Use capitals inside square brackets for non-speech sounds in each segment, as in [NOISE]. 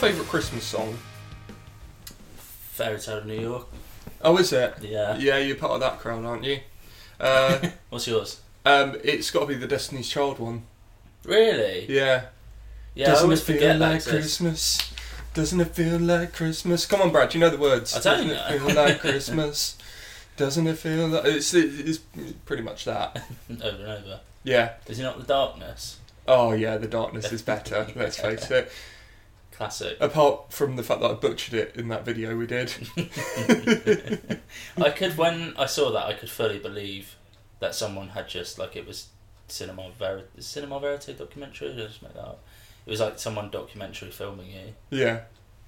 What's What's your favourite Christmas song? Fairy Tale of New York. Oh, is it? Yeah. Yeah, you're part of that crowd, aren't you? Uh, [LAUGHS] What's yours? um, it's got to be the Destiny's Child one. Really? Yeah. Yeah, I Doesn't always it feel forget that like exists. Christmas? Doesn't it feel like Christmas? Come on, Brad. You know the words. I don't Doesn't know. it feel like [LAUGHS] Christmas? Doesn't it feel like it's, it's pretty much that? [LAUGHS] over and over. Yeah. Is it not the darkness? Oh yeah, the darkness is better. Let's face it. Classic. Apart from the fact that I butchered it in that video we did. [LAUGHS] I could, when I saw that, I could fully believe that someone had just like it was cinema ver cinema verite documentary. I just make that up? It was like someone documentary filming you, Yeah.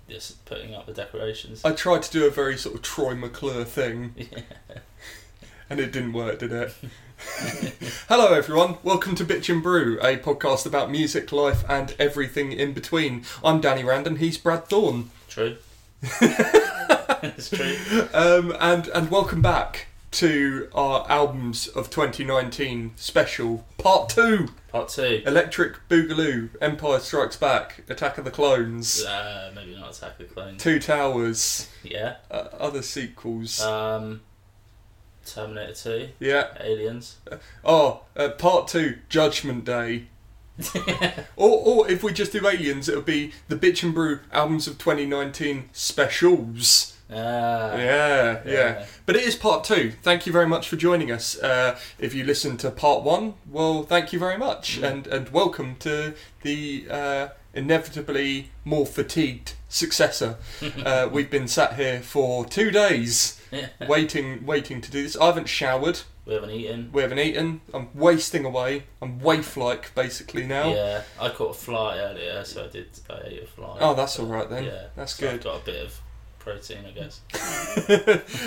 just putting up the decorations. I tried to do a very sort of Troy McClure thing, [LAUGHS] and it didn't work, did it? [LAUGHS] Hello, everyone. Welcome to Bitch and Brew, a podcast about music, life, and everything in between. I'm Danny Randon. He's Brad Thorne. True. [LAUGHS] it's true. Um, and and welcome back to our albums of 2019 special part two: Part two. Electric Boogaloo, Empire Strikes Back, Attack of the Clones, Uh, maybe not Attack of the Clones. Two Towers, Yeah. uh, other sequels. Um, Terminator Two. yeah. Aliens. Oh, uh, part two: Judgment Day. [LAUGHS] Or, or if we just do aliens, it'll be the Bitch and Brew albums of 2019 specials. Ah. Yeah, yeah, yeah. But it is part two. Thank you very much for joining us. Uh, if you listened to part one, well, thank you very much, Mm. and and welcome to the uh, inevitably more fatigued successor. [LAUGHS] uh, we've been sat here for two days. [LAUGHS] waiting, waiting to do this. I haven't showered. We haven't eaten. We haven't eaten. I'm wasting away. I'm waif-like basically now. Yeah, I caught a fly earlier, so I did. I ate a fly. Oh, that's all right then. Yeah, That's so I've good. got a bit of protein, I guess.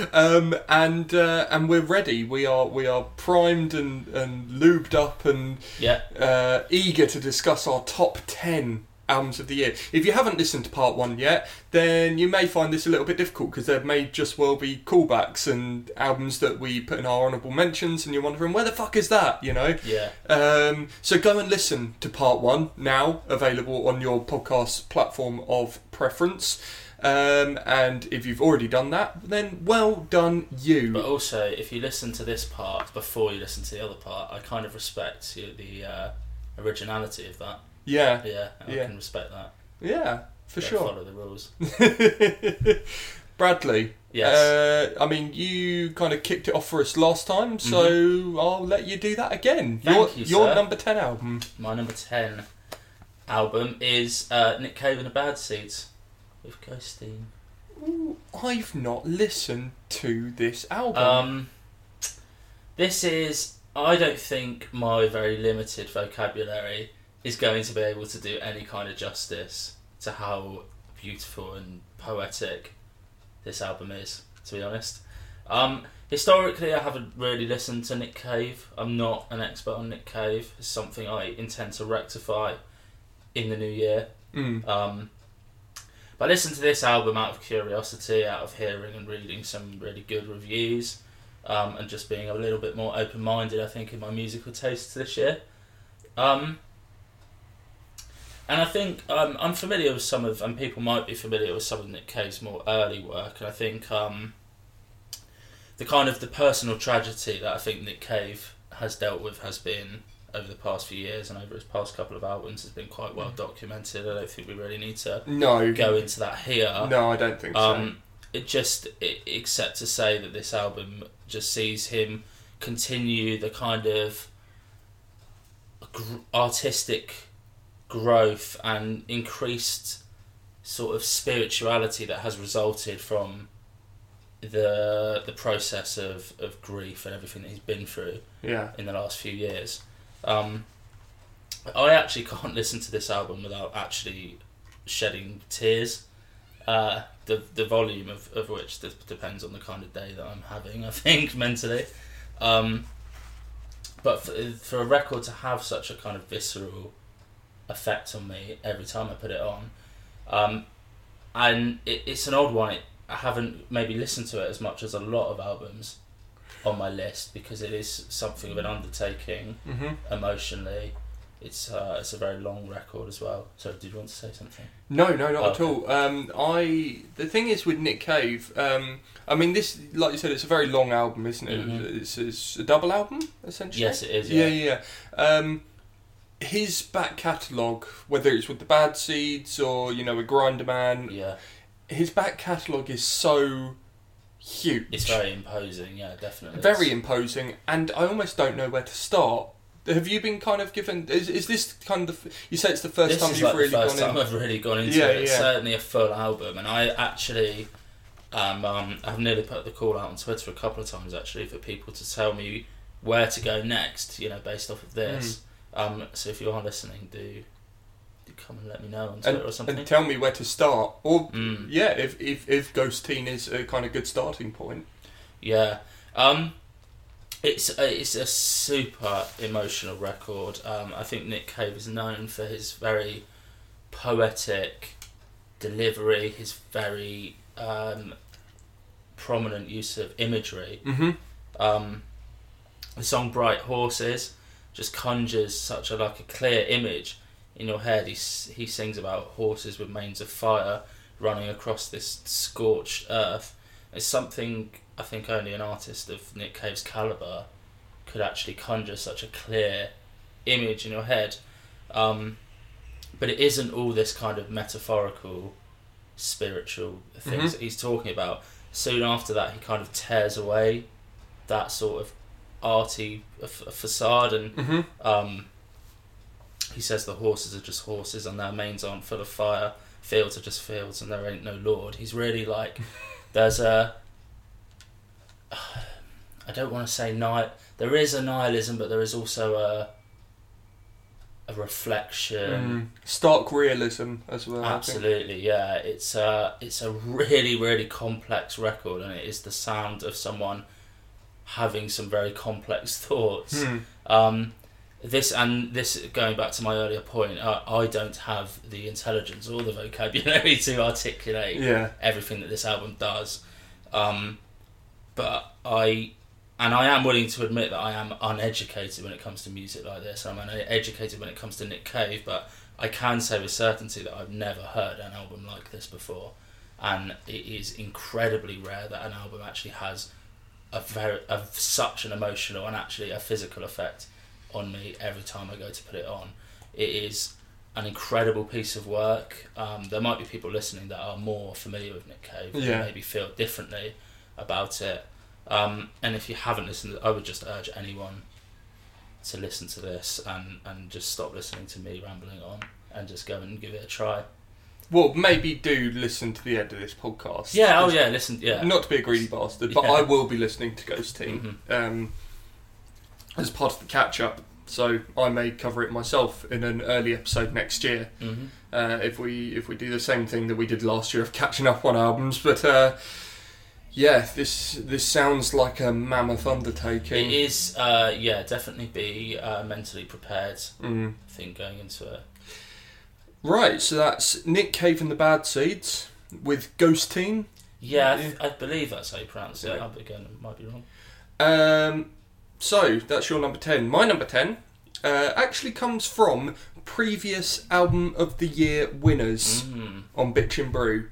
[LAUGHS] um, and uh, and we're ready. We are we are primed and, and lubed up and Yeah, uh, eager to discuss our top ten albums of the year. If you haven't listened to part one yet, then you may find this a little bit difficult because there may just well be callbacks and albums that we put in our honourable mentions, and you're wondering where the fuck is that? You know. yeah, Um, so go and listen to part one now, available on your podcast platform of preference. Um, and if you've already done that, then well done you. but also if you listen to this part before you listen to the other part, I kind of respect the uh, originality of that. Yeah, Yeah, I Yeah. can respect that. yeah, for Gotta sure. Follow the rules. [LAUGHS] Bradley, Yes. uh, I mean, you kind of kicked it off for us last time, so I'll let you do that again. Mm-hmm. Thank your you, your number 10 album. My number ten album is uh, Nick Cave and the Bad Seeds with Ghosteen. Ooh, I've not listened to this album. Um, this is. I don't think my very limited vocabulary is going to be able to do any kind of justice to how beautiful and poetic this album is. To be honest, um, historically, I haven't really listened to Nick Cave. I'm not an expert on Nick Cave. It's something I intend to rectify in the new year. Mm. Um, but I listened to this album out of curiosity, out of hearing and reading some really good reviews, um, and just being a little bit more open minded, I think, in my musical tastes this year. Um, and I think um, I'm familiar with some of, and people might be familiar with some of Nick Cave's more early work, and I think um, the kind of the personal tragedy that I think Nick Cave has dealt with has been over the past few years and over his past couple of albums has been quite well documented. I don't think we really need to No. go into that here. No, I don't think so. Um, it just, it, except to say that this album just sees him continue the kind of artistic growth and increased sort of spirituality that has resulted from the the process of, of grief and everything that he's been through Yeah. in the last few years. Um, I actually [LAUGHS] can't listen to this album without actually shedding tears. Uh, the the volume of, of which de- depends on the kind of day that I'm having, I [LAUGHS] think, mentally. Um, but for, for a record to have such a kind of visceral effect on me every time I put it on, um, and it, it's an old one. It, I haven't maybe listened to it as much as a lot of albums on my list because it is something of an undertaking hmm emotionally it's uh, it's a very long record as well. So, did you want to say something? No, no, not at Okay. all. Um, I the thing is with Nick Cave. Um, I mean, this, like you said, it's a very long album, isn't it? Mhm. It's, it's a double album essentially. Yes, it is. Yeah, Yeah, yeah. yeah. Um, his back catalogue, whether it's with the Bad Seeds or you know a Grinderman, yeah. his back catalogue is so huge. It's very imposing. Yeah, definitely. very imposing, and I almost don't know where to start. Have you been kind of given? Is, is this kind of? You say it's the first this time you've like really the first gone time in. I've really gone into Yeah, it. It's yeah. certainly a full album, and I actually, um, um, I've nearly put the call out on Twitter a couple of times actually for people to tell me where to go next. You know, based off of this. Hmm. Um, so if you are listening, do do come and let me know on Twitter And, or something. and tell me where to start, or Mm. yeah, if if if Ghosteen is a kind of good starting point. Yeah, um, it's a, it's a super emotional record. Um, I think Nick Cave is known for his very poetic delivery, his very um, prominent use of imagery. Mm-hmm. Um, the song "Bright Horses" just conjures such a like a clear image in your head. He he sings about horses with manes of fire running across this scorched earth. It's something I think only an artist of Nick Cave's caliber could actually conjure such a clear image in your head. Um, but it isn't all this kind of metaphorical, spiritual things Mhm. that he's talking about. Soon after that, he kind of tears away that sort of arty f- facade and Mm-hmm. um, he says the horses are just horses and their manes aren't full of fire. Fields are just fields and there ain't no lord. He's really like, [LAUGHS] there's a. I don't want to say night. There is a nihilism, but there is also a. A reflection. Mm. Stark realism as well. Absolutely, yeah. It's a it's a really really complex record, and it is the sound of someone having some very complex [LAUGHS] thoughts. Hmm. Um, this and this going back to my earlier point, uh, I don't have the intelligence or the vocabulary [LAUGHS] to articulate Yeah. everything that this album does. Um, but I, and I am willing to admit that I am uneducated when it comes to music like this. I'm uneducated when it comes to Nick Cave, but I can say with certainty that I've never heard an album like this before, and it is incredibly rare that an album actually has a very of such an emotional and actually a physical effect on me every time I go to put it on. It is an incredible piece of work. Um, there might be people listening that are more familiar with Nick Cave and Yeah. maybe feel differently about it. Um, and if you haven't listened, I would just urge anyone to listen to this and, and just stop listening to me rambling on and just go and give it a try. Well, maybe do listen to the end of this podcast. Yeah, oh yeah, listen, yeah. Not to be a greedy bastard, but Yeah. I will be listening to Ghosteen Mhm. um, as part of the catch up. So I may cover it myself in an early episode next year hmm uh, if we if we do the same thing that we did last year of catching up on albums. But uh, yeah, this this sounds like a mammoth undertaking. It is, uh, yeah, definitely be uh, mentally prepared, Mm. I think, going into it. Right, so that's Nick Cave and the Bad Seeds with Ghosteen. Yeah, I, th- I believe that's how you pronounce it. Yeah. I again, it might be wrong. Um, so that's your number ten. My number ten uh, actually comes from previous album of the year winners Mm. on Bitch and Brew.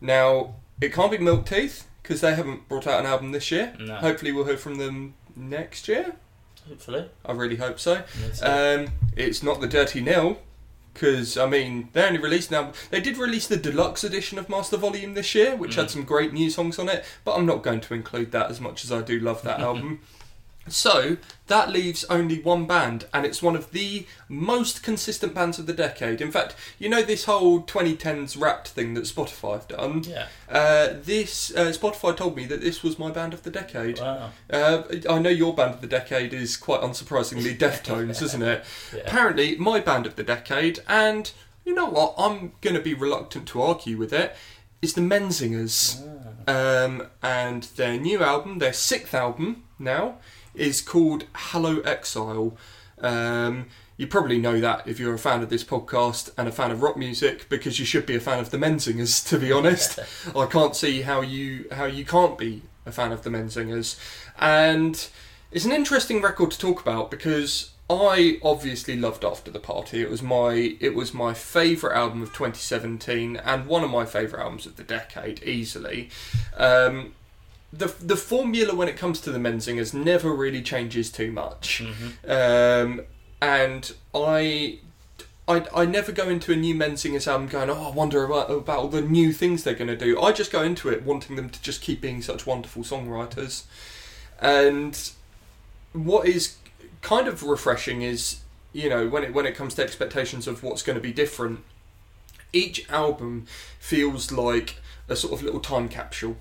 Now it can't be Milk Teeth because they haven't brought out an album this year. No, Hopefully we'll hear from them next year. hopefully. I really hope so. Um, it's not the Dirty Nil because I mean they only released now. They did release the deluxe edition of Master Volume this year, which had Mm. some great new songs on it. But I'm not going to include that as much as I do love that [LAUGHS] album. So that leaves only one band, and it's one of the most consistent bands of the decade. In fact, you know this whole 2010s Wrapped thing that Spotify have done. yeah. Uh, this uh, Spotify told me that this was my band of the decade. Wow. Uh, I know your band of the decade is quite unsurprisingly [LAUGHS] Deftones, isn't it? Yeah. Apparently, my band of the decade, and you know what? I'm going to be reluctant to argue with it. Is the Menzingers, Ah. um, and their new album, their sixth album now, is called Hello Exile. Um, you probably know that if you're a fan of this podcast and a fan of rock music, because you should be a fan of the Menzingers. [LAUGHS] To be honest, [LAUGHS] I can't see how you how you can't be a fan of the Menzingers, and it's an interesting record to talk about because I obviously loved After the Party. It was my it was my favourite album of 2017 and one of my favourite albums of the decade, easily. Um, the the formula when it comes to the Menzingers never really changes too much, Mm-hmm. um, and I. I, I never go into a new Menzingers album going, oh, I wonder about, about all the new things they're going to do. I just go into it wanting them to just keep being such wonderful songwriters. And what is kind of refreshing is, you know, when it when it comes to expectations of what's going to be different, each album feels like a sort of little time capsule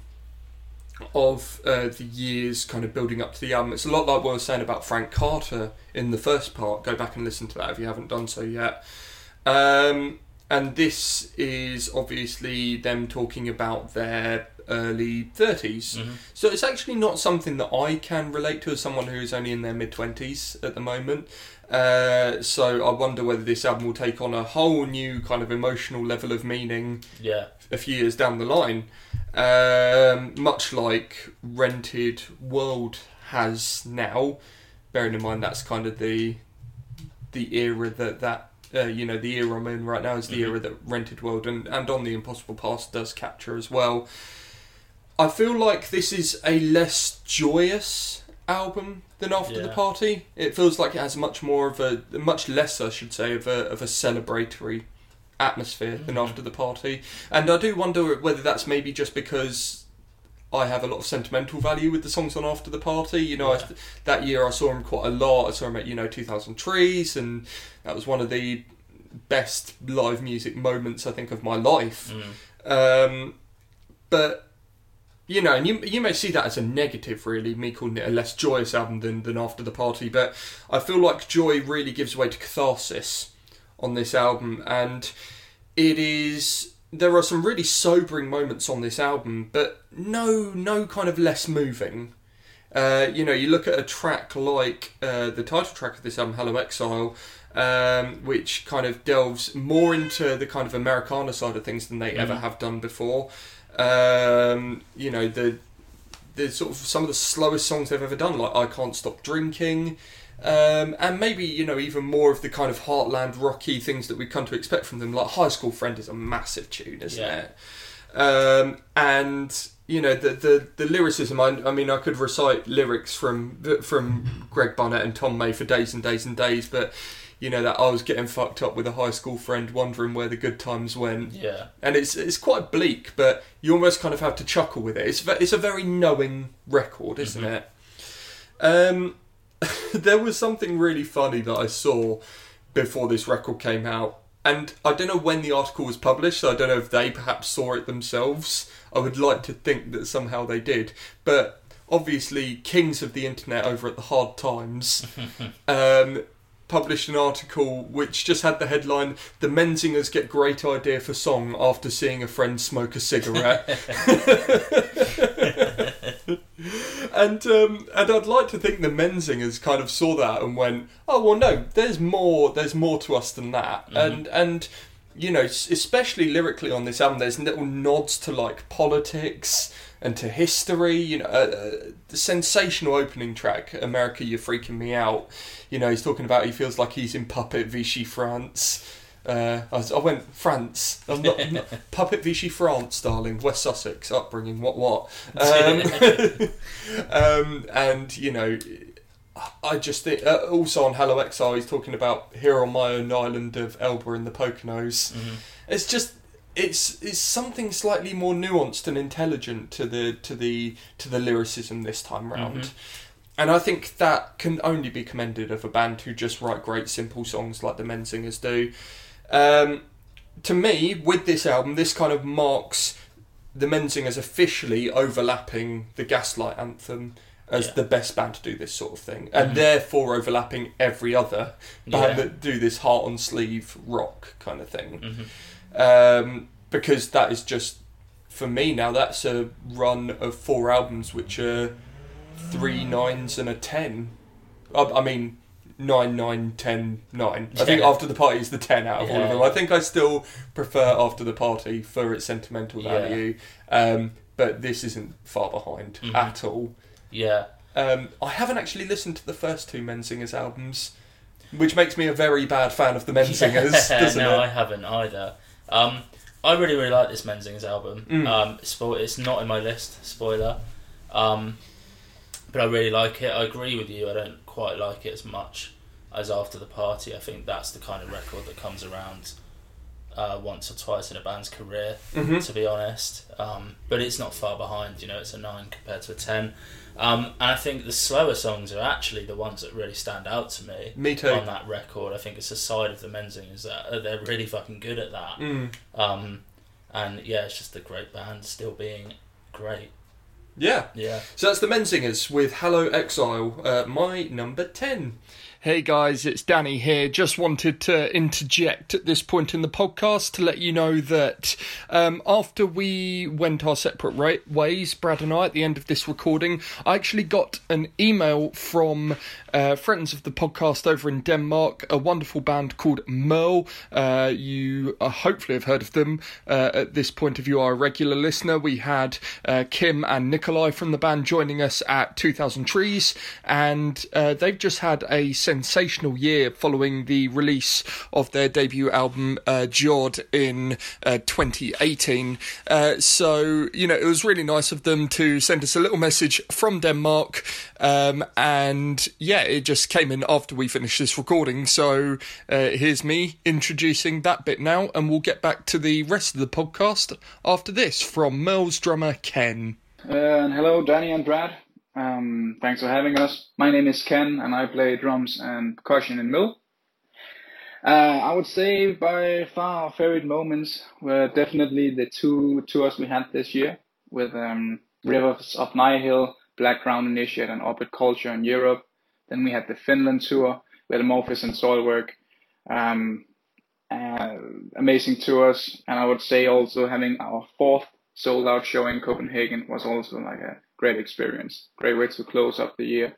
of uh, the years kind of building up to the album. It's a lot like what I was saying about Frank Carter in the first part. Go back and listen to that if you haven't done so yet. Um, and this is obviously them talking about their early 30s. Mhm. So it's actually not something that I can relate to as someone who is only in their mid 20s at the moment. Uh, so I wonder whether this album will take on a whole new kind of emotional level of meaning Yeah. a few years down the line. Um, much like Rented World has now, bearing in mind that's kind of the the era that that uh, you know the era I'm in right now is the Mhm. era that Rented World and and on the Impossible Past does capture as well. I feel like this is a less joyous album than After the Party. It feels like it has much more of a much less, I should say, of a of a celebratory atmosphere than Mhm. After the Party. And I do wonder whether that's maybe just because I have a lot of sentimental value with the songs on After the Party. You know, I, that year I saw him quite a lot. I saw him at, you know, 2000 Trees, and that was one of the best live music moments, I think, of my life. Mm. Um, but, you know, and you, you may see that as a negative, really, me calling it a less joyous album than, than After the Party, but I feel like joy really gives way to catharsis on this album, and it is. There are some really sobering moments on this album, but no, no kind of less moving. Uh, you know, you look at a track like uh, the title track of this album, Hello Exile, um, which kind of delves more into the kind of Americana side of things than they ever Mhm. have done before. Um, you know, the the sort of some of the slowest songs they've ever done, like I Can't Stop Drinking, um, and maybe you know even more of the kind of heartland rocky things that we've come to expect from them. Like High School Friend is a massive tune, isn't Yeah. it? Um, and you know the the, the lyricism. I, I mean, I could recite lyrics from from Greg Barnett and Tom May for days and days and days, but you know that I was getting fucked up with a high school friend, wondering where the good times went Yeah. and it's it's quite bleak, but you almost kind of have to chuckle with it. It's it's a very knowing record, isn't Mhm. it? Um, [LAUGHS] there was something really funny that I saw before this record came out, and I don't know when the article was published. So I don't know if they perhaps saw it themselves. I would like to think that somehow they did, but obviously, kings of the internet over at the Hard Times. [LAUGHS] Um, published an article which just had the headline "The Menzingers get great idea for song after seeing a friend smoke a cigarette." [LAUGHS] and um, and I'd like to think the Menzingers kind of saw that and went, "Oh well, no, there's more. There's more to us than that." Mhm. And and you know, especially lyrically on this album, there's little nods to like politics and to history. You know, uh, uh, the sensational opening track, "America, You're Freaking Me Out." You know, he's talking about he feels like he's in Puppet Vichy France. Uh, I, I went France. I'm not, I'm not- [LAUGHS] Puppet Vichy France, darling. West Sussex upbringing. What what? [LAUGHS] Um, [LAUGHS] um, and you know, I just think uh, also on Hello Exile he's talking about here on my own island of Elba in the Poconos. Mhm. It's just it's it's something slightly more nuanced and intelligent to the to the to the lyricism this time round. Mhm. And I think that can only be commended of a band who just write great simple songs like the Menzingers do. Um, to me, with this album, this kind of marks the Menzingers officially overlapping the Gaslight anthem as Yeah. the best band to do this sort of thing, and Mhm. therefore overlapping every other band Yeah. that do this heart on sleeve rock kind of thing Mhm. um, because that is just for me now. That's a run of four albums which are three nines and a ten. I, I mean nine nine ten nine. I think Yeah. after the party is the ten out of all of Yeah. them. I think I still prefer after the party for its sentimental Yeah. value, um, but this isn't far behind Mhm. at all. Yeah. Um, I haven't actually listened to the first two Menzingers albums. which makes me a very bad fan of the Menzingers, Yeah, [LAUGHS] [LAUGHS] doesn't no, it? I haven't either. Um, I really, really like this Menzingers album. Mm. Um, spo- it's not in my list, spoiler. Um, but I really like it. I agree with you. I don't quite like it as much as After the Party. I think that's the kind of record that comes around uh, once or twice in a band's career, Mhm. to be honest. Um, but it's not far behind. You know, it's a nine compared to a ten. Um, and I think the slower songs are actually the ones that really stand out to me Me too. on that record. I think it's a side of the Menzingers that uh, they're really fucking good at that. Mm. Um, and yeah, it's just a great band, still being great. Yeah. Yeah. So that's the Menzingers with Hello Exile, uh, my number 10. Hey guys, it's Danny here. Just wanted to interject at this point in the podcast to let you know that um, after we went our separate ra- ways, Brad and I, at the end of this recording, I actually got an email from uh, friends of the podcast over in Denmark, a wonderful band called Møl. Uh, you uh, hopefully have heard of them. Uh, at this point, if you are a regular listener, we had uh, Kim and Nikolai from the band joining us at 2000 Trees, and uh, they've just had a sensational year following the release of their debut album, uh, Jord, in uh, 2018. Uh, so, you know, it was really nice of them to send us a little message from Denmark, um, and yeah, it just came in after we finished this recording. So, uh, here's me introducing that bit now, and we'll get back to the rest of the podcast after this from Møl's drummer Ken. Uh, and hello, Danny and Brad. Um, thanks for having us. My name is Ken, and I play drums and percussion in Møl. Uh, I would say by far our favorite moments were definitely the two tours we had this year with um, Rivers of Nihil, Black Crown Initiate, and Orbit Culture in Europe. Then we had the Finland tour with Amorphis and Soilwork. Um, uh, amazing tours, and I would say also having our fourth sold out show in Copenhagen was also like a great experience. Great way to close up the year.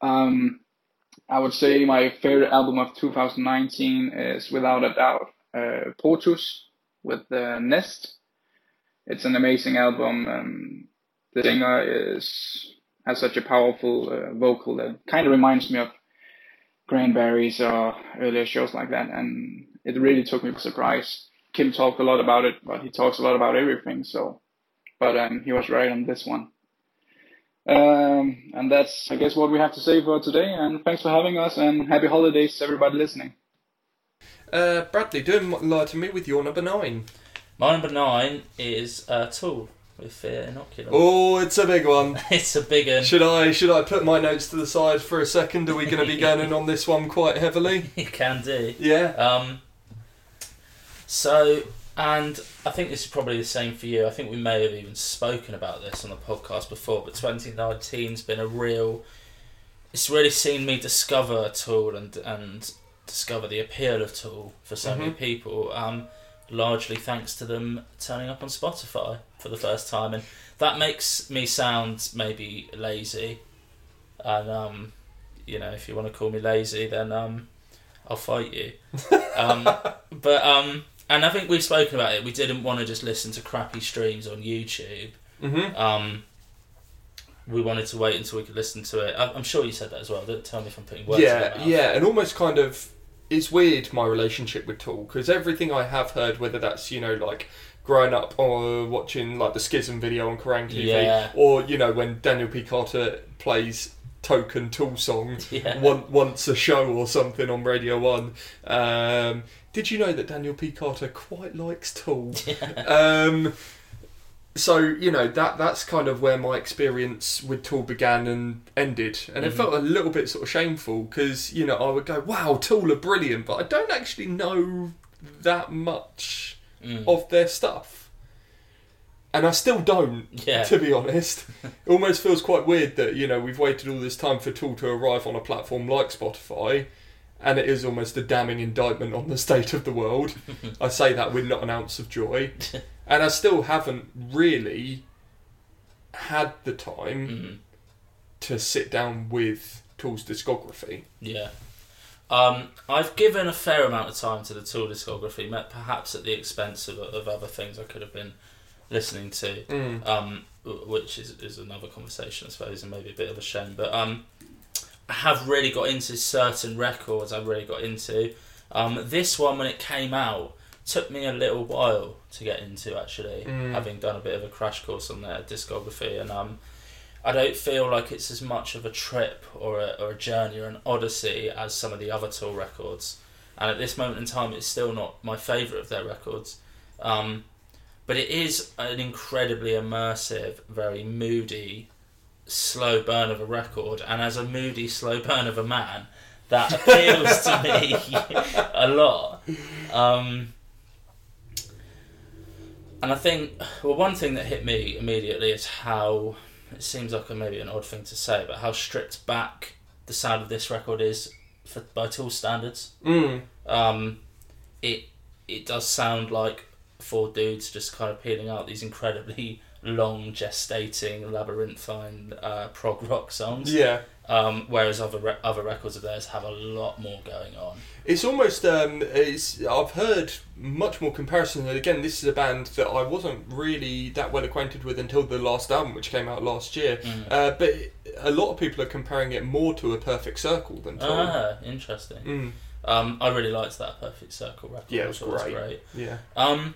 Um, I would say my favorite album of 2019 is without a doubt uh, Potus with the Nest. It's an amazing album. Um, the singer is has such a powerful uh, vocal that kind of reminds me of Cranberries or earlier shows like that, and it really took me by surprise. Kim talked a lot about it, but he talks a lot about everything. So, but um, he was right on this one. Um, and that's, I guess, what we have to say for today. And thanks for having us, and happy holidays to everybody listening. Uh, Bradley, doing lie to me with your number nine. My number nine is uh, Tool with Fear Inoculum. Oh, it's a big one. [LAUGHS] It's a big one. Should I should I put my notes to the side for a second? Are we going to be [LAUGHS] going in on this one quite heavily? You can do. Yeah. Um, so, and I think this is probably the same for you. I think we may have even spoken about this on the podcast before, but 2019's been a real. It's really seen me discover Tool and and discover the appeal of Tool for so many Mhm. people. Um, largely thanks to them turning up on Spotify for the first time, and that makes me sound maybe lazy. And um, you know, if you want to call me lazy, then um, I'll fight you. [LAUGHS] Um, but um, and I think we've spoken about it. We didn't want to just listen to crappy streams on YouTube. Mm-hmm. Um, we wanted to wait until we could listen to it. I- I'm sure you said that as well. Don't tell me if I'm putting words. Yeah, yeah, and almost kind of it's weird my relationship with Tool because everything I have heard, whether that's you know like growing up or watching like the Schism video on Kerrang TV, Yeah. or you know when Daniel P Carter plays token Tool song [LAUGHS] Yeah. once a show or something on Radio One. Um, did you know that Daniel P Carter quite likes Tool? [LAUGHS] um, so you know that that's kind of where my experience with Tool began and ended, and it Mhm. felt a little bit sort of shameful because you know I would go, "Wow, Tool are brilliant," but I don't actually know that much Mm. of their stuff, and I still don't. Yeah. To be honest, it [LAUGHS] almost feels quite weird that you know we've waited all this time for Tool to arrive on a platform like Spotify, and it is almost a damning indictment on the state of the world. [LAUGHS] I say that with not an ounce of joy, and I still haven't really had the time Mm. to sit down with Tool's discography. Yeah. Um, I've given a fair amount of time to the Tool discography, perhaps at the expense of, of other things I could have been listening to, um, which is, is another conversation, I suppose, and maybe a bit of a shame. But um, have really got into certain records. I've really got into. Um, this one, when it came out, took me a little while to get into. Actually, Mm. having done a bit of a crash course on their discography, and um, I don't feel like it's as much of a trip or a, or a journey or an odyssey as some of the other Tool records. And at this moment in time, it's still not my favourite of their records. Um, but it is an incredibly immersive, very moody, slow burn of a record. And as a moody, slow burn of a man, that appeals to me [LAUGHS] a lot. Um, and I think, well, one thing that hit me immediately is how it seems like a, maybe an odd thing to say, but how stripped back the sound of this record is for, by Tool standards. Mm. Um, it it does sound like four dudes just kind of peeling out these incredibly long, gestating, labyrinthine uh, prog rock songs. Yeah. Um, whereas other re- other records of theirs have a lot more going on. It's almost um, it's I've heard much more comparison. And again, this is a band that I wasn't really that well acquainted with until the last album, which came out last year. Mm. Uh, but a lot of people are comparing it more to a Perfect Circle than. Ah, interesting. Mm. Um, I really liked that Perfect Circle record. Yeah, it was great. great. Yeah. Um,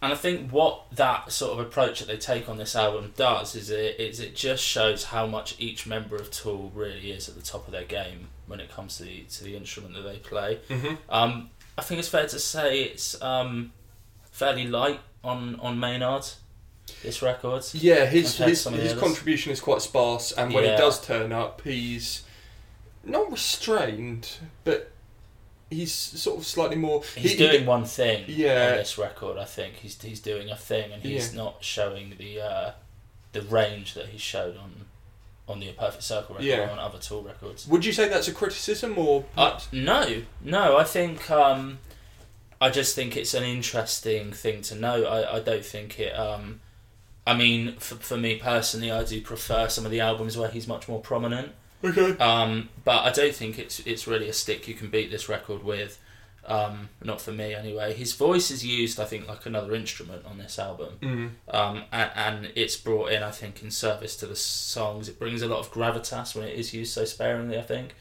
and I think what that sort of approach that they take on this album does is it is it just shows how much each member of Tool really is at the top of their game when it comes to the to the instrument that they play. hmm Um, I think it's fair to say it's um, fairly light on on Maynard. This record. Yeah, his his, some of the his contribution is quite sparse, and when Yeah. he does turn up, he's not restrained, but he's sort of slightly more. He's he- doing one thing Yeah. on this record. I think he's he's doing a thing, and he's Yeah. not showing the uh, the range that he showed on on the Perfect Circle record Yeah. or on other Tool records. Would you say that's a criticism or? Uh, no, no. I think um, I just think it's an interesting thing to know. I, I don't think it. Um, I mean, for, for me personally, I do prefer some of the albums where he's much more prominent. Okay. Um, but I don't think it's it's really a stick you can beat this record with. Um, not for me anyway. His voice is used, I think, like another instrument on this album, Mm. um, and, and it's brought in, I think, in service to the songs. It brings a lot of gravitas when it is used so sparingly. I think.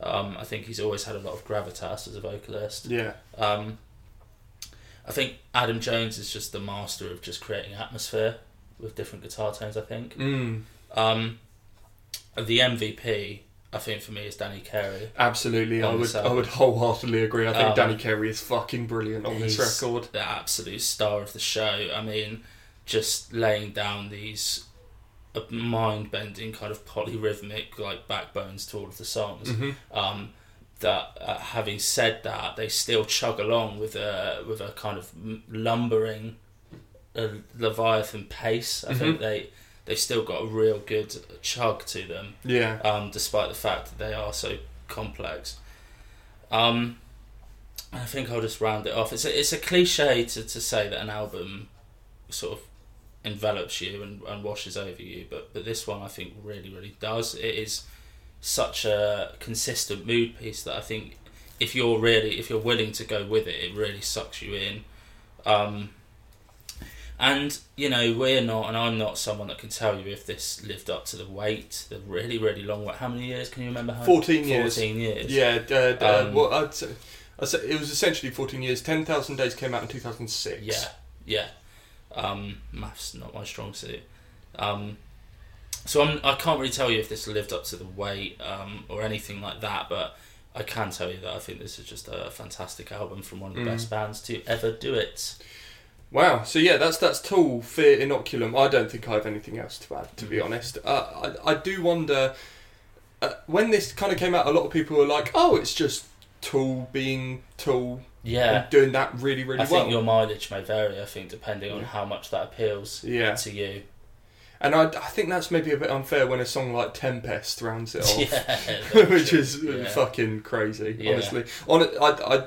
Um, I think he's always had a lot of gravitas as a vocalist. Yeah. Um, I think Adam Jones is just the master of just creating atmosphere with different guitar tones. I think. Mm. The MVP, I think for me, is Danny Carey. Absolutely, I would I would wholeheartedly agree. I think Um, Danny Carey is fucking brilliant on this record. The absolute star of the show. I mean, just laying down these mind bending kind of polyrhythmic like backbones to all of the songs. hmm Um, that uh, having said that, they still chug along with a with a kind of lumbering uh, leviathan pace. I think they they've still got a real good chug to them. Yeah. um, despite the fact that they are so complex. Um, I think I'll just round it off. It's a, it's a cliche to, to say that an album sort of envelops you and, and washes over you, but but this one I think really really does. It is such a consistent mood piece that I think if you're really if you're willing to go with it, it really sucks you in. Um, and you know we're not, and I'm not someone that can tell you if this lived up to the wait, the really really long wait. How many years can you remember? How 14 years. Fourteen years. Yeah. Uh, uh, Um, well, I'd say, I'd say it was essentially 14 years. 10,000 Days came out in 2006. Yeah, yeah. Um, maths not my strong suit. Um, so I'm, I can't really tell you if this lived up to the wait um, or anything like that, but I can tell you that I think this is just a fantastic album from one of the Mm. best bands to ever do it. Wow. So yeah, that's that's Tool, Fear, Inoculum. I don't think I have anything else to add, to be Mhm. honest. Uh, I I do wonder uh, when this kind of came out. A lot of people were like, "Oh, it's just Tool being Tool Yeah. and doing that really, really I well." I think your mileage may vary. I think depending on Yeah. how much that appeals yeah, to you. and I, I think that's maybe a bit unfair when a song like Tempest rounds it [LAUGHS] off. yeah, [LAUGHS] Which is uh, Yeah. fucking crazy, honestly. On I, I,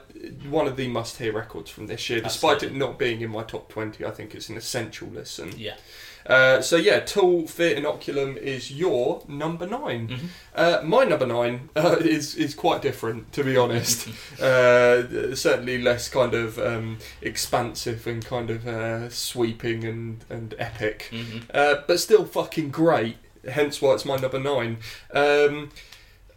one of the must-hear records from this year, despite Absolutely. it not being in my top twenty. I think it's an essential listen. Yeah. Uh, so yeah, Tool Fear Inoculum is your number 9 Mhm. Uh, my number nine [LAUGHS] uh, is is quite different, to be honest. [LAUGHS] uh, certainly less kind of um, expansive and kind of uh, sweeping and and epic, hmm uh, but still fucking great. Hence why it's my number nine. Um,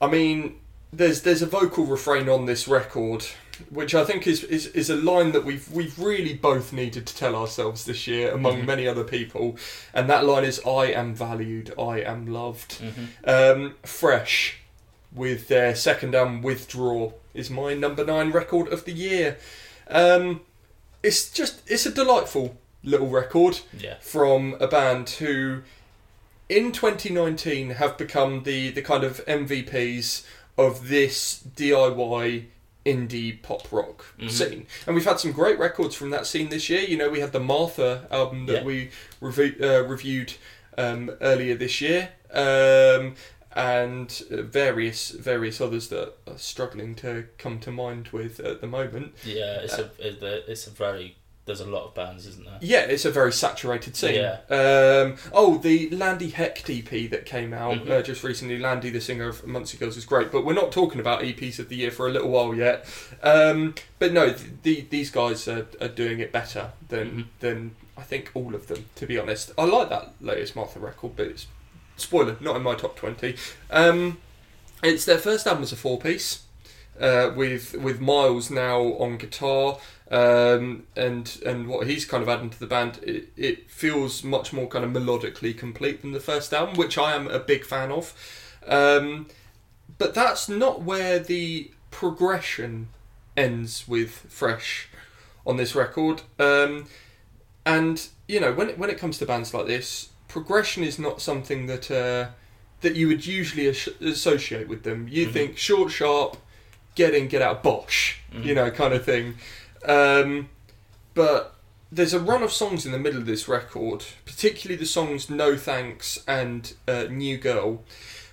I mean, there's there's a vocal refrain on this record, which I think is, is, is a line that we've we've really both needed to tell ourselves this year, among Mhm. many other people, and that line is "I am valued, I am loved." hmm Um, Fresh, with their second album "Withdraw," is my number nine record of the year. Um, it's just it's a delightful little record Yeah. from a band who in 2019 have become the the kind of MVPs of this DIY indie pop rock Mhm. scene. And we've had some great records from that scene this year. You know, we had the Martha album that Yeah. we uh, reviewed um, earlier this year. Um, and uh, various various others that are struggling to come to mind with at the moment. Yeah. It's a it's a very there's a lot of bands, isn't there? Yeah, it's a very saturated scene. Yeah. Um, oh, the Lande Hekt EP that came out Mhm. uh, just recently. Lande, the singer of Muncie Girls, is great, but we're not talking about EPs of the year for a little while yet. Um, but no, th- the, these guys are, are doing it better than Mhm. than I think all of them. To be honest, I like that latest Martha record, but it's spoiler, not in my top twenty. Um, it's their first album as a four piece. Uh, with with Miles now on guitar, um, and and what he's kind of adding to the band, it, it feels much more kind of melodically complete than the first album, which I am a big fan of. Um, but that's not where the progression ends with Fresh on this record. Um, and you know, when it, when it comes to bands like this, progression is not something that uh, that you would usually as- associate with them. You Mhm. think short, sharp, get in, get out, bosh, you Mhm. know, kind of thing. Um, but there's a run of songs in the middle of this record, particularly the songs No Thanks and uh, New Girl,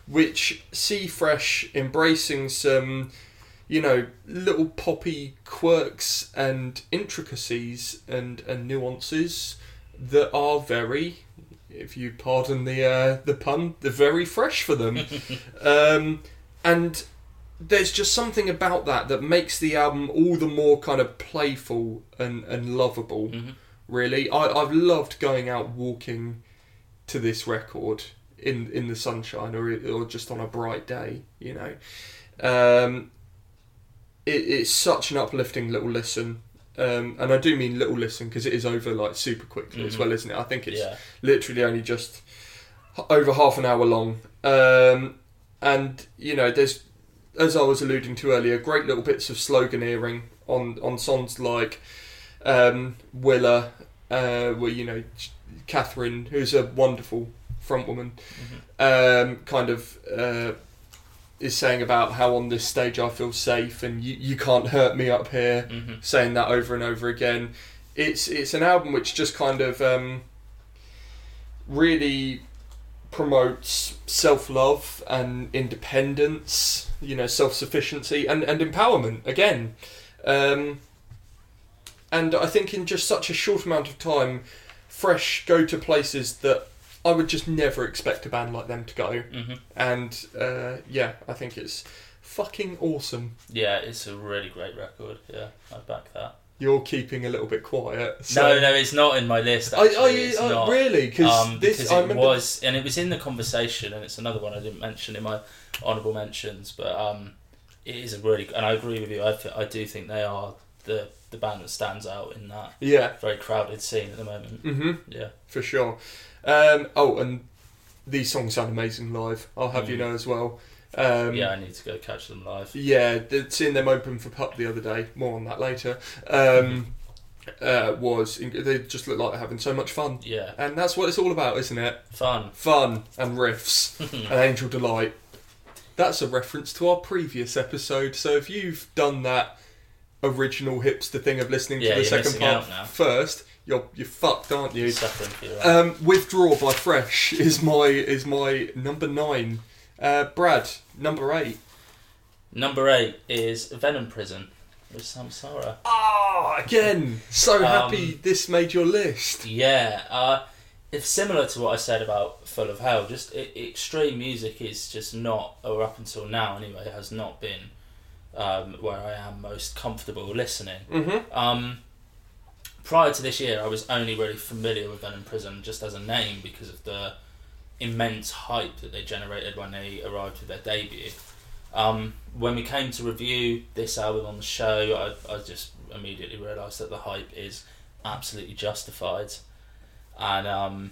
which see Fresh embracing some, you know, little poppy quirks and intricacies and, and nuances that are very, if you pardon the uh, the pun, they're very fresh for them. [LAUGHS] um, and there's just something about that that makes the album all the more kind of playful and, and lovable hmm really I, i've loved going out walking to this record in in the sunshine or or just on a bright day you know um it, it's such an uplifting little listen um, and I do mean little listen because it is over like super quickly as Mhm. well, isn't it? I think it's Yeah. literally only just over half an hour long. Um, and you know, there's as I was alluding to earlier, great little bits of sloganeering on on songs like um, Willa, uh, where you know Catherine, who's a wonderful frontwoman, Mhm. um, kind of uh, is saying about how on this stage I feel safe and you, you can't hurt me up here hmm saying that over and over again. It's it's an album which just kind of um, really promotes self love and independence, you know, self sufficiency and, and empowerment again. Um, and I think in just such a short amount of time, Fresh go to places that I would just never expect a band like them to go. hmm And uh, yeah, I think it's fucking awesome. Yeah, it's a really great record. Yeah, I back that. You're keeping a little bit quiet. So. no, no, it's not in my list. I, Actually, I, not. really because um, this because I it remember. was, and it was in the conversation, and it's another one I didn't mention in my honourable mentions, but um, it is a really, and I agree with you. I, th- I do think they are the the band that stands out in that Yeah. very crowded scene at the moment. hmm Yeah, For sure. Um, oh, and these songs sound amazing live. I'll have you Mm. know as well. Um, yeah, I need to go catch them live. Yeah, seeing them open for Pup the other day. More on that later. Um, uh, was they just look like they're having so much fun, Yeah, and that's what it's all about, isn't it? fun. Fun and riffs [LAUGHS] and angel delight. That's a reference to our previous episode. So if you've done that original hipster thing of listening Yeah, to the second part first, you're you're fucked, aren't you? Suffering. Um, Withdraw by Fresh is my is my number nine. Uh, Brad, number eight. Number eight is Venom Prison with Samsara. Ah, again, so Um, happy this made your list. Yeah, uh, it's similar to what I said about Full of Hell. Just extreme music is just not, or up until now anyway, has not been um, where I am most comfortable listening. Mm-hmm. Um, prior to this year, I was only really familiar with Venom Prison just as a name because of the immense hype that they generated when they arrived with their debut. Um, when we came to review this album on the show, I, I just immediately realised that the hype is absolutely justified, and um,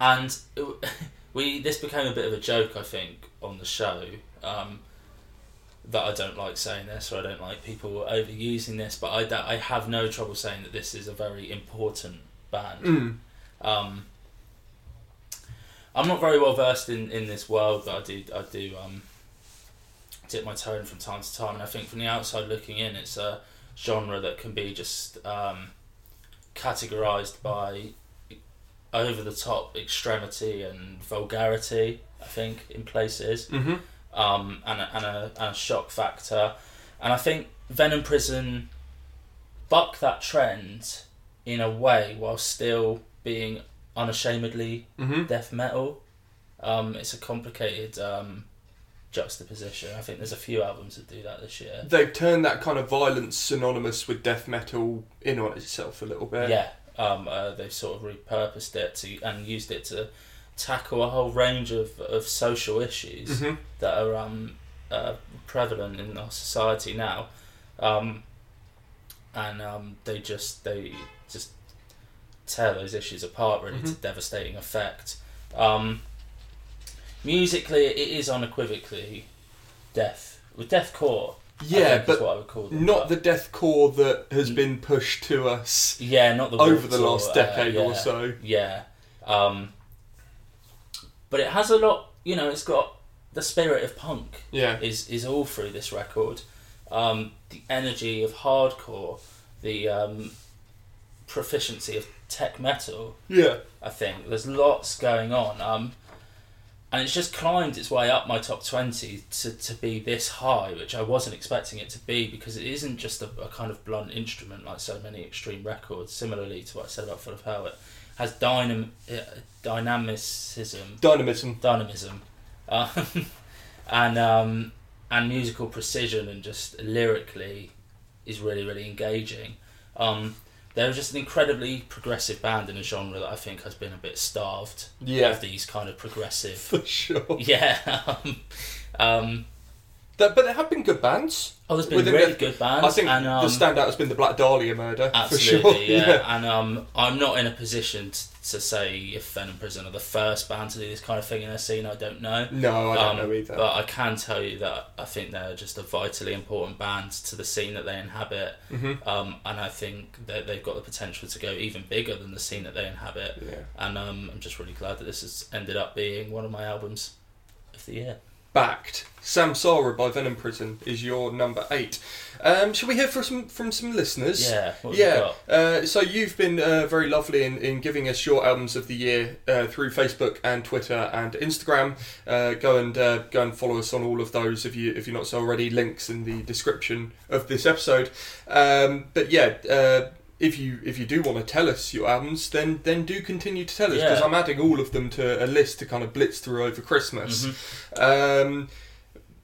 and it, [LAUGHS] we this became a bit of a joke, I think, on the show. Um, that I don't like saying this, or I don't like people overusing this, but I, I have no trouble saying that this is a very important band. Mm. Um, I'm not very well versed in, in this world, but I do I do um, dip my toe in from time to time, and I think from the outside looking in, it's a genre that can be just um, categorized by over the top extremity and vulgarity. I think in places, hmm um, and a, and a and a shock factor, and I think Venom Prison buck that trend in a way while still being unashamedly hmm death metal. Um, it's a complicated um, juxtaposition. I think there's a few albums that do that this year. They've turned that kind of violence synonymous with death metal in on itself a little bit. Yeah, um, uh, they've sort of repurposed it to and used it to tackle a whole range of, of social issues hmm that are um, uh, prevalent in our society now, um, and um, they just they tear those issues apart really to Mhm. devastating effect. Um, musically, it is unequivocally death with deathcore. Yeah, but what I would call them, not but- the deathcore that has Mm. been pushed to us yeah, not the over the last uh, decade yeah. or so. Yeah. Um, but it has a lot, you know, it's got the spirit of punk Yeah. is, is all through this record. Um, the energy of hardcore, the um, proficiency of tech metal, Yeah. I think. There's lots going on. Um, and it's just climbed its way up my top 20 to, to be this high, which I wasn't expecting it to be because it isn't just a, a kind of blunt instrument like so many extreme records. Similarly to what I said about Full of Hell, it has dynam- uh, dynamicism, Dynamism. dynamism, um, [LAUGHS] and um, and musical precision, and just lyrically is really really engaging. Um, they're just an incredibly progressive band in a genre that I think has been a bit starved Yeah. of these kind of progressive. [LAUGHS] For sure. [LAUGHS] yeah. Um, um, That, but there have been good bands. oh, there's been really the- good bands. I think and, um, the standout has been the Black Dahlia murder. Absolutely, for sure. [LAUGHS] yeah. And um, I'm not in a position t- to say if Venom Prison are the first band to do this kind of thing in their scene. I don't know. No, I don't Um, know either. But I can tell you that I think they're just a vitally important band to the scene that they inhabit. Mhm. Um, and I think that they've got the potential to go even bigger than the scene that they inhabit. Yeah. And um, I'm just really glad that this has ended up being one of my albums of the year. Backed. Samsara by Venom Prison is your number eight. Um, shall we hear from some from some listeners? Yeah. What Yeah, uh, so you've been uh, very lovely in, in giving us your albums of the year uh, through Facebook and Twitter and Instagram. Uh, go and uh, go and follow us on all of those if you if you're not so already. Links in the description of this episode. Um, but yeah, uh, if you if you do want to tell us your albums, then then do continue to tell us because Yeah. I'm adding all of them to a list to kind of blitz through over Christmas. Mhm. Um,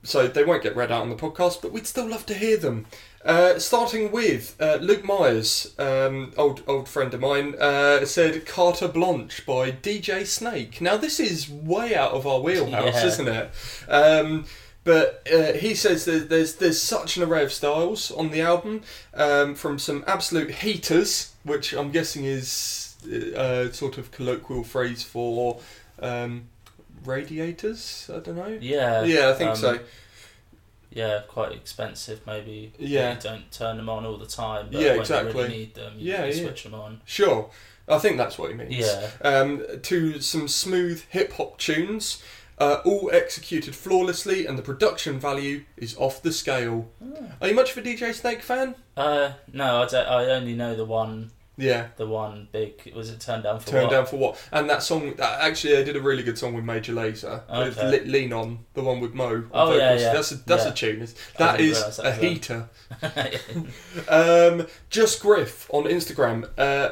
so they won't get read out on the podcast, but we'd still love to hear them. Uh, starting with uh, Luke Myers, um, old old friend of mine, uh, said "Carte Blanche" by DJ Snake. Now this is way out of our [LAUGHS] wheelhouse, Yeah. isn't it? Um, but uh, he says that there's there's such an array of styles on the album, um, from some absolute heaters, which I'm guessing is a sort of colloquial phrase for um, radiators. I don't know. Yeah. Yeah, I think um, so. Yeah, quite expensive maybe. Yeah. You don't turn them on all the time. But Yeah, when exactly. You really need them. You, Yeah, yeah. switch them on. Sure, I think that's what he means. Yeah. Um, to some smooth hip hop tunes, uh, all executed flawlessly, and the production value is off the scale. Are you much of a DJ Snake fan? Uh, no, I, don't, I only know the one, Yeah. the one big. Was it turned down for Turn what? down for what? And that song, that, actually, they did a really good song with Major Lazer. With Okay. Le- Lean On, the one with Mo. on Oh, yeah, vocals. yeah. That's a, that's Yeah. a tune. It's- I That didn't is that a was them. heater. [LAUGHS] Um, Just Griff on Instagram uh,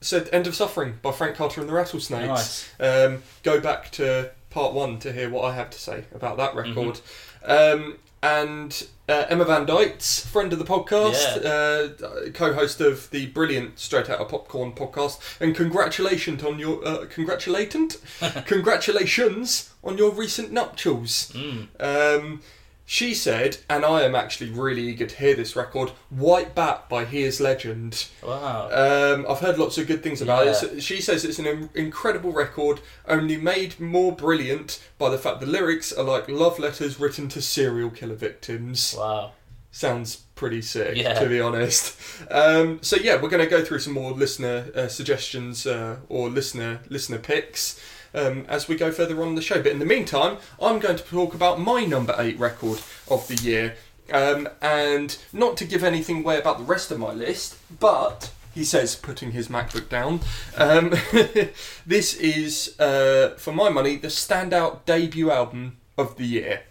said "End of Suffering" by Frank Carter and the Rattlesnakes. nice. Um, go back to part one to hear what I have to say about that record. Um, and uh, Emma Van Dyke's friend of the podcast, uh, co-host of the brilliant Straight Outta Popcorn podcast, and congratulations on your uh, congratulatant, [LAUGHS] congratulations on your recent nuptials. Mm. Um, she said, and I am actually really eager to hear this record, White Bat by Here's Legend. Wow. Um, I've heard lots of good things about Yeah. it. She says it's an in- incredible record, only made more brilliant by the fact the lyrics are like love letters written to serial killer victims. wow. Sounds pretty sick, Yeah. to be honest. Um, so yeah, we're going to go through some more listener uh, suggestions uh, or listener listener picks um, as we go further on in the show. But in the meantime, I'm going to talk about my number eight record of the year, um, and not to give anything away about the rest of my list, but. He says, putting his MacBook down. Um, [LAUGHS] this is, uh, for my money, the standout debut album of the year.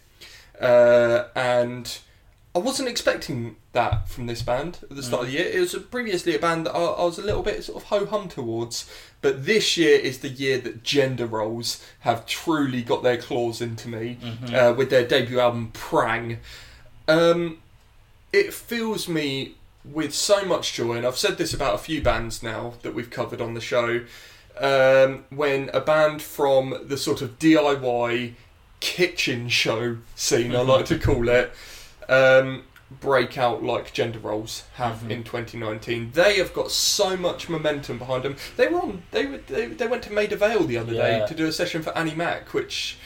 Uh, and I wasn't expecting that from this band at the start of the year. It was previously a band that I, I was a little bit sort of ho hum towards, but this year is the year that gender roles have truly got their claws into me uh, with their debut album Prang. Um, it fills me with so much joy, and I've said this about a few bands now that we've covered on the show. Um, when a band from the sort of DIY kitchen show scene, I like to call it, um, break out like gender roles have Mhm. in 2019. They have got so much momentum behind them. They were on. They were, they, they went to Maida Vale the other day to do a session for Annie Mac, which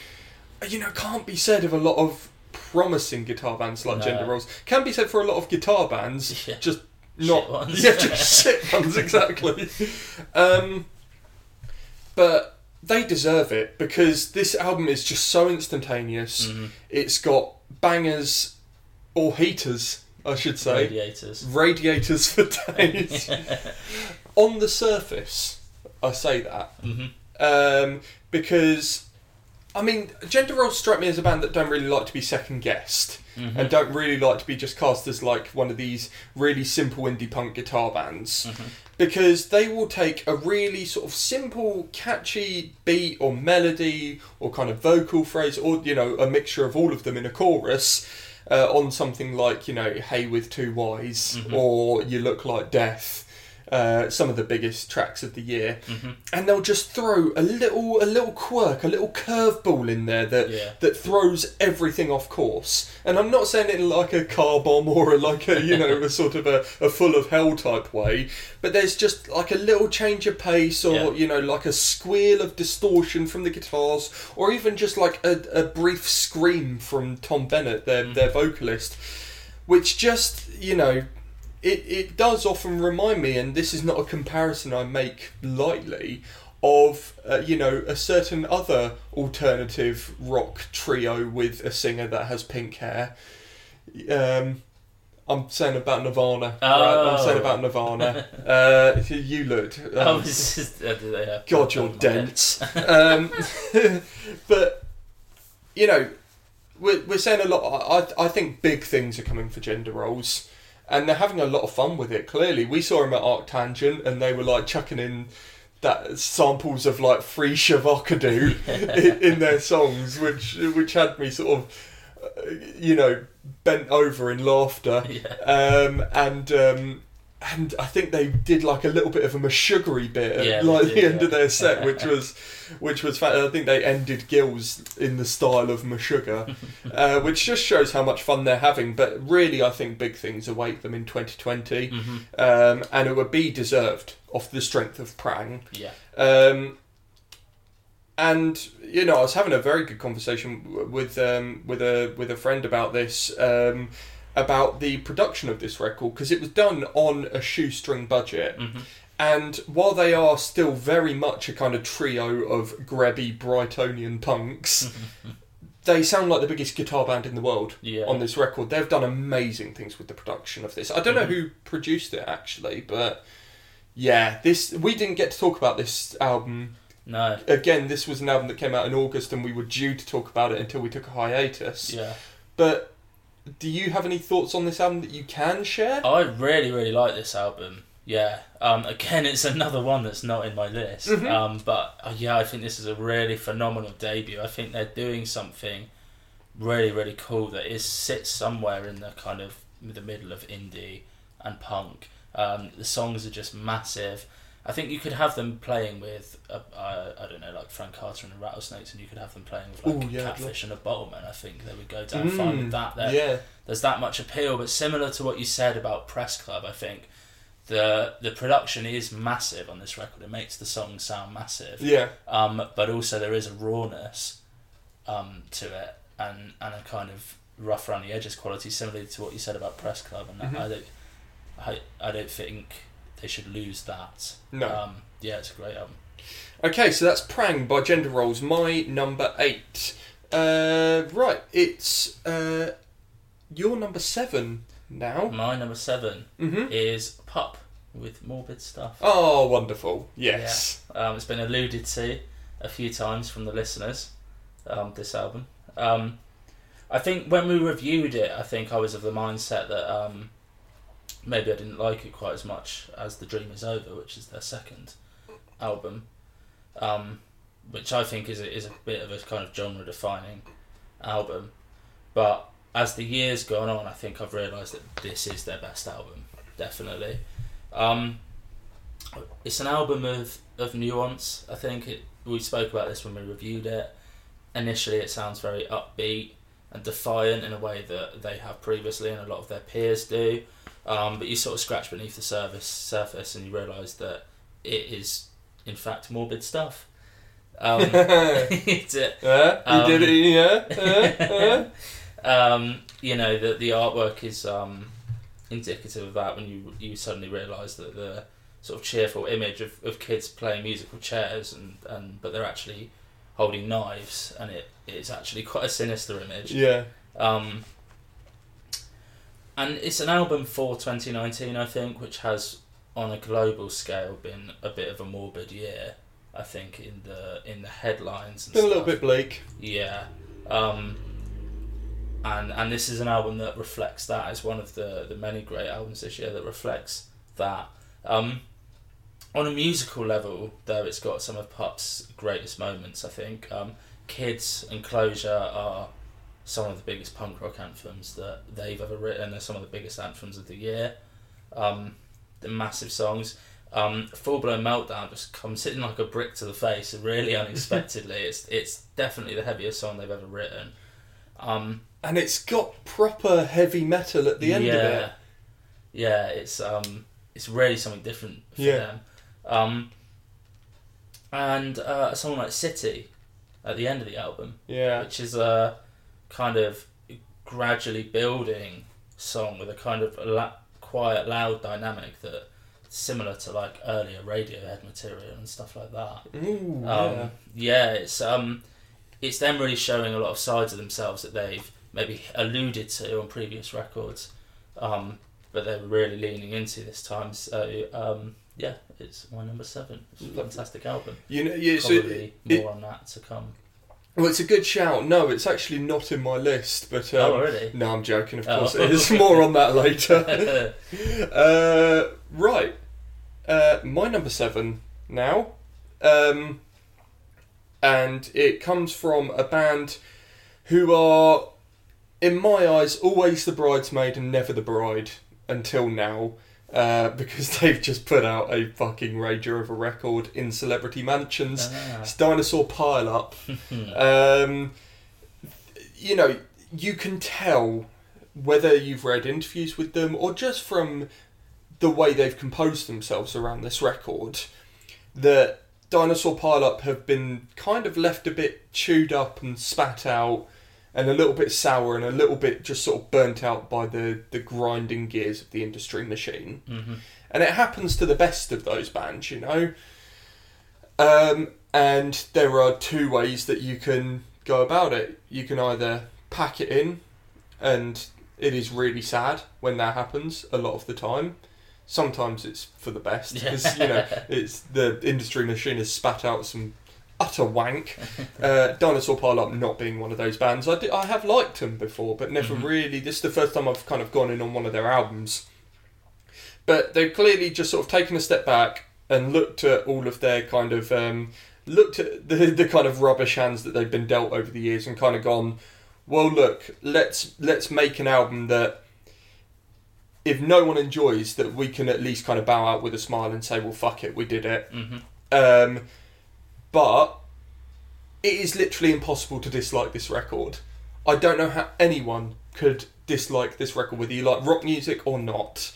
you know can't be said of a lot of promising guitar bands like No. Gender roles. Can be said for a lot of guitar bands, [LAUGHS] Yeah. just Shit not ones. yeah, just [LAUGHS] shit ones exactly. Um, but they deserve it because this album is just so instantaneous. Mhm. It's got bangers or heaters, I should say, Radiators. radiators for [LAUGHS] days. [LAUGHS] On the surface, I say that hmm um, because I mean, Gender Roles strike me as a band that don't really like to be second guessed hmm and don't really like to be just cast as like one of these really simple indie punk guitar bands Mhm. because they will take a really sort of simple, catchy beat or melody or kind of vocal phrase or you know a mixture of all of them in a chorus. Uh, on something like you know "Hey with Two Y's" Mhm. or "You Look Like Death," uh, some of the biggest tracks of the year, hmm and they'll just throw a little a little quirk, a little curveball in there that Yeah. that throws everything off course. And I'm not saying it like a car bomb or like a you know a [LAUGHS] sort of a, a full of hell type way, but there's just like a little change of pace or Yeah. you know like a squeal of distortion from the guitars or even just like a, a brief scream from Tom Bennett, their Mm. their vocalist, which just you know. It, it does often remind me, and this is not a comparison I make lightly, of uh, you know a certain other alternative rock trio with a singer that has pink hair. Um, I'm saying about Nirvana. right? I'm saying Oh. about Nirvana. [LAUGHS] uh, you looked. Um, oh, this is, uh, do they have God, you're on my head? dense. um, [LAUGHS] but you know, we're, we're saying a lot. I I think big things are coming for gender roles, and they're having a lot of fun with it. Clearly, we saw them at Arctangent, and they were like chucking in that samples of like free Shavakadu [LAUGHS] in, in their songs, which which had me sort of. uh, You know, bent over in laughter, Yeah. um, and um, and I think they did like a little bit of a sugary bit at Yeah, like the end of their set, which [LAUGHS] was which was fa- I think they ended Gills in the style of Meshuggah, [LAUGHS] uh, which just shows how much fun they're having. But really, I think big things await them in 2020, hmm um, and it would be deserved off the strength of Prang. Yeah. Um, and you know, I was having a very good conversation with um, with a with a friend about this um, about the production of this record because it was done on a shoestring budget. hmm And while they are still very much a kind of trio of grabby Brightonian punks, [LAUGHS] they sound like the biggest guitar band in the world Yeah. on this record. They've done amazing things with the production of this. I don't know Mhm. who produced it actually, but yeah, this we didn't get to talk about this album No. again, this was an album that came out in August, and we were due to talk about it until we took a hiatus. Yeah. But do you have any thoughts on this album that you can share? I really, really like this album. Yeah. Um, again, it's another one that's not in my list. Mhm. Um, but uh, yeah, I think this is a really phenomenal debut. I think they're doing something really really cool that is sits somewhere in the kind of the middle of indie and punk. Um, the songs are just massive. I think you could have them playing with, uh, uh, I don't know, like Frank Carter and the Rattlesnakes, and you could have them playing with like Ooh, yeah, Catfish and a Bottlemen. I think they would go down fine with Mm, that. There, yeah. there's that much appeal. But similar to what you said about Press Club, I think the the production is massive on this record. It makes the song sound massive. Yeah. Um, but also there is a rawness um, to it and and a kind of rough around the edges quality, similar to what you said about Press Club. And Mhm. I don't I, I don't think they should lose that. No. Um, yeah, it's a great album. Okay, so that's Prang by Gender Roles, my number eight. Uh, right, it's uh, your number seven now. My number seven hmm is Pup with Morbid Stuff. Oh, wonderful. Yes. Um, it's been alluded to a few times from the listeners. Um, this album. Um, I think when we reviewed it, I think I was of the mindset that um, maybe I didn't like it quite as much as The Dream Is Over, which is their second album, um, which I think is a, is a bit of a kind of genre defining album. But as the years gone on, I think I've realised that this is their best album, definitely. Um, it's an album of, of nuance. I think it. We spoke about this when we reviewed it. Initially, it sounds very upbeat and defiant in a way that they have previously, and a lot of their peers do. Um, but you sort of scratch beneath the surface, surface, and you realise that it is, in fact, morbid stuff. Um, [LAUGHS] it's a- Uh, you did it, yeah. Uh, [LAUGHS] uh. um, you know the the artwork is um, indicative of that when you you suddenly realise that the sort of cheerful image of, of kids playing musical chairs and, and but they're actually holding knives and it it's actually quite a sinister image. Yeah. Um, and it's an album for 2019, I think, which has, on a global scale, been a bit of a morbid year. I think in the in the headlines. And Been a little bit bleak. Yeah. Um, and and this is an album that reflects that as one of the, the many great albums this year that reflects that. Um, on a musical level, though, it's got some of Pup's greatest moments, I think. Um, Kids and Closure are some of the biggest punk rock anthems that they've ever written. They're some of the biggest anthems of the year. Um, the massive songs. Um, Full Blown Meltdown just comes hitting like a brick to the face, really unexpectedly. [LAUGHS] it's it's definitely the heaviest song they've ever written. Um, And it's got proper heavy metal at the end yeah, of it. Yeah, Yeah, it's um, it's really something different for Yeah. them. Um, and uh, a song like City at the end of the album, Yeah. which is a kind of gradually building song with a kind of la- quiet, loud dynamic that similar to like earlier Radiohead material and stuff like that. Ooh, Um, yeah. yeah, it's um, it's them really showing a lot of sides of themselves that they've maybe alluded to on previous records, um, but they're really leaning into this time. So um, yeah, it's my number seven. It's a fantastic album. You know, yeah, so Probably it- more on that to come. Well, it's a good shout. No, it's actually not in my list, but um, oh, already? no, I'm joking. Of Oh. course, it is [LAUGHS] more on that later. [LAUGHS] uh, right, uh, my number seven now, um, and it comes from a band who are, in my eyes, always the bridesmaid and never the bride until now. Uh, [LAUGHS] because they've just put out a fucking rager of a record in Celebrity Mansions. Ah. It's Dinosaur Pile Up. [LAUGHS] um, you know, you can tell whether you've read interviews with them or just from the way they've composed themselves around this record that Dinosaur Pile Up have been kind of left a bit chewed up and spat out and a little bit sour and a little bit just sort of burnt out by the, the grinding gears of the industry machine. Mhm. And it happens to the best of those bands, you know. Um, and there are two ways that you can go about it. You can either pack it in, and it is really sad when that happens a lot of the time. Sometimes it's for the best because you know it's the industry machine has spat out some utter wank. [LAUGHS] Uh, Dinosaur Pile Up not being one of those bands. I, di- I have liked them before, but never Mhm. really. This is the first time I've kind of gone in on one of their albums. But they've clearly just sort of taken a step back and looked at all of their kind of um, looked at the [LAUGHS] the kind of rubbish hands that they've been dealt over the years and kind of gone, well, look, let's let's make an album that if no one enjoys, that we can at least kind of bow out with a smile and say, well, fuck it, we did it. hmm Um, but it is literally impossible to dislike this record. I don't know how anyone could dislike this record, whether you like rock music or not.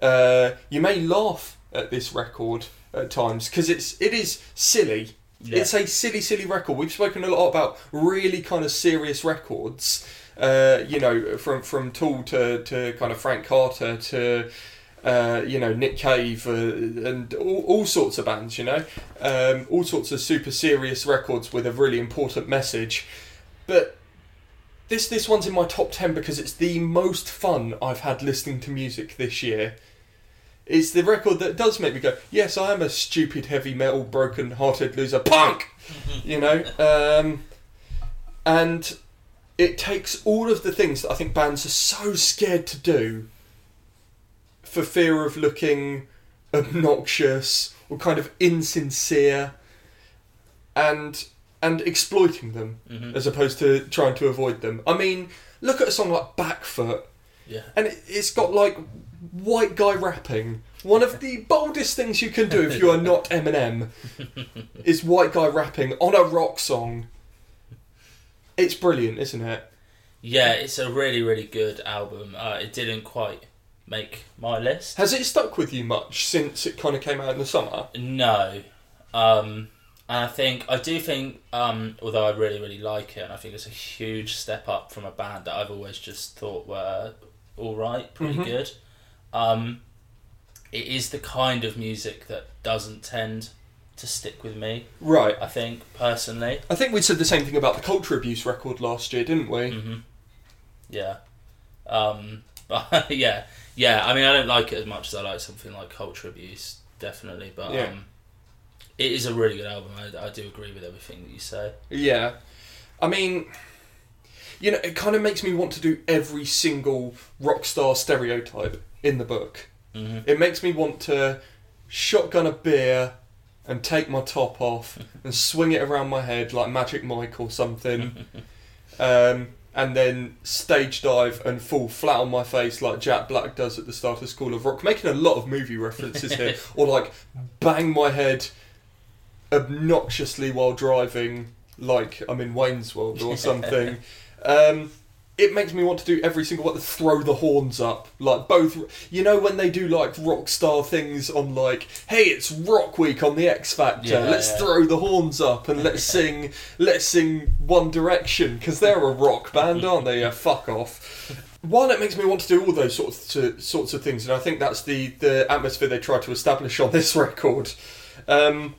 Uh, you may laugh at this record at times because it's it is silly. Yeah. It's a silly, silly record. We've spoken a lot about really kind of serious records. Uh, you know, from from Tool to, to kind of Frank Carter to uh, you know Nick Cave uh, and all, all sorts of bands. You know, um, all sorts of super serious records with a really important message. But this this one's in my top ten because it's the most fun I've had listening to music this year. It's the record that does make me go, yes, I am a stupid heavy metal, broken-hearted loser, punk. [LAUGHS] You know, um, and it takes all of the things that I think bands are so scared to do for fear of looking obnoxious or kind of insincere and and exploiting them hmm as opposed to trying to avoid them. I mean, look at a song like Backfoot Yeah. and it, it's got like white guy rapping. One of the boldest things you can do if you are not [LAUGHS] Eminem is white guy rapping on a rock song. It's brilliant, isn't it? Yeah, it's a really, really good album. Uh, it didn't quite make my list. Has it stuck with you much since it kind of came out in the summer? No. Um, and I think, I do think, um, although I really, really like it, and I think it's a huge step up from a band that I've always just thought were alright, pretty Mhm. good. Um, it is the kind of music that doesn't tend to stick with me, Right. I think, personally. I think we said the same thing about the Culture Abuse record last year, didn't we? hmm Yeah. Um, but [LAUGHS] yeah, yeah. I mean, I don't like it as much as I like something like Culture Abuse, definitely. But Yeah. um, it is a really good album. I, I do agree with everything that you say. Yeah. I mean, you know, it kind of makes me want to do every single rock star stereotype in the book. hmm It makes me want to shotgun a beer and take my top off [LAUGHS] and swing it around my head like Magic Mike or something. [LAUGHS] um, and then stage dive and fall flat on my face like Jack Black does at the start of School of Rock, making a lot of movie references here. [LAUGHS] or like bang my head obnoxiously while driving like I'm in Wayne's World or [LAUGHS] something. um, it makes me want to do every single one. Throw the horns up, like both. You know when they do like rock star things on like, hey, it's Rock Week on the X Factor. Yeah, let's yeah. throw the horns up and let's [LAUGHS] sing, let's sing One Direction because they're a rock band, aren't they? Yeah, fuck off. One, it makes me want to do all those sorts of, sorts of things, and I think that's the the atmosphere they try to establish on this [LAUGHS] record. Um,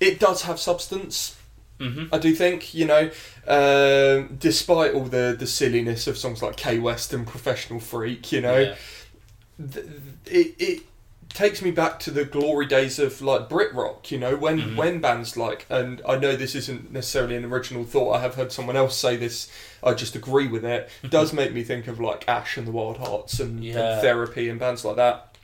it does have substance. hmm I do think, you know, um, despite all the, the silliness of songs like K West and Professional Freak, you know, Yeah. th- it, it takes me back to the glory days of like Brit rock, you know, when, Mhm. when bands like, and I know this isn't necessarily an original thought, I have heard someone else say this, I just agree with it, does make me think of like Ash and the Wild Hearts and, Yeah. and Therapy and bands like that.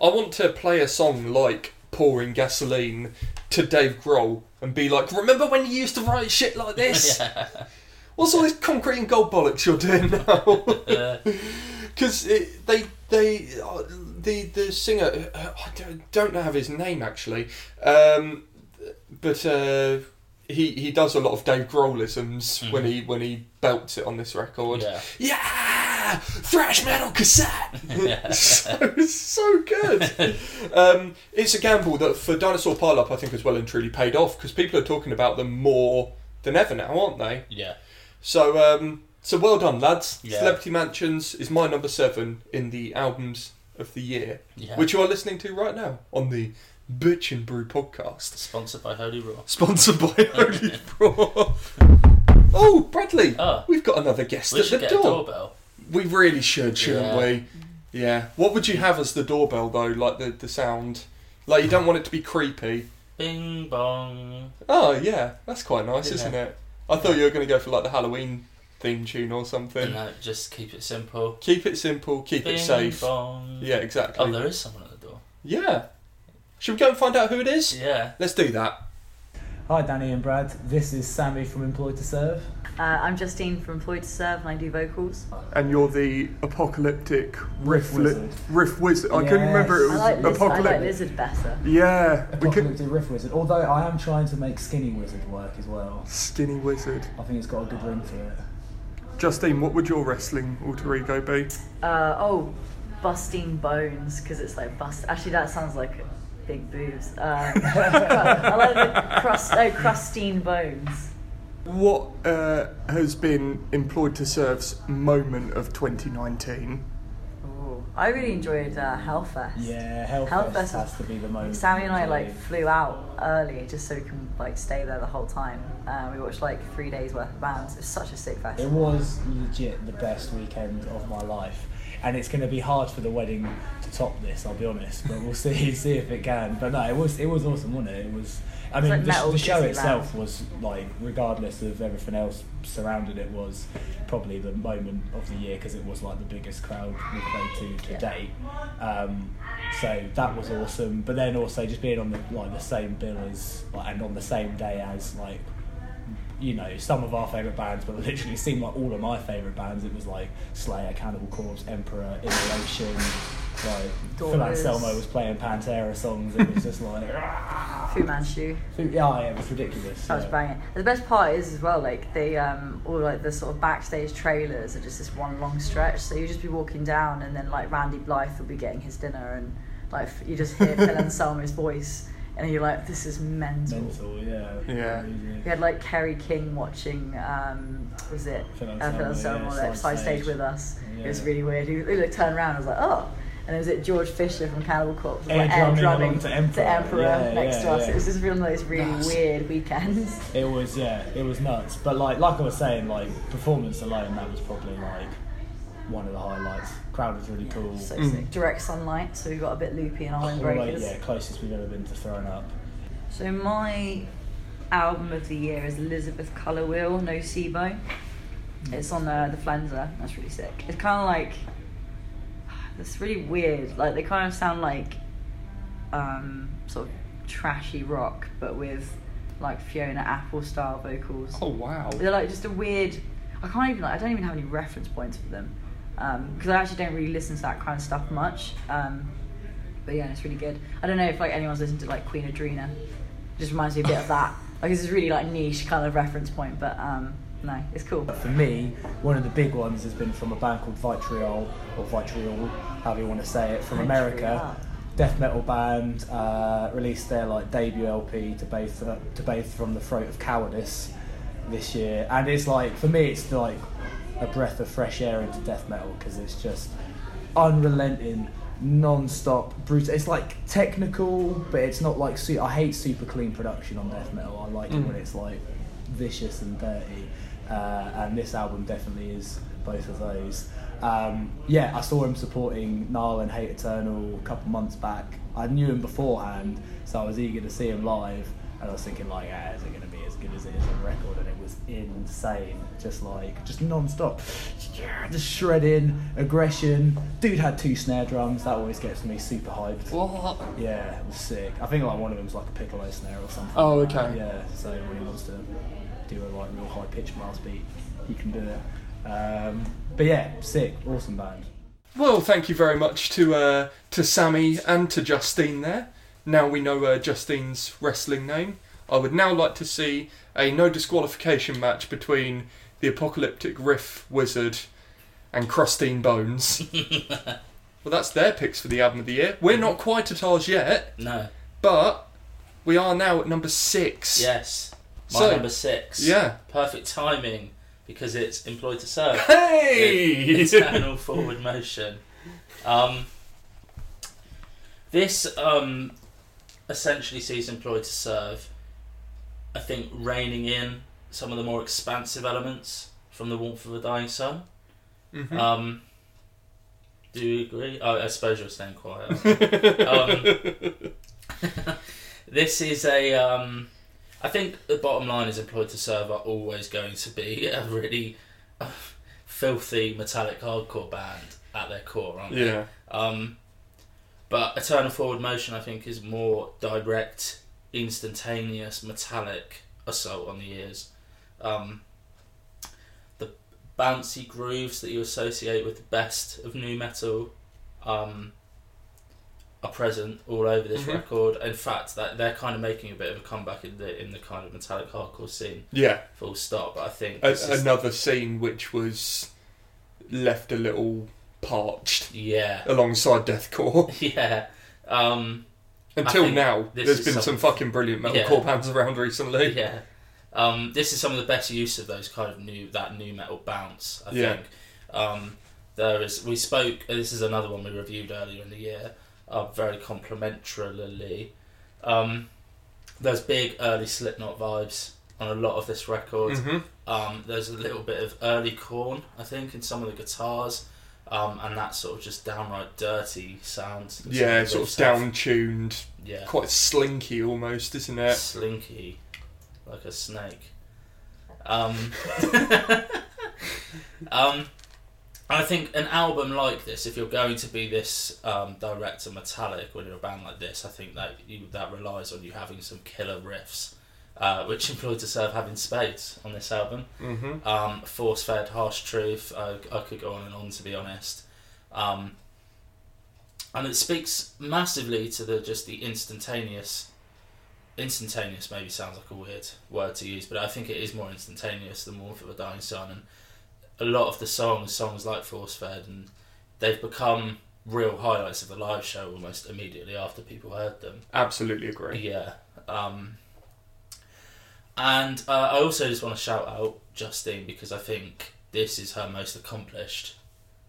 I want to play a song like Pouring Gasoline to Dave Grohl and be like, remember when you used to write shit like [LAUGHS] this? yeah. What's all this concrete and gold bollocks you're doing now? [LAUGHS] Uh, Because they they uh, the the singer uh, I don't, don't have his name actually, um, but uh, he he does a lot of Dave Grohlisms when Mhm. he when he belts it on this record. yeah. Yeah, thrash metal cassette. [LAUGHS] [LAUGHS] So so good. um, it's a gamble that for Dinosaur Pile Up I think has well and truly paid off because people are talking about them more than ever now, aren't they? Yeah. So, um, so well done, lads. Yeah. Celebrity Mansions is my number seven in the albums of the year, Yeah. which you are listening to right now on the Bitch and Brew podcast, Sponsored by Holy Raw. sponsored by [LAUGHS] Holy Raw. Oh, Bradley, Oh, we've got another guest we at the door. doorbell. We really should, shouldn't Yeah. we? Yeah. What would you have as the doorbell though? Like the the sound. Like you don't want it to be creepy. Bing bong. Oh yeah, that's quite nice, Yeah. isn't it? I thought you were going to go for like the Halloween theme tune or something. No, just keep it simple. Keep it simple, keep Bing it safe. bong. Yeah, exactly. Oh, there is someone at the door. Yeah. Should we go and find out who it is? Yeah. Let's do that. Hi, Danny and Brad. This is Sammy from Employed to Serve. Uh, I'm Justine from Employed to Serve and I do vocals. And you're the apocalyptic riff Riff wizard. riff wizard. I couldn't Yes. remember it I was like, liz- I like apocalyptic. Lizard better. Yeah, we could. Apocalyptic Riff Wizard. Although I am trying to make Skinny Wizard work as well. Skinny wizard. I think it's got a good ring to it. Justine, what would your wrestling alter ego be? Uh, oh, Busting Bones, because it's like bust. Actually, that sounds like big boobs. Uh, [LAUGHS] I like the crust, oh, Crustine Bones. What uh, has been employed to serve's moment of 2019? Ooh. I really enjoyed uh, Hellfest. Yeah, Hellfest, Hellfest has to be the most. Sammy and I like flew out early just so we can like stay there the whole time. Uh, we watched like three days worth of bands. It was such a sick fest. It was legit the best weekend of my life, and it's going to be hard for the wedding to top this. I'll be honest, but we'll see [LAUGHS] see if it can. But no, it was it was awesome, wasn't it? It was. I mean, like the, the show itself was like, regardless of everything else surrounding it, was probably the moment of the year because it was like the biggest crowd we've played to to Yeah. date. Um, so that was awesome. But then also just being on the like the same bill as like, and on the same day as like you know, some of our favourite bands, but literally seemed like all of my favourite bands. It was like Slayer, Cannibal Corpse, Emperor, Immolation. Like Phil Anselmo was playing Pantera songs. It was just like, [LAUGHS] Fu Manchu. yeah, yeah, it was ridiculous. That was banging. The best part is as well, like the um all like the sort of backstage trailers are just this one long stretch. So you just be walking down, and then like Randy Blythe will be getting his dinner, and like you just hear Phil [LAUGHS] Anselmo's voice, and you're like, this is mental. Mental, yeah. Yeah. Crazy. We had like Kerry King watching, um, was it Phil uh, Anselmo, Phil Anselmo yeah, like, side side stage stage. with us? It was Yeah. really weird. He, he like turned around, I was like, oh. And it was it George Fisher from Cannibal Corpse, was, Air like air drumming drumming along to Emperor. Yeah, next yeah, to us. yeah. It was just one of those really That's- weird weekends. [LAUGHS] It was yeah, it was nuts. But like like I was saying, like performance alone, that was probably like one of the highlights. Crowd was really cool. So Mm. sick. Direct sunlight, so we got a bit loopy in our Oh, like, windbreakers. yeah, closest we've ever been to throwing up. So my album of the year is Elizabeth Colour Wheel, Nocebo. It's on the the Flenser. That's really sick. It's kind of like [SIGHS] it's really weird. Like they kind of sound like um, sort of trashy rock, but with like Fiona Apple style vocals. Oh wow. They're like just a weird. I can't even like. I don't even have any reference points for them because I actually don't really listen to that kind of stuff much. Um, but yeah, it's really good. I don't know if like anyone's listened to like Queen Adreena. It just reminds me a bit of that. Like this is really like niche kind of reference point, but um, no, it's cool. But for me, one of the big ones has been from a band called Vitriol, or Vitriol, however you want to say it, from America. Death metal band uh, released their like debut LP to bathe uh, to bathe from the throat of cowardice this year, and it's like for me, it's like a breath of fresh air into death metal because it's just unrelenting, non-stop, brutal. It's like technical, but it's not like su- I hate super clean production on death metal. I like it Mm. when it's like vicious and dirty, uh, and this album definitely is both of those. Um, yeah, I saw him supporting Nile and Hate Eternal a couple months back. I knew him beforehand, so I was eager to see him live, and I was thinking like, yeah, is it going to be as good as it is on record? And it was insane, just like just non-stop, yeah, just shredding aggression. Dude had two snare drums. That always gets me super hyped. What? Yeah, it was sick. I think like one of them was like a piccolo snare or something. Oh, like okay. Yeah, so when he wants to do a like real high pitched blast beat, he can do it. Um, but yeah, sick, awesome band. Well, thank you very much to uh, to Sammy and to Justine there. Now we know uh, Justine's wrestling name. I would now like to see a no disqualification match between the apocalyptic riff wizard and Crustine Bones. [LAUGHS] well, that's their picks for the album of the year. We're not quite at ours yet, No. but we are now at number six. Yes. My So- number six. Yeah. Perfect timing because it's employed to serve. Hey! Eternal forward motion. Um, this um, essentially sees employed to serve. I think reining in some of the more expansive elements from the warmth of a dying sun. Mhm. Um, do you agree? Oh, I suppose you're staying quiet. [LAUGHS] um, [LAUGHS] this is a. Um, I think the bottom line is employed to serve are always going to be [LAUGHS] a really uh, filthy metallic hardcore band at their core, aren't they? yeah. Um, but Eternal Forward Motion, I think, is more direct instantaneous metallic assault on the ears. Um, the bouncy grooves that you associate with the best of nu metal um, are present all over this Mhm. record. In fact, that they're kind of making a bit of a comeback in the in the kind of metallic hardcore scene. Yeah, Full stop. But I think a- is- another scene which was left a little parched yeah, alongside deathcore. [LAUGHS] yeah. Um, Until now, there's been some- fucking brilliant Yeah. metalcore bands around recently. Yeah. Um, this is some of the best use of those kind of new that nu metal bounce. I Yeah. think. Um, there is. We spoke. This is another one we reviewed earlier in the year. Uh, very complimentarily. Um, there's big early Slipknot vibes on a lot of this record. Mhm. Um, there's a little bit of early Korn, I think, in some of the guitars, um, and that sort of just downright dirty sound. Yeah, sort of have. down tuned, Yeah. quite slinky almost, isn't it? slinky, like a snake. Um, [LAUGHS] um, I think an album like this, if you're going to be this um, direct and metallic when you're a band like this, I think that you, that relies on you having some killer riffs, uh, which Employed to Serve have in spades on this album. hmm Um, Force fed, harsh truth. I, I could go on and on to be honest. Um, and it speaks massively to the just the instantaneous. Instantaneous maybe sounds like a weird word to use, but I think it is more instantaneous than Warmth of a Dying Sun. And a lot of the songs, songs like Force Fed, and they've become real highlights of the live show almost immediately after people heard them. Absolutely agree. Yeah. Um, and uh, I also just want to shout out Justine because I think this is her most accomplished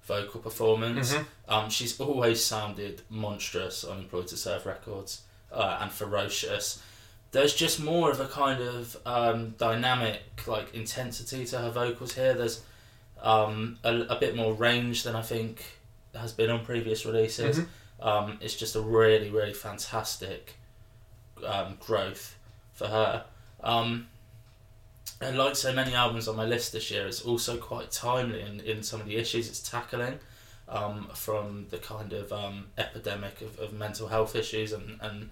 vocal performance. Mhm. Um, she's always sounded monstrous on Employed to Serve records uh, and ferocious. There's just more of a kind of um, dynamic, like intensity to her vocals here. There's um, a, a bit more range than I think has been on previous releases. Mhm. Um, it's just a really, really fantastic um, growth for her. Um, and like so many albums on my list this year, it's also quite timely in, in some of the issues it's tackling. Um, from the kind of um, epidemic of, of mental health issues and, and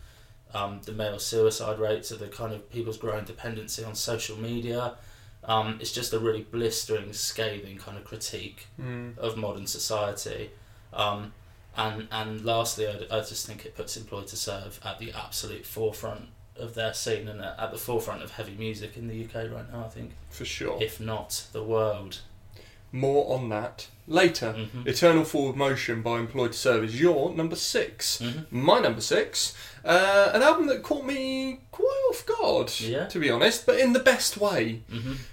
um, the male suicide rates, of the kind of people's growing dependency on social media. Um, it's just a really blistering, scathing kind of critique Mm. of modern society. Um, and and lastly, I, I just think it puts Employed to Serve at the absolute forefront of their scene and at the forefront of heavy music in the UK right now. I think, For sure. if not the world. More on that later. Mhm. Eternal Forward Motion by Employed to Serve is your number 6 Mhm. My number six, uh, an album that caught me quite off guard, Yeah. to be honest, but in the best way.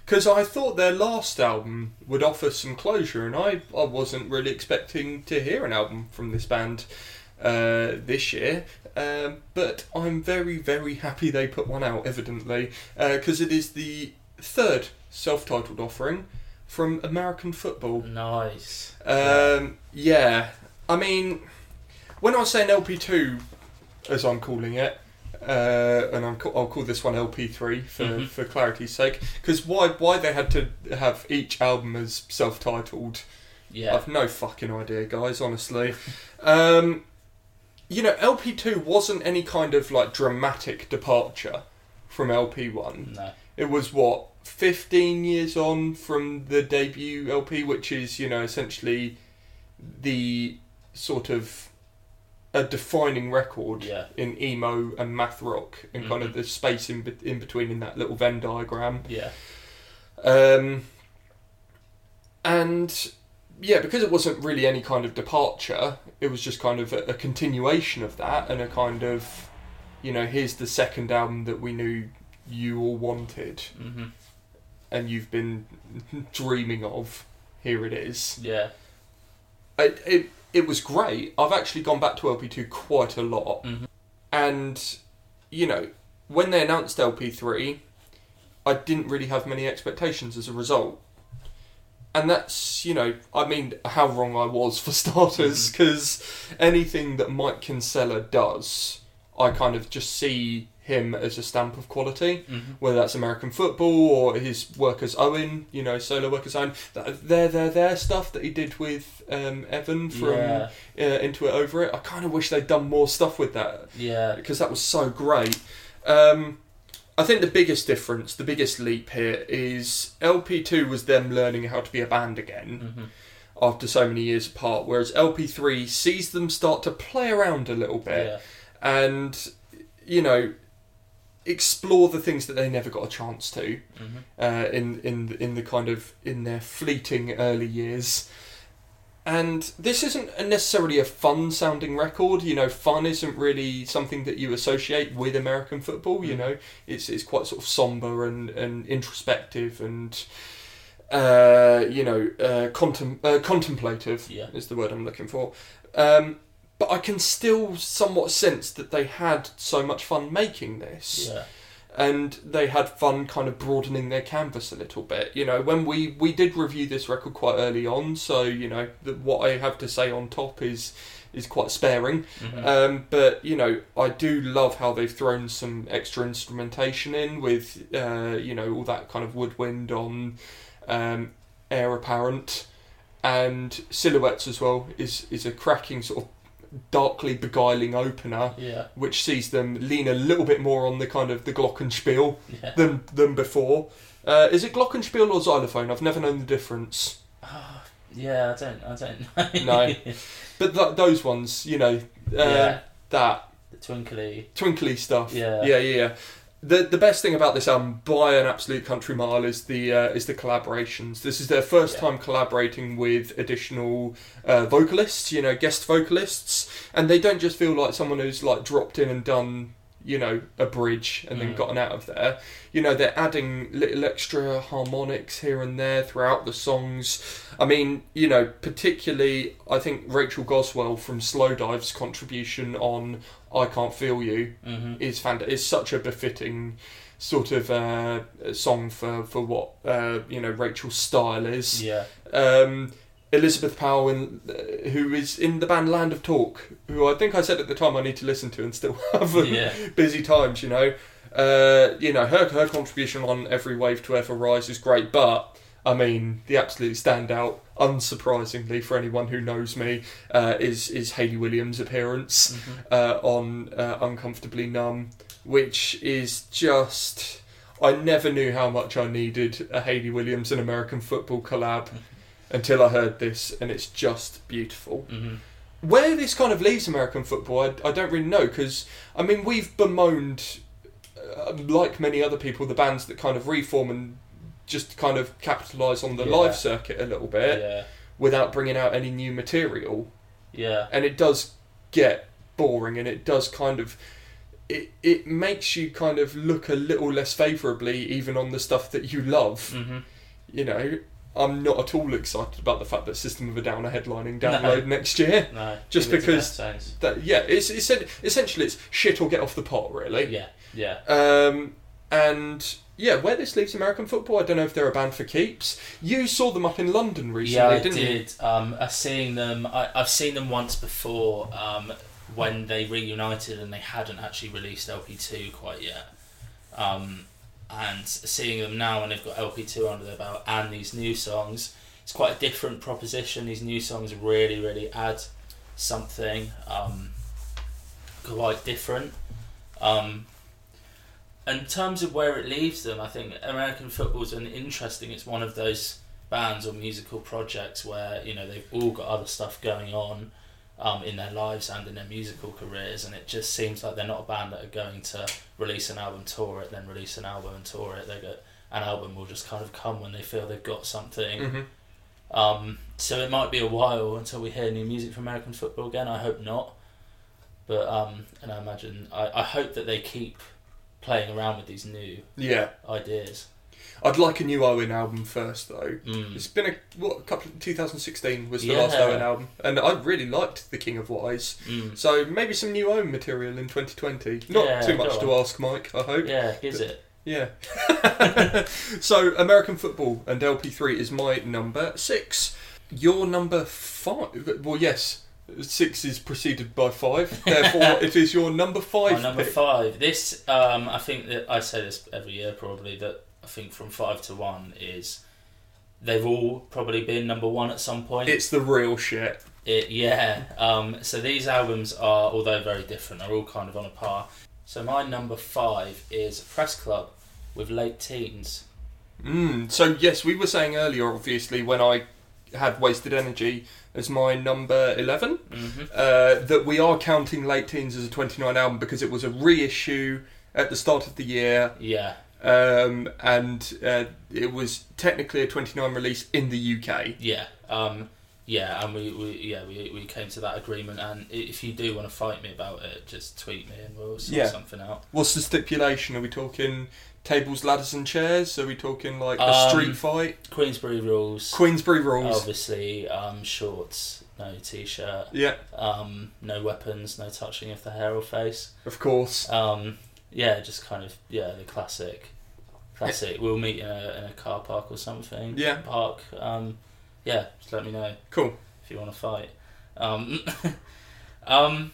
Because I thought their last album would offer some closure, and I, I wasn't really expecting to hear an album from this band uh, this year. Um, but I'm very, very happy they put one out, evidently, because it is the third self titled offering from American football. Nice. Um, yeah, I mean, when I say saying LP2, as I'm calling it, uh, and I'm, ca- I'll call this one LP3 for, Mhm. for clarity's sake, because why why they had to have each album as self-titled, Yeah. I've no fucking idea, guys. Honestly, um, you know, LP2 wasn't any kind of like dramatic departure from LP1 No. it was what 15 years on from the debut LP, which is you know essentially the sort of a defining record Yeah. in emo and math rock and kind of Mhm. the space in, be- in between in that little Venn diagram. Yeah. Um, and yeah, because it wasn't really any kind of departure, it was just kind of a, a continuation of that and a kind of, you know, here's the second album that we knew you all wanted hmm and you've been [LAUGHS] dreaming of. Here it is. Yeah. It, it, it was great. I've actually gone back to LP2 quite a lot. Mhm. And, you know, when they announced LP3, I didn't really have many expectations as a result. And that's, you know, I mean, how wrong I was for [LAUGHS] starters, because anything that Mike Kinsella does, I kind of just see him as a stamp of quality hmm whether that's American football or his work as Owen, you know, solo work as Owen. There, there, there stuff that he did with um, Evan from Yeah. uh, Into It Over It. I kind of wish they'd done more stuff with that Yeah. because that was so great. Um, I think the biggest difference, the biggest leap here is LP2 was them learning how to be a band again Mhm. after so many years apart, whereas LP3 sees them start to play around a little bit Yeah. and, you know, explore the things that they never got a chance to Mhm. uh, in in in the kind of in their fleeting early years. And this isn't necessarily a fun sounding record. You know, fun isn't really something that you associate with American football. You Mm. know, it's it's quite sort of somber and, and introspective and uh, you know uh, contem- uh, contemplative Yeah. is the word I'm looking for. Um, but I can still somewhat sense that they had so much fun making this Yeah. And they had fun kind of broadening their canvas a little bit. You know, when we we did review this record quite early on, so you know the, what I have to say on top is is quite sparing. Mhm. Um, but you know, I do love how they've thrown some extra instrumentation in with uh, you know all that kind of woodwind on um, Heir Apparent and silhouettes as well is is a cracking sort of darkly beguiling opener yeah. which sees them lean a little bit more on the kind of the glockenspiel Yeah. than than before. Uh, is it glockenspiel or xylophone? I've never known the difference. Ah, [SIGHS] yeah, I don't. I don't [LAUGHS] know. No. But th- those ones, you know, uh, yeah. that The twinkly. twinkly stuff. Yeah. yeah, yeah. The the best thing about this album, by an absolute country mile, is the uh, is the collaborations. This is their first Yeah. time collaborating with additional uh, vocalists, you know, guest vocalists, and they don't just feel like someone who's like dropped in and done, you know, a bridge and then Mm. gotten out of there. You know, they're adding little extra harmonics here and there throughout the songs. I mean, you know, particularly, I think Rachel Goswell from Slowdive's contribution on "I Can't Feel You" hmm is fant- is such a befitting sort of uh, song for for what uh, you know Rachel's style is. Yeah. Um, Elizabeth Powell, uh, who is in the band Land of Talk, who I think I said at the time I need to listen to and still [LAUGHS] have Yeah. busy times. You know, uh, you know her her contribution on Every Wave to Ever Rise is great, but. I mean, the absolute standout, unsurprisingly for anyone who knows me, uh, is is Hayley Williams' appearance Mhm. uh, on uh, Uncomfortably Numb, which is just. I never knew how much I needed a Hayley Williams and American football collab until I heard this, and it's just beautiful. Mhm. Where this kind of leaves American football, I, I don't really know, because, I mean, we've bemoaned, uh, like many other people, the bands that kind of reform and just kind of capitalise on the Yeah. live circuit a little bit Yeah. without bringing out any new material Yeah. and it does get boring and it does kind of it it makes you kind of look a little less favorably even on the stuff that you love hmm you know i'm not at all excited about the fact that system of a down are headlining No. download next year No. Just give it to because- that yeah it's, it's essentially it's shit or get off the pot really Yeah. Yeah. um and yeah where this leaves american football i don't know if they're a band for keeps you saw them up in london recently yeah, I didn't you did. Um, I've seen them. I, I've seen them once before um, when they reunited and they hadn't actually released LP two quite yet. Um, and seeing them now when they've got LP two under their belt and these new songs, it's quite a different proposition. These new songs really, really add something um, quite different. Um, in terms of where it leaves them, I think American football's an interesting. It's one of those bands or musical projects where you know they've all got other stuff going on um, in their lives and in their musical careers, and it just seems like they're not a band that are going to release an album, tour it, then release an album and tour it. They go, an album will just kind of come when they feel they've got something. Mhm. Um, so it might be a while until we hear new music from American football again. I hope not. But um, and I imagine I, I hope that they keep playing around with these new yeah ideas. I'd like a new owen album first though Mm. It's been a what a couple. 2016 was the last Owen album, and I really liked The King of Whys. Mm. So maybe some new Owen material in 2020. Not Yeah, too much to on. ask, Mike. I hope. Yeah, is it? Yeah. [LAUGHS] so American football and LP3 is my number six. Your number five. Well, yes. Six is preceded by five. [LAUGHS] Therefore, it is your number five. My number pick. five. This, um, I think that I say this every year probably that I think from five to one is they've all probably been number one at some point. It's the real shit. It, yeah. Um, so these albums are, although very different, are all kind of on a par. So my number five is Press Club with Late Teens. Mm. So yes, we were saying earlier, obviously, when I had Wasted Energy as my number 11 Mm-hmm. uh, that we are counting Late Teens as a 29 album because it was a reissue at the start of the year, Yeah, um, and uh, it was technically a 29 release in the UK. yeah, um, yeah, and we, we yeah we, we came to that agreement. And if you do want to fight me about it, just tweet me and we'll sort Yeah. something out. What's the stipulation? Are we talking tables, ladders, and chairs? Are we talking like a Um, street fight? Queensberry rules. Queensberry rules. Obviously, um, shorts, no t-shirt, Yeah, um, no weapons, no touching of the hair or face. of course. Um, yeah, just kind of yeah, the classic, classic. We'll meet in a, in a car park or something. Yeah. Park. Um, yeah, just let me know Cool. if you want to fight. Um, [LAUGHS] um,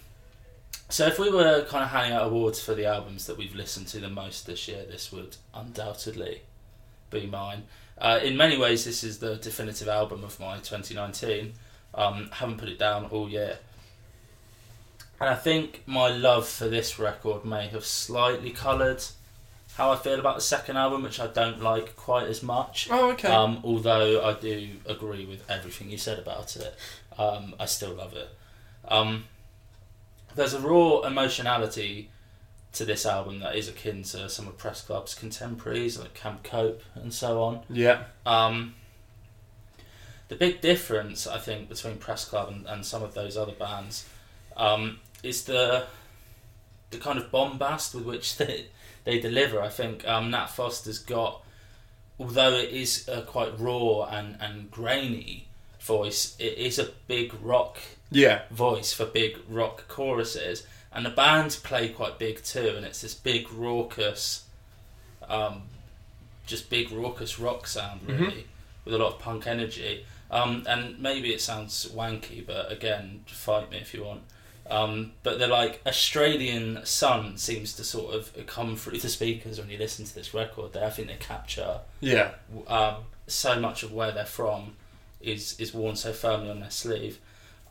so if we were kind of handing out awards for the albums that we've listened to the most this year, this would undoubtedly be mine. Uh, in many ways, this is the definitive album of my 2019. Um, haven't put it down all year. And I think my love for this record may have slightly coloured how I feel about the second album, which I don't like quite as much. Oh, okay. Um, although I do agree with everything you said about it, um, I still love it. Um, there's a raw emotionality to this album that is akin to some of Press Club's contemporaries like Camp Cope and so on. yeah. Um, the big difference, I think, between Press Club and, and some of those other bands um, is the the kind of bombast with which [LAUGHS] they they deliver. I think um, Nat Foster's got, although it is a quite raw and, and grainy voice, it is a big rock Yeah. voice for big rock choruses, and the bands play quite big too, and it's this big raucous, um, just big raucous rock sound really, with a lot of punk energy. Um, and maybe it sounds wanky, but again, fight me if you want. Um, but the like Australian sun seems to sort of come through the speakers when you listen to this record. There, I think they capture Yeah. um, so much of where they're from is is worn so firmly on their sleeve.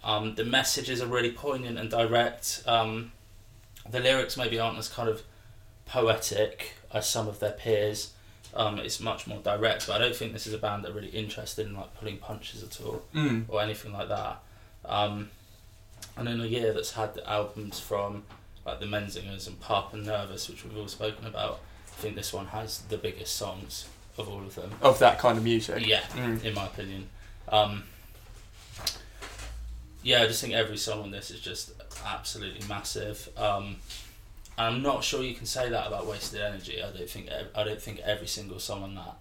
Um, the messages are really poignant and direct. Um, the lyrics maybe aren't as kind of poetic as some of their peers. Um, it's much more direct, but I don't think this is a band that are really interested in like pulling punches at all Mm. or anything like that. Um, and in a year that's had albums from like the Menzingers and Pop and Nervous, which we've all spoken about, I think this one has the biggest songs of all of them. Of that kind of music. Yeah, Mm. in my opinion. Um, yeah, I just think every song on this is just absolutely massive. Um, and I'm not sure you can say that about Wasted Energy. I don't think I don't think every single song on that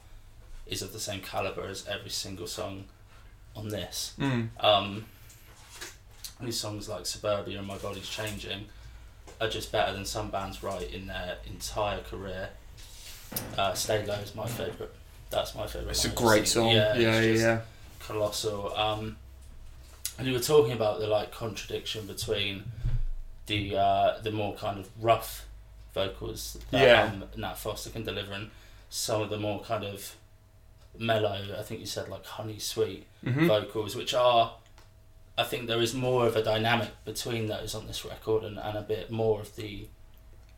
is of the same caliber as every single song on this. Mm. Um, these songs like Suburbia and My Body's Changing are just better than some bands write in their entire career. Uh, Stay Low is my favourite. That's my favourite. It's a great song. Yeah, Yeah, yeah, colossal. Um, and you were talking about the like contradiction between the uh, the more kind of rough vocals that Yeah. um, Nat Foster can deliver, and some of the more kind of mellow. I think you said like honey sweet Mhm. vocals, which are, I think there is more of a dynamic between those on this record, and, and a bit more of the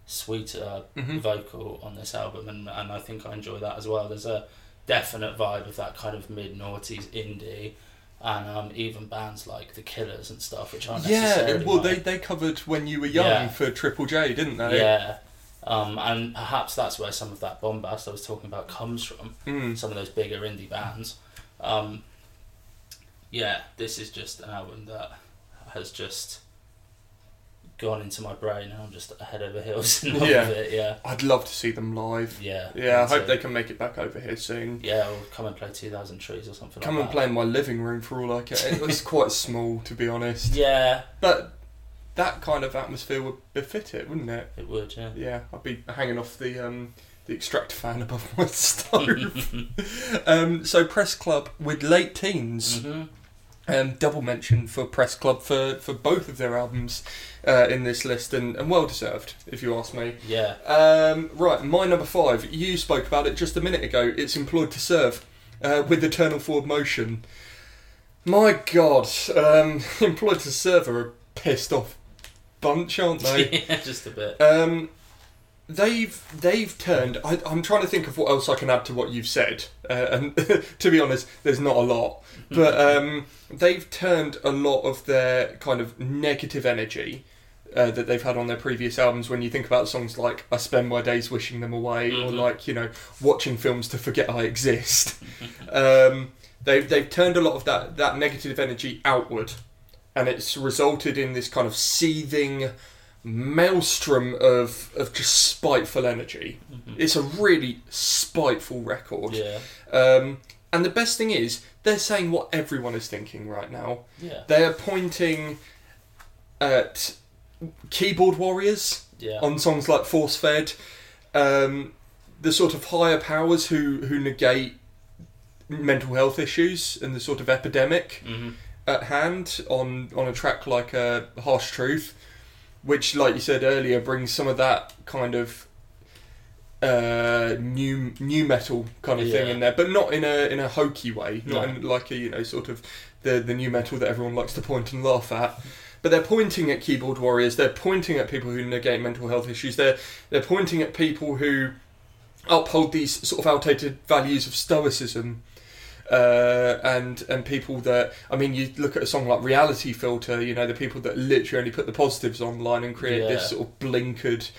sweeter Mhm. vocal on this album, and and I think I enjoy that as well. There's a definite vibe of that kind of mid noughties indie, and um, even bands like the Killers and stuff, which aren't Yeah, necessarily well, they, they covered when you were young Yeah. for Triple J, didn't they? yeah. Um, and perhaps that's where some of that bombast I was talking about comes from. Mm. some of those bigger indie bands. Um, yeah, this is just an album that has just gone into my brain, and I'm just head over heels in love Yeah. with it. Yeah, I'd love to see them live. yeah, Yeah, I hope too. they can make it back over here soon. Yeah, or come and play Two Thousand Trees or something. Come like and that. play in my living room for all I care. It was [LAUGHS] quite small, to be honest. Yeah, But that kind of atmosphere would befit it, wouldn't it? it would. Yeah. Yeah, I'd be hanging off the um, the extractor fan above [LAUGHS] my stove. [LAUGHS] um, so Press Club with late teens. hmm Um, double mention for Press Club for, for both of their albums uh, in this list, and, and well deserved, if you ask me. Yeah. Um, right, my number five. You spoke about it just a minute ago. It's Employed to Serve uh, with Eternal Forward Motion. My God, um, [LAUGHS] Employed to Serve are a pissed off bunch, aren't they? [LAUGHS] yeah, just a bit. Um, they've they've turned. I, I'm trying to think of what else I can add to what you've said, uh, and [LAUGHS] to be honest, there's not a lot. [LAUGHS] But um, they've turned a lot of their kind of negative energy uh, that they've had on their previous albums. When you think about songs like "I Spend My Days Wishing Them Away" or Mhm. like you know watching films to forget I exist, [LAUGHS] um, they've they've turned a lot of that that negative energy outward, and it's resulted in this kind of seething maelstrom of of just spiteful energy. Mhm. It's a really spiteful record. Yeah, Um, and the best thing is, they're saying what everyone is thinking right now. yeah, They're pointing at keyboard warriors yeah. on songs like Force Fed, um, the sort of higher powers who, who negate mental health issues and the sort of epidemic hmm at hand on, on a track like uh, Harsh Truth, which, like you said earlier, brings some of that kind of uh, nu nu metal kind of thing in there, but not in a in a hokey way, not No. in like a you know sort of the the nu metal that everyone likes to point and laugh at. But they're pointing at keyboard warriors. They're pointing at people who negate mental health issues. They're they're pointing at people who uphold these sort of outdated values of stoicism uh, and and people that I mean, you look at a song like Reality Filter. You know, the people that literally only put the positives online and create Yeah. this sort of blinkered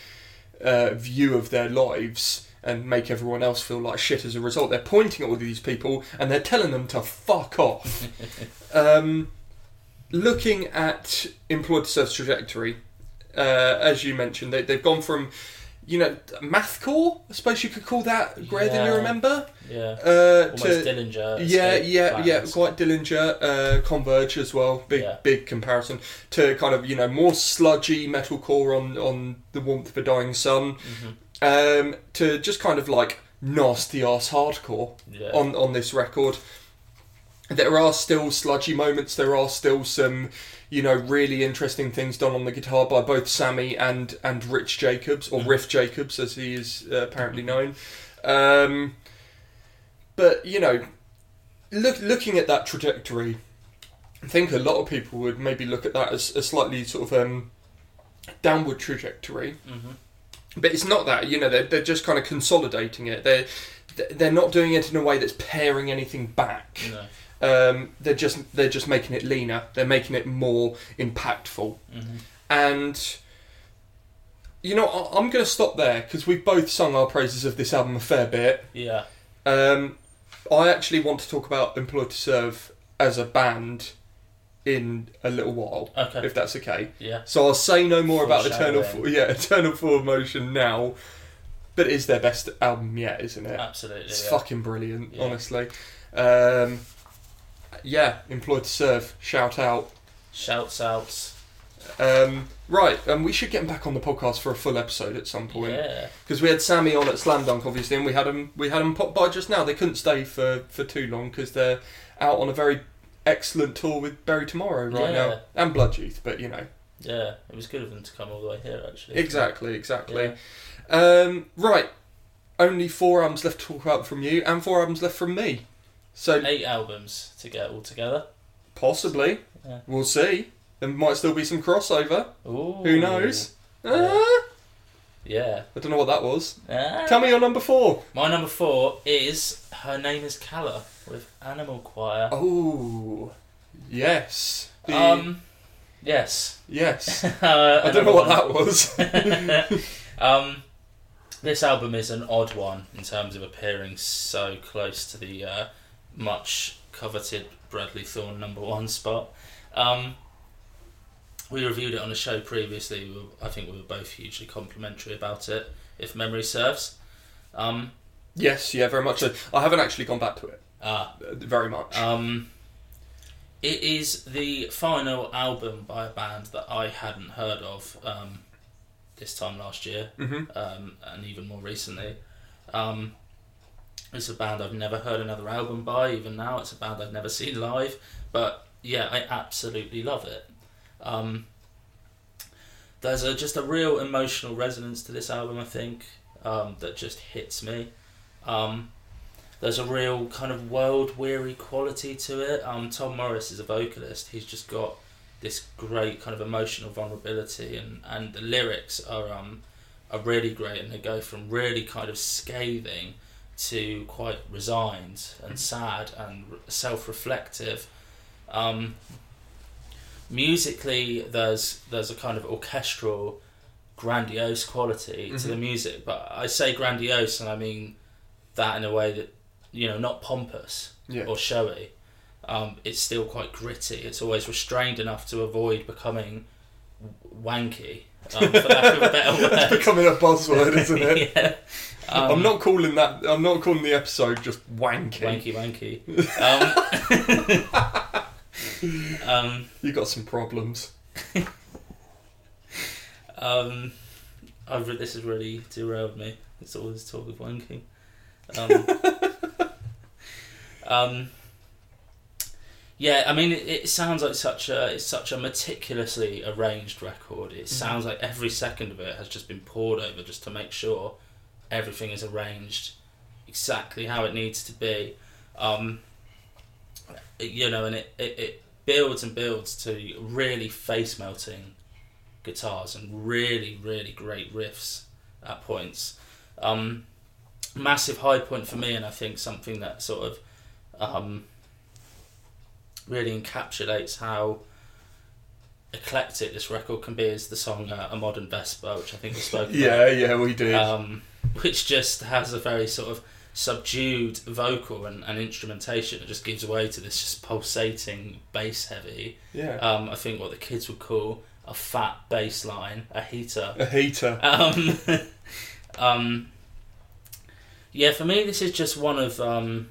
uh, view of their lives and make everyone else feel like shit as a result. They're pointing at all these people and they're telling them to fuck off. [LAUGHS] um, looking at employed to serve trajectory, uh, as you mentioned, they, they've gone from. You know, mathcore. I suppose you could call that Greyer Than You Remember. Yeah, Uh, almost to, Dillinger. yeah, yeah, yeah, quite Dillinger, uh, Converge as well. Big, Yeah. big comparison to kind of you know more sludgy metalcore on on the warmth of a dying sun, Mhm. um, to just kind of like nasty ass hardcore Yeah. on on this record. There are still sludgy moments. There are still some, you know, really interesting things done on the guitar by both Sammy and and Rich Jacobs or Mhm. Riff Jacobs, as he is uh, apparently known. Um, but you know, look looking at that trajectory, I think a lot of people would maybe look at that as a slightly sort of um, downward trajectory. Mhm. But it's not that, you know, they're, they're just kind of consolidating it. They're, they're not doing it in a way that's paring anything back. No. Um, they're just they're just making it leaner. They're making it more impactful. Mhm. And you know, I, I'm going to stop there because we've both sung our praises of this album a fair bit. Yeah. Um, I actually want to talk about Employed to Serve as a band in a little while, Okay. if that's okay. Yeah. So I'll say no more about [LAUGHS] Eternal, Four, yeah, Eternal Full Motion now. But it's their best album yet, isn't it? Absolutely. It's yeah. fucking brilliant, Yeah. honestly. Um, yeah, Employed to Serve, shout out. Shouts outs. Um, right, and we should get him back on the podcast for a full episode at some point Yeah. because we had Sammy on at Slam Dunk, obviously, and we had him we had him pop by just now. They couldn't stay for for too long because they're out on a very excellent tour with Bury Tomorrow right Yeah. now and Blood Youth, but you know Yeah. It was good of them to come all the way here, actually. exactly, exactly. Yeah. Um, right, only four albums left to talk about from you, and four albums left from me. So Eight albums to get all together. possibly, Yeah. we'll see. There might still be some crossover. Ooh. Who knows? Yeah. Ah, Yeah. I don't know what that was. Ah. Tell me your number four. My number four is Her Name is Calla with Animal Choir. Oh, yes. The- Um, yes. yes. [LAUGHS] uh, I don't know what that was. [LAUGHS] um, this album is an odd one in terms of appearing so close to the uh, much coveted Bradley Thorne number one spot. Um, we reviewed it on a show previously. We were, I think we were both hugely complimentary about it, if memory serves. Um, yes, yeah, very much so. I haven't actually gone back to it. ah, uh, Very much. Um, it is the final album by a band that I hadn't heard of um, this time last year, hmm um, and even more recently. Um, it's a band I've never heard another album by. Even now, it's a band I've never seen live. But yeah, I absolutely love it. Um, there's a, just a real emotional resonance to this album. I think um, that just hits me. Um, there's a real kind of world weary quality to it. Um, Tom Morris is a vocalist. He's just got this great kind of emotional vulnerability, and, and the lyrics are um, are really great, and they go from really kind of scathing to quite resigned and sad and self-reflective. Um, musically, there's there's a kind of orchestral, grandiose quality to the Mhm. music, but I say grandiose, and I mean that in a way that you know not pompous Yeah. or showy. Um, it's still quite gritty. It's always restrained enough to avoid becoming w- wanky, um, for lack of a better [LAUGHS] it's becoming a buzzword, isn't it? [LAUGHS] yeah. Um, I'm not calling that. I'm not calling the episode just wanky. wanky wanky. [LAUGHS] Um, um, You got some problems. um, I've re- this has really derailed me. It's always talk of wanking. Um, [LAUGHS] um, yeah, I mean, it, it sounds like such a it's such a meticulously arranged record. It sounds like every second of it has just been poured over just to make sure everything is arranged exactly how it needs to be. Um, you know, and it, it, it builds and builds to really face melting guitars and really, really great riffs at points. Um, massive high point for me, and I think something that sort of um, really encapsulates how eclectic this record can be is the song uh, "A Modern Vespa," which I think we spoke about Yeah, yeah, we did. um, which just has a very sort of subdued vocal and, and instrumentation. It just gives way to this just pulsating bass heavy. yeah, Um, I think what the kids would call a fat bass line, a heater. a heater. Um, [LAUGHS] um, yeah, for me, this is just one of um,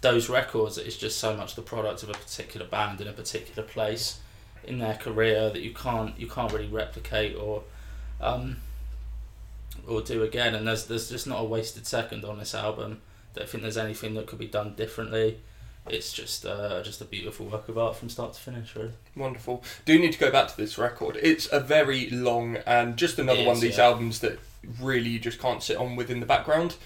those records that is just so much the product of a particular band in a particular place in their career that you can't you can't really replicate or um, or do again. And there's there's just not a wasted second on this album. Don't think there's anything that could be done differently. It's just uh, just a beautiful work of art from start to finish, really. Wonderful. Do need to go back to this record. It's a very long and just another It one of these yeah. albums that really you just can't sit on with in the background.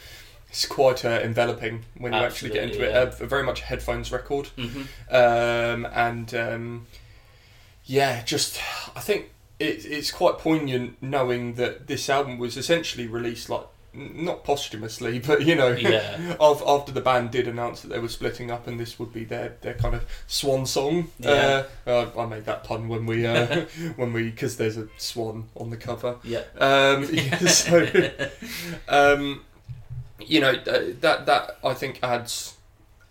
It's quite uh, enveloping when you actually get into Absolutely, it. A, very much a headphones record. hmm um, and um, yeah, just I think it, it's quite poignant knowing that this album was essentially released like not posthumously, [LAUGHS] but you know, Yeah. [LAUGHS] after the band did announce that they were splitting up, and this would be their, their kind of swan song. Yeah. Uh, I made that pun when we uh, [LAUGHS] when we because there's a swan on the cover. Yeah. Um, yeah, so, um, you know, that that I think adds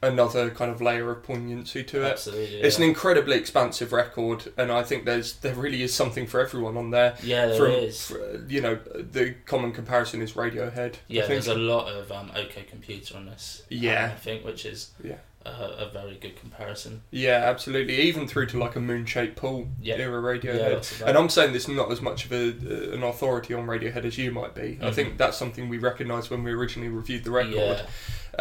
another kind of layer of poignancy to it. Absolutely. It's yeah. an incredibly expansive record, and I think there's there really is something for everyone on there. Yeah, there From is. fr- you know, the common comparison is Radiohead. Yeah, I think. there's a lot of um, OK Computer on this. Yeah. I think, which is Yeah. A, a very good comparison. yeah, absolutely. Even through to like a Moonshaped Pool Yeah. era Radiohead. that. and I'm saying this not as much of a, uh, an authority on Radiohead as you might be. I Mhm. think that's something we recognised when we originally reviewed the record. Yeah,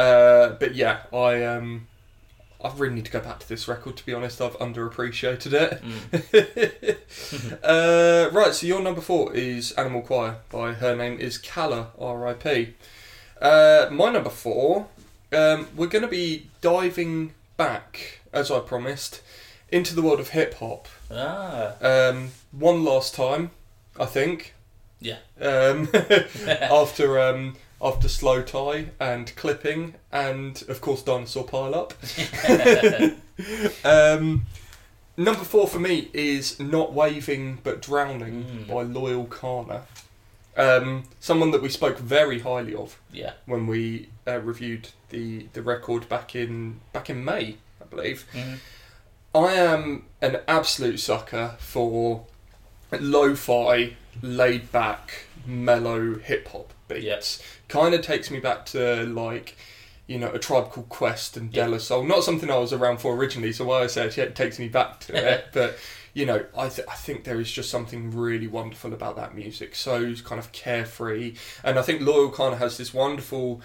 Uh, but yeah, I um, I really need to go back to this record. To be honest, I've underappreciated it. mm. [LAUGHS] [LAUGHS] uh, right, so your number four is Animal Choir by Her Name is Calla, R.I.P. Uh, my number four, um, we're going to be diving back, as I promised, into the world of hip hop. ah, Um, one last time, I think. Yeah. Um, [LAUGHS] [LAUGHS] after um, after Slowthai and clipping and of course dinosaur pile up. [LAUGHS] um, number four for me is not waving but drowning Mm. by Loyle Carner. Um, someone that we spoke very highly of yeah. when we uh, reviewed the, the record back in back in May, I believe. Mhm. I am an absolute sucker for lo-fi, laid-back, mellow hip hop beats. Kind of takes me back to like, you know, a tribe called Quest and Yeah. De La Soul. Not something I was around for originally, so why I say it takes me back to [LAUGHS] it. But you know, I th- I think there is just something really wonderful about that music. So kind of carefree, and I think Loyle kind of has this wonderful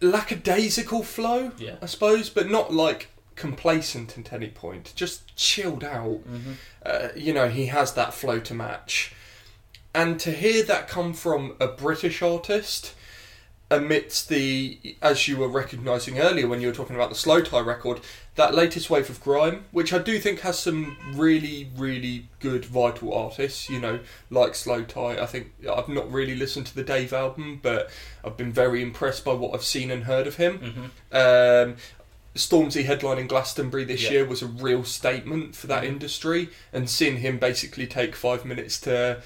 lackadaisical flow. Yeah. I suppose, but not like complacent at any point. Just chilled out. Mhm. Uh, you know, he has that flow to match. And to hear that come from a British artist, amidst the, as you were recognising earlier when you were talking about the Slowthai record, that latest wave of grime, which I do think has some really, really good vital artists, you know, like Slowthai. I think I've not really listened to the Dave album, but I've been very impressed by what I've seen and heard of him. hmm Um, Stormzy headlining Glastonbury this Yeah. year was a real statement for that Mhm. industry, and seeing him basically take five minutes to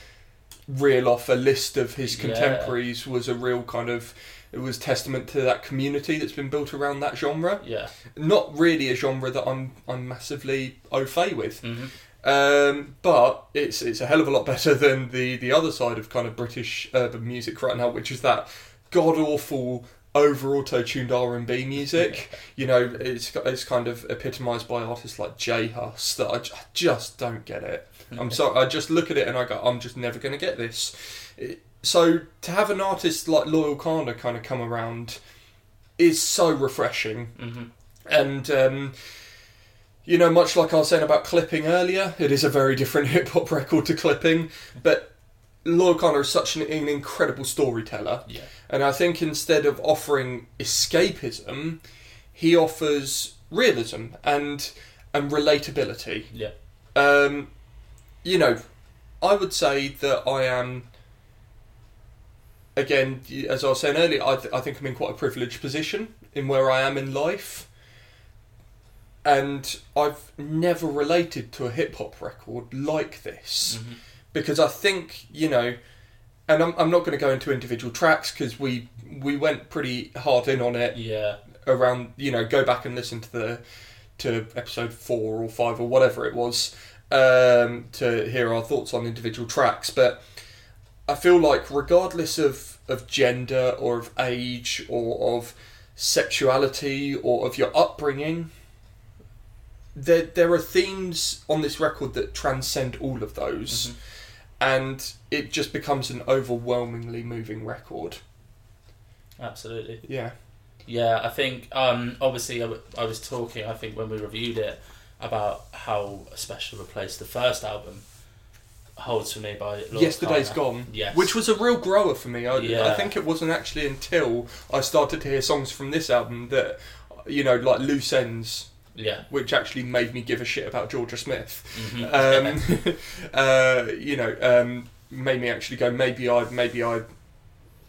reel off a list of his Yeah. contemporaries was a real kind of it was testament to that community that's been built around that genre. Yeah. Not really a genre that I'm I'm massively au fait with. hmm Um, but it's it's a hell of a lot better than the the other side of kind of British urban music right now, which is that god awful over auto tuned R and B music. You know, it's it's kind of epitomised by artists like J Hus that I, I just don't get it. I'm [LAUGHS] sorry, I just look at it and I go, I'm just never going to get this. It- so to have an artist like Loyle Carner kind of come around is so refreshing hmm and um, you know, much like I was saying about clipping earlier, it is a very different [LAUGHS] hip hop record to clipping. But Loyle Carner is such an, an incredible storyteller, Yeah. and I think instead of offering escapism, he offers realism and and relatability. Yeah. Um, you know, I would say that I am. Again, as I was saying earlier, I, th- I think I'm in quite a privileged position in where I am in life, and I've never related to a hip hop record like this. Hmm because I think you know, and I'm, I'm not going to go into individual tracks because we we went pretty hard in on it Yeah. around you know go back and listen to the to episode four or five or whatever it was um, to hear our thoughts on individual tracks. But I feel like regardless of of gender or of age or of sexuality or of your upbringing there there are themes on this record that transcend all of those Mhm. and it just becomes an overwhelmingly moving record Absolutely. yeah Yeah, I think um, obviously I, w- I was talking. I think when we reviewed it about how special a place the first album holds for me by Lord Yesterday's. Gone, Yes. which was a real grower for me. I, I think it wasn't actually until I started to hear songs from this album that, you know, like Loose Ends, yeah. which actually made me give a shit about Jorja Smith. Mhm. [LAUGHS] Um, [LAUGHS] uh, you know, um, made me actually go, maybe I, maybe I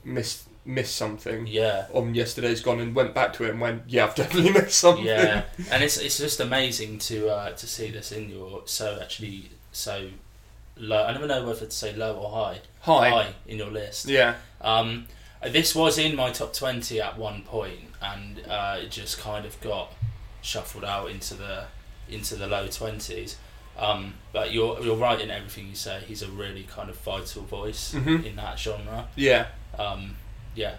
missed missed something yeah. on Yesterday's Gone, and went back to it and went, yeah, I've [LAUGHS] definitely missed something. Yeah, and it's it's just amazing to uh, to see this in your so actually so low. I never know whether to say low or high. Hi. in your list. Yeah. Um, this was in my top twenty at one point, and uh, it just kind of got shuffled out into the into the low twenties. Um, but you're you're right in everything you say. He's a really kind of vital voice Mhm. in that genre. Yeah. Um, yeah,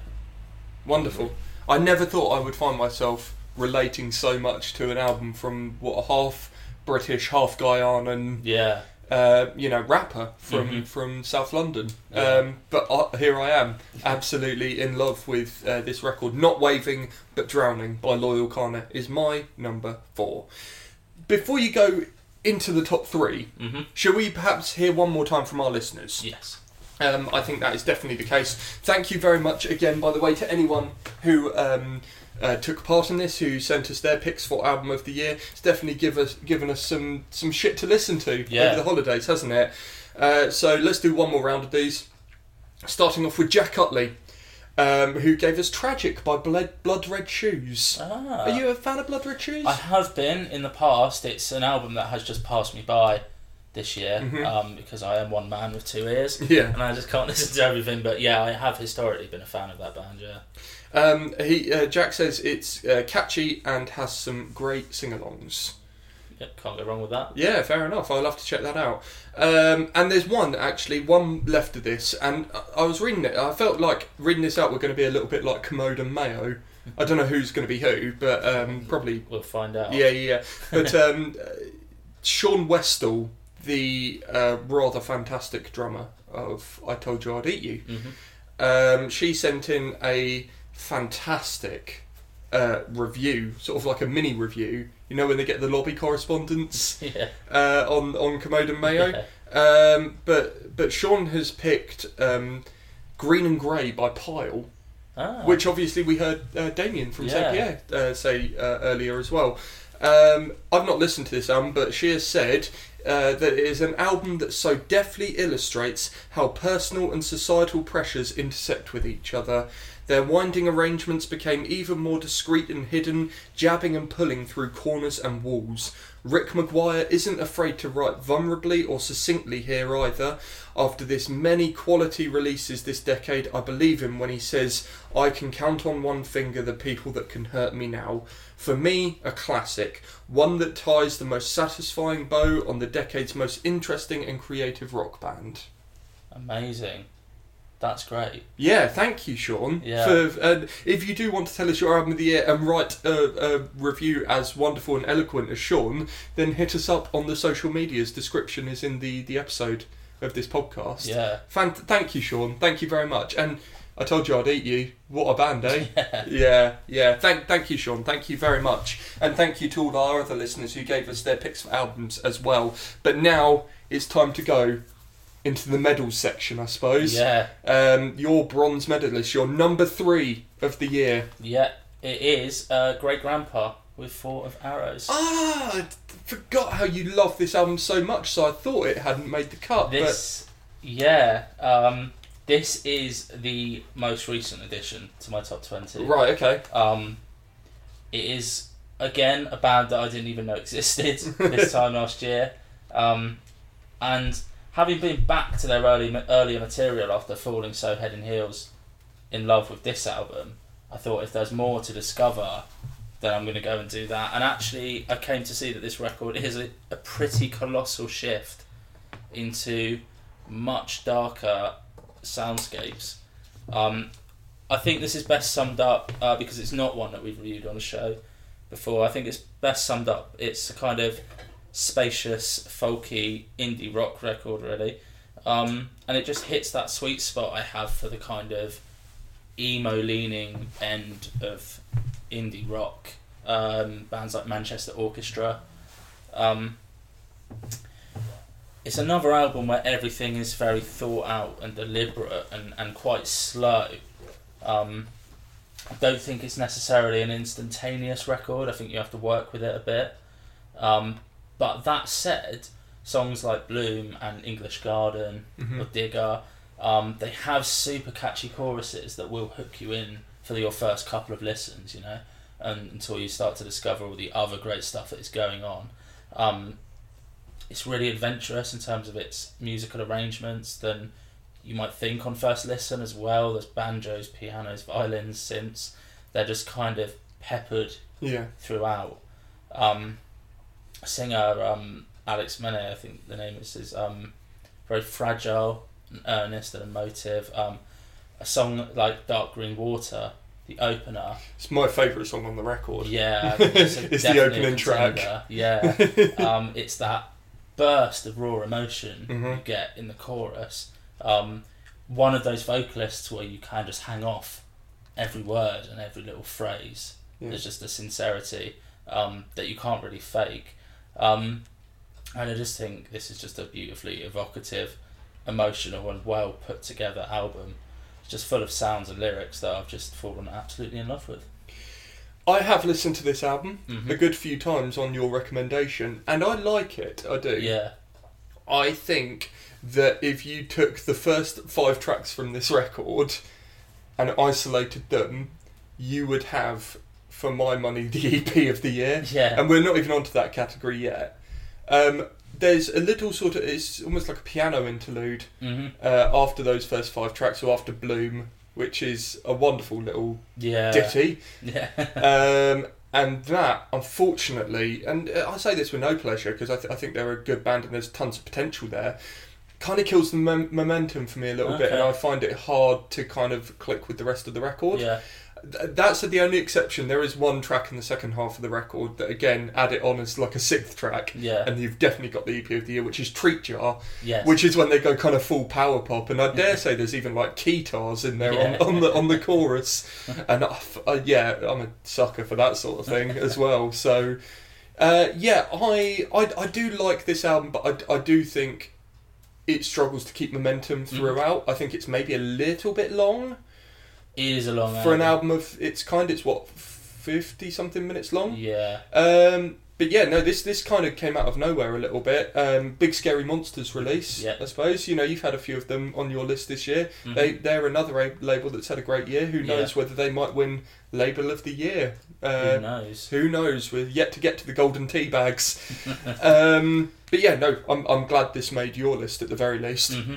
Wonderful. I never thought I would find myself relating so much to an album from what a half British, half Guyanan, yeah, uh, you know, rapper from Mhm. from South London. Yeah. Um, but uh, here I am, absolutely in love with uh, this record. Not waving, but drowning by Loyle Carner is my number four. Before you go into the top three, hmm shall we perhaps hear one more time from our listeners? yes, Um, I think that is definitely the case. Thank you very much again, by the way, to anyone who um, uh, took part in this, who sent us their picks for album of the year. It's definitely give us given us some some shit to listen to Yeah. over the holidays, hasn't it? Uh, so let's do one more round of these. Starting off with Jack Utley, um, who gave us "Tragic" by Blood, Blood Red Shoes. ah. Are you a fan of Blood Red Shoes? I have been in the past. It's an album that has just passed me by this year Mhm. um, because I am one man with two ears yeah. and I just can't [LAUGHS] listen to everything. But yeah, I have historically been a fan of that band. Yeah, Um, he uh, Jack says it's uh, catchy and has some great sing-alongs. yep, can't go wrong with that. Yeah, fair enough. I'll have to check that out. Um, and there's one actually, one left of this, and I- was reading it. I felt like reading this out. We're going to be a little bit like Kermode and Mayo. I don't know who's going to be who, but um, probably We'll find out. yeah, yeah. yeah. But [LAUGHS] um, Sean Westall, the uh, rather fantastic drummer of "I Told You I'd Eat You," hmm um, she sent in a fantastic uh, review, sort of like a mini review. You know when they get the lobby correspondence [LAUGHS] Yeah. uh, on on and Mayo. Yeah. Um, but but Sean has picked um, Green and Grey by Pile, Ah. which obviously we heard uh, Damien from Yeah. Pierre uh, say uh, earlier as well. Um, I've not listened to this album, but she has said uh, that it is an album that so deftly illustrates how personal and societal pressures intersect with each other. Their winding arrangements became even more discreet and hidden, jabbing and pulling through corners and walls. Rick Maguire isn't afraid to write vulnerably or succinctly here either. After this many quality releases this decade, I believe him when he says, I can count on one finger the people that can hurt me now. For me, a classic, one that ties the most satisfying bow on the decade's most interesting and creative rock band. Amazing. That's great. Yeah, thank you, Sean. Yeah. For, and if you do want to tell us your album of the year and write a, a review as wonderful and eloquent as Sean, then hit us up on the social medias. Description is in the, the episode of this podcast. Yeah. Fan- thank you, Sean. Thank you very much. And I told you I'd eat you. What a band, eh? [LAUGHS] Yeah. yeah, yeah. Thank, thank you, Sean. Thank you very much, and thank you to all our other listeners who gave us their picks for albums as well. But now it's time to go into the medals section, I suppose. Yeah. Um, your bronze medalist, your number three of the year. Yeah. It is uh, Great Grandpa with Four of Arrows. Ah, I forgot how you love this album so much, so I thought it hadn't made the cut. This, yeah, um, this is the most recent addition to my top twenty. right, okay. Um, it is again a band that I didn't even know existed [LAUGHS] this time last year, um, and having been back to their early earlier material after falling so head and heels in love with this album, I thought if there's more to discover, then I'm going to go and do that. And actually, I came to see that this record is a, a pretty colossal shift into much darker soundscapes. Um, I think this is best summed up uh, because it's not one that we've reviewed on the show before. I think it's best summed up. It's a kind of spacious, folky indie rock record, really, um, and it just hits that sweet spot I have for the kind of emo-leaning end of indie rock. Um, bands like Manchester Orchestra. Um, it's another album where everything is very thought out and deliberate and, and quite slow. Um, I don't think it's necessarily an instantaneous record. I think you have to work with it a bit. Um, but that said, songs like Bloom and English Garden Mhm. or Digger, um, they have super catchy choruses that will hook you in for your first couple of listens, you know, and until you start to discover all the other great stuff that is going on. Um, it's really adventurous in terms of its musical arrangements than you might think on first listen as well. There's banjos, pianos, violins, synths. They're just kind of peppered Yeah. throughout. Um, singer um, Alex Menne, I think the name is, is um, very fragile, and earnest, and emotive. Um, a song like Dark Green Water, the opener, It's my favourite song on the record. yeah, [LAUGHS] it's, It's the opening track. Yeah, [LAUGHS] um, it's that burst of raw emotion you Mhm. get in the chorus. Um, one of those vocalists where you can just hang off every word and every little phrase. Yeah. There's just a sincerity um, that you can't really fake. Um, and I just think this is just a beautifully evocative, emotional, and well put together album. It's just full of sounds and lyrics that I've just fallen absolutely in love with. I have listened to this album Mhm. a good few times on your recommendation, and I like it. I do. Yeah, I think that if you took the first five tracks from this record and isolated them, you would have, for my money, the EP of the year. yeah, And we're not even onto that category yet. Um, there's a little sort of, it's almost like a piano interlude hmm uh, after those first five tracks, or after Bloom, which is a wonderful little yeah, ditty. yeah, [LAUGHS] Um, and that, unfortunately, and uh, I say this with no pleasure because I, th- I think they're a good band and there's tons of potential there. Kind of kills the mom- momentum for me a little bit, and I find it hard to kind of click with the rest of the record. yeah, That's the only exception. There is one track in the second half of the record that, again, add it on as like a sixth track, yeah, and you've definitely got the EP of the year, which is Treat Jar, yes. which is when they go kind of full power pop, and I dare say there's even like guitars in there Yeah. on, on the on the [LAUGHS] chorus, and I f- uh, yeah, I'm a sucker for that sort of thing as well. So uh, yeah, I, I I do like this album, but I, I do think it struggles to keep momentum throughout. I think it's maybe a little bit long. It is a long for an album of its kind. It's what fifty something minutes long. Yeah. Um, but yeah, no, this this kind of came out of nowhere a little bit. Um, Big Scary Monsters release, Yeah. I suppose. You know, you've had a few of them on your list this year. Mhm. They they're another a- label that's had a great year. Who Yeah. knows whether they might win Label of the Year? Uh, Who knows? who knows? We're yet to get to the golden tea bags. [LAUGHS] um, but yeah, no, I'm I'm glad this made your list at the very least. hmm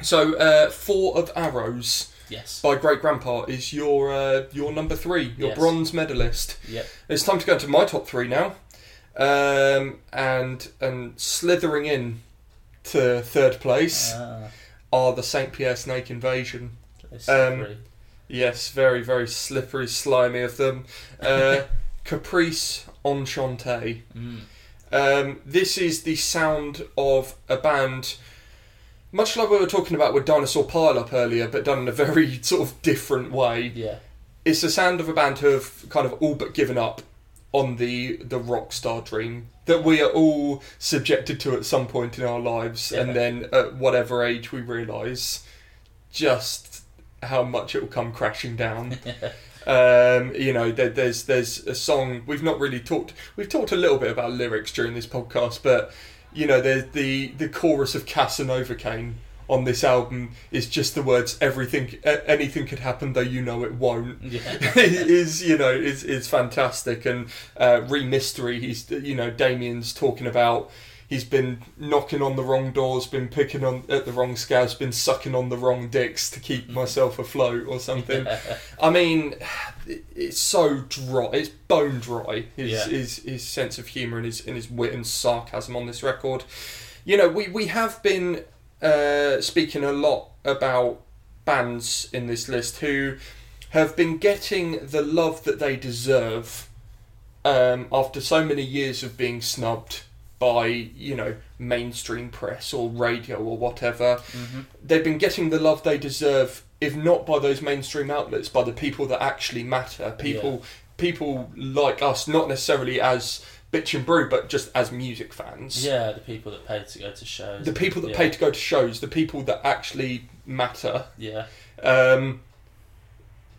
So, uh, Four of Arrows Yes. by Great Grandpa is your uh, your number three, your Yes. bronze medalist. Yep. It's time to go into my top three now, um, and and slithering in to third place Ah, are the Saint Pierre Snake Invasion. Um. Yes, very very slippery, slimy of them. Uh, [LAUGHS] Caprice Enchante. Mm. Um, this is the sound of a band, much like we were talking about with Dinosaur Pile Up earlier, but done in a very [LAUGHS] sort of different way. Yeah. It's the sound of a band who have kind of all but given up on the the rock star dream that we are all subjected to at some point in our lives, Yeah. and then at whatever age we realise just how much it will come crashing down. [LAUGHS] Um, you know, there, there's there's a song we've not really talked. We've talked a little bit about lyrics during this podcast, but you know, there's the the chorus of Casanova Kane on this album is just the words "everything, anything could happen, though you know it won't." Yeah. [LAUGHS] is you know is is fantastic and uh, re mystery. He's you know Damien's talking about. He's been knocking on the wrong doors, been picking on at the wrong scabs, been sucking on the wrong dicks to keep [LAUGHS] myself afloat or something. I mean, it's so dry. It's bone dry. His Yeah. his, his sense of humour and his and his wit and sarcasm on this record. You know, we we have been uh, speaking a lot about bands in this list who have been getting the love that they deserve um, after so many years of being snubbed by you know mainstream press or radio or whatever hmm they've been getting the love they deserve, if not by those mainstream outlets, by the people that actually matter. People, people like us, not necessarily as bitch and brew, but just as music fans. Yeah, the people that paid to go to shows. The people that yeah. pay to go to shows, the people that actually matter. Yeah. Um,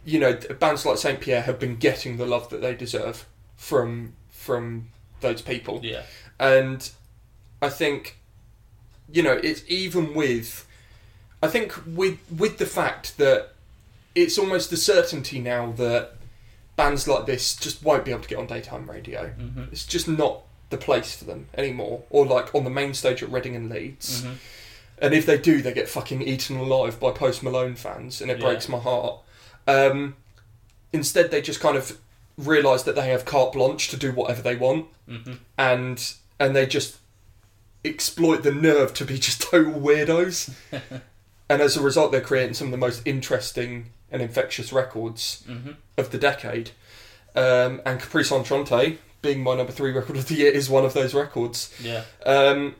you know, bands like Saint Pierre have been getting the love that they deserve from from those people Yeah. and I think you know it's even with I think with with the fact that it's almost a certainty now that bands like this just won't be able to get on daytime radio. hmm It's just not the place for them anymore, or like on the main stage at Reading and Leeds. hmm And if they do, they get fucking eaten alive by Post Malone fans, and it Yeah. breaks my heart. Um, instead, they just kind of realise that they have carte blanche to do whatever they want hmm and and they just exploit the nerve to be just [LAUGHS] total weirdos. [LAUGHS] and as a result, they're creating some of the most interesting and infectious records hmm of the decade. Um, and Caprice Enchante, being my number three record of the year, is one of those records. Yeah. Um,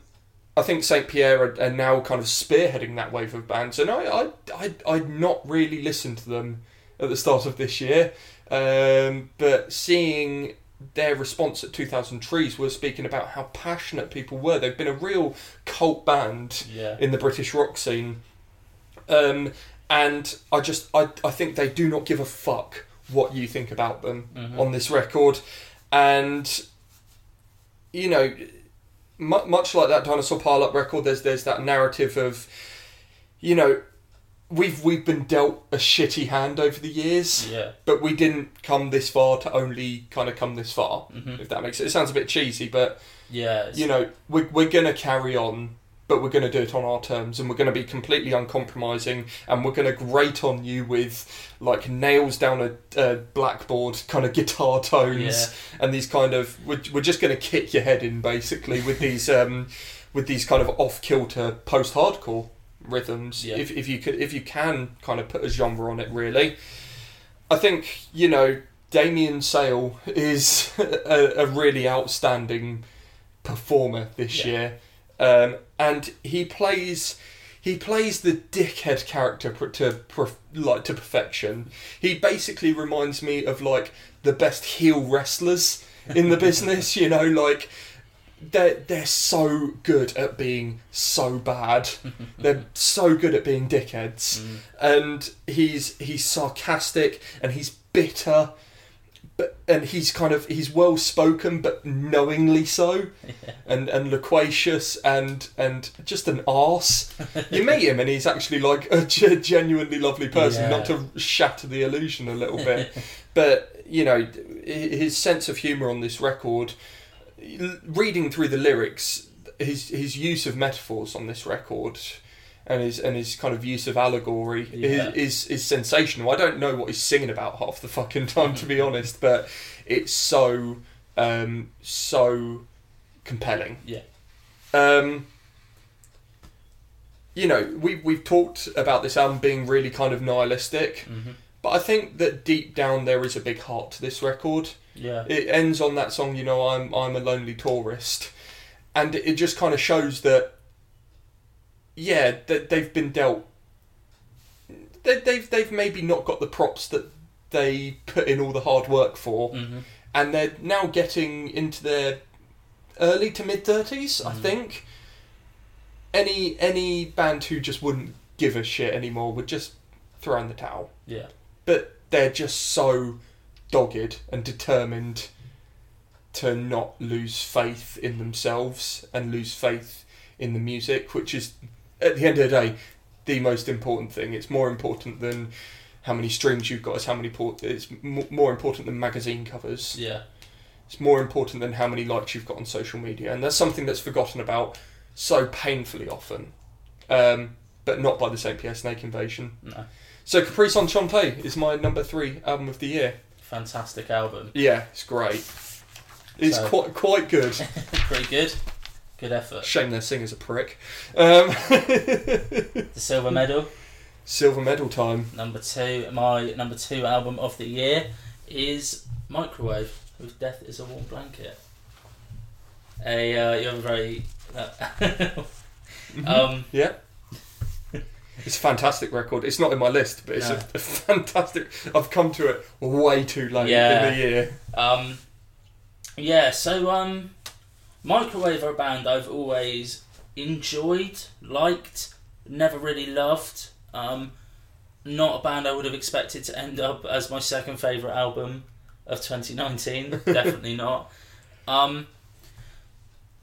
I think Saint Pierre are, are now kind of spearheading that wave of bands, and I, I, I, I'd not really listened to them at the start of this year, um, but seeing their response at 2000 Trees was speaking about how passionate people were. They've been a real cult band Yeah. in the British rock scene, um, and I just, I, I think they do not give a fuck what you think about them Mhm. on this record, and you know, mu- much like that Dinosaur Pile Up record, there's there's that narrative of, you know, we've we've been dealt a shitty hand over the years, Yeah. but we didn't come this far to only kind of come this far. hmm If that makes sense, it sounds a bit cheesy, but Yeah. you know, we're we're gonna carry on. But we're going to do it on our terms, and we're going to be completely uncompromising, and we're going to grate on you with like nails down a, a blackboard kind of guitar tones Yeah. and these kind of we're, we're just going to kick your head in basically with these um, with these kind of off kilter post hardcore rhythms. Yeah. If if you could if you can kind of put a genre on it, really, I think you know Damien Sayell is [LAUGHS] a, a really outstanding performer this Yeah. year, um, and he plays. He plays the dickhead character pr- to like to perfection. He basically reminds me of like the best heel wrestlers in the [LAUGHS] business. You know, like they're they're so good at being so bad. [LAUGHS] they're so good at being dickheads, Mm. and he's he's sarcastic and he's bitter, but and he's kind of he's well spoken but knowingly so, [LAUGHS] and and loquacious and and just an arse. you meet him and he's actually like a genuinely lovely person. Not to shatter the illusion a little bit, but you know his sense of humour on this record reading through the lyrics, his his use of metaphors on this record, and his and his kind of use of allegory Yeah. is, is is sensational. I don't know what he's singing about half the fucking time, to be honest, but it's so um, so compelling. Yeah. Um, you know, we we've talked about this album being really kind of nihilistic, hmm but I think that deep down there is a big heart to this record Yeah. it ends on that song you know i'm i'm a lonely tourist and it just kind of shows that yeah that they've been dealt they, they've they've maybe not got the props that they put in all the hard work for hmm and they're now getting into their early to mid 30s i Mhm. think any any band who just wouldn't give a shit anymore would just throw in the towel Yeah. but they're just so dogged and determined to not lose faith in themselves and lose faith in the music, which is at the end of the day the most important thing. It's more important than how many streams you've got. It's how many. Por- it's m- more important than magazine covers. Yeah. It's more important than how many likes you've got on social media, and that's something that's forgotten about so painfully often. Um, but not by the St. Pierre Snake Invasion. No. So Caprice Enchante is my number three album of the year. Fantastic album. Yeah, it's great. It's So- quite quite good. [LAUGHS] Pretty good. Good effort. Shame their singer's a prick. Um, [LAUGHS] The silver medal. silver medal time. Number two. My number two album of the year is Microwave with Death Is a Warm Blanket. A uh, you have a very uh, [LAUGHS] um Yeah. It's a fantastic record. It's not in my list, but it's No. a, a fantastic. I've come to it way too late Yeah. in the year. Um, yeah, so um, Microwave are a band I've always enjoyed, liked, never really loved. Um, not a band I would have expected to end up as my second favourite album of 2019. [LAUGHS] Definitely not. Um,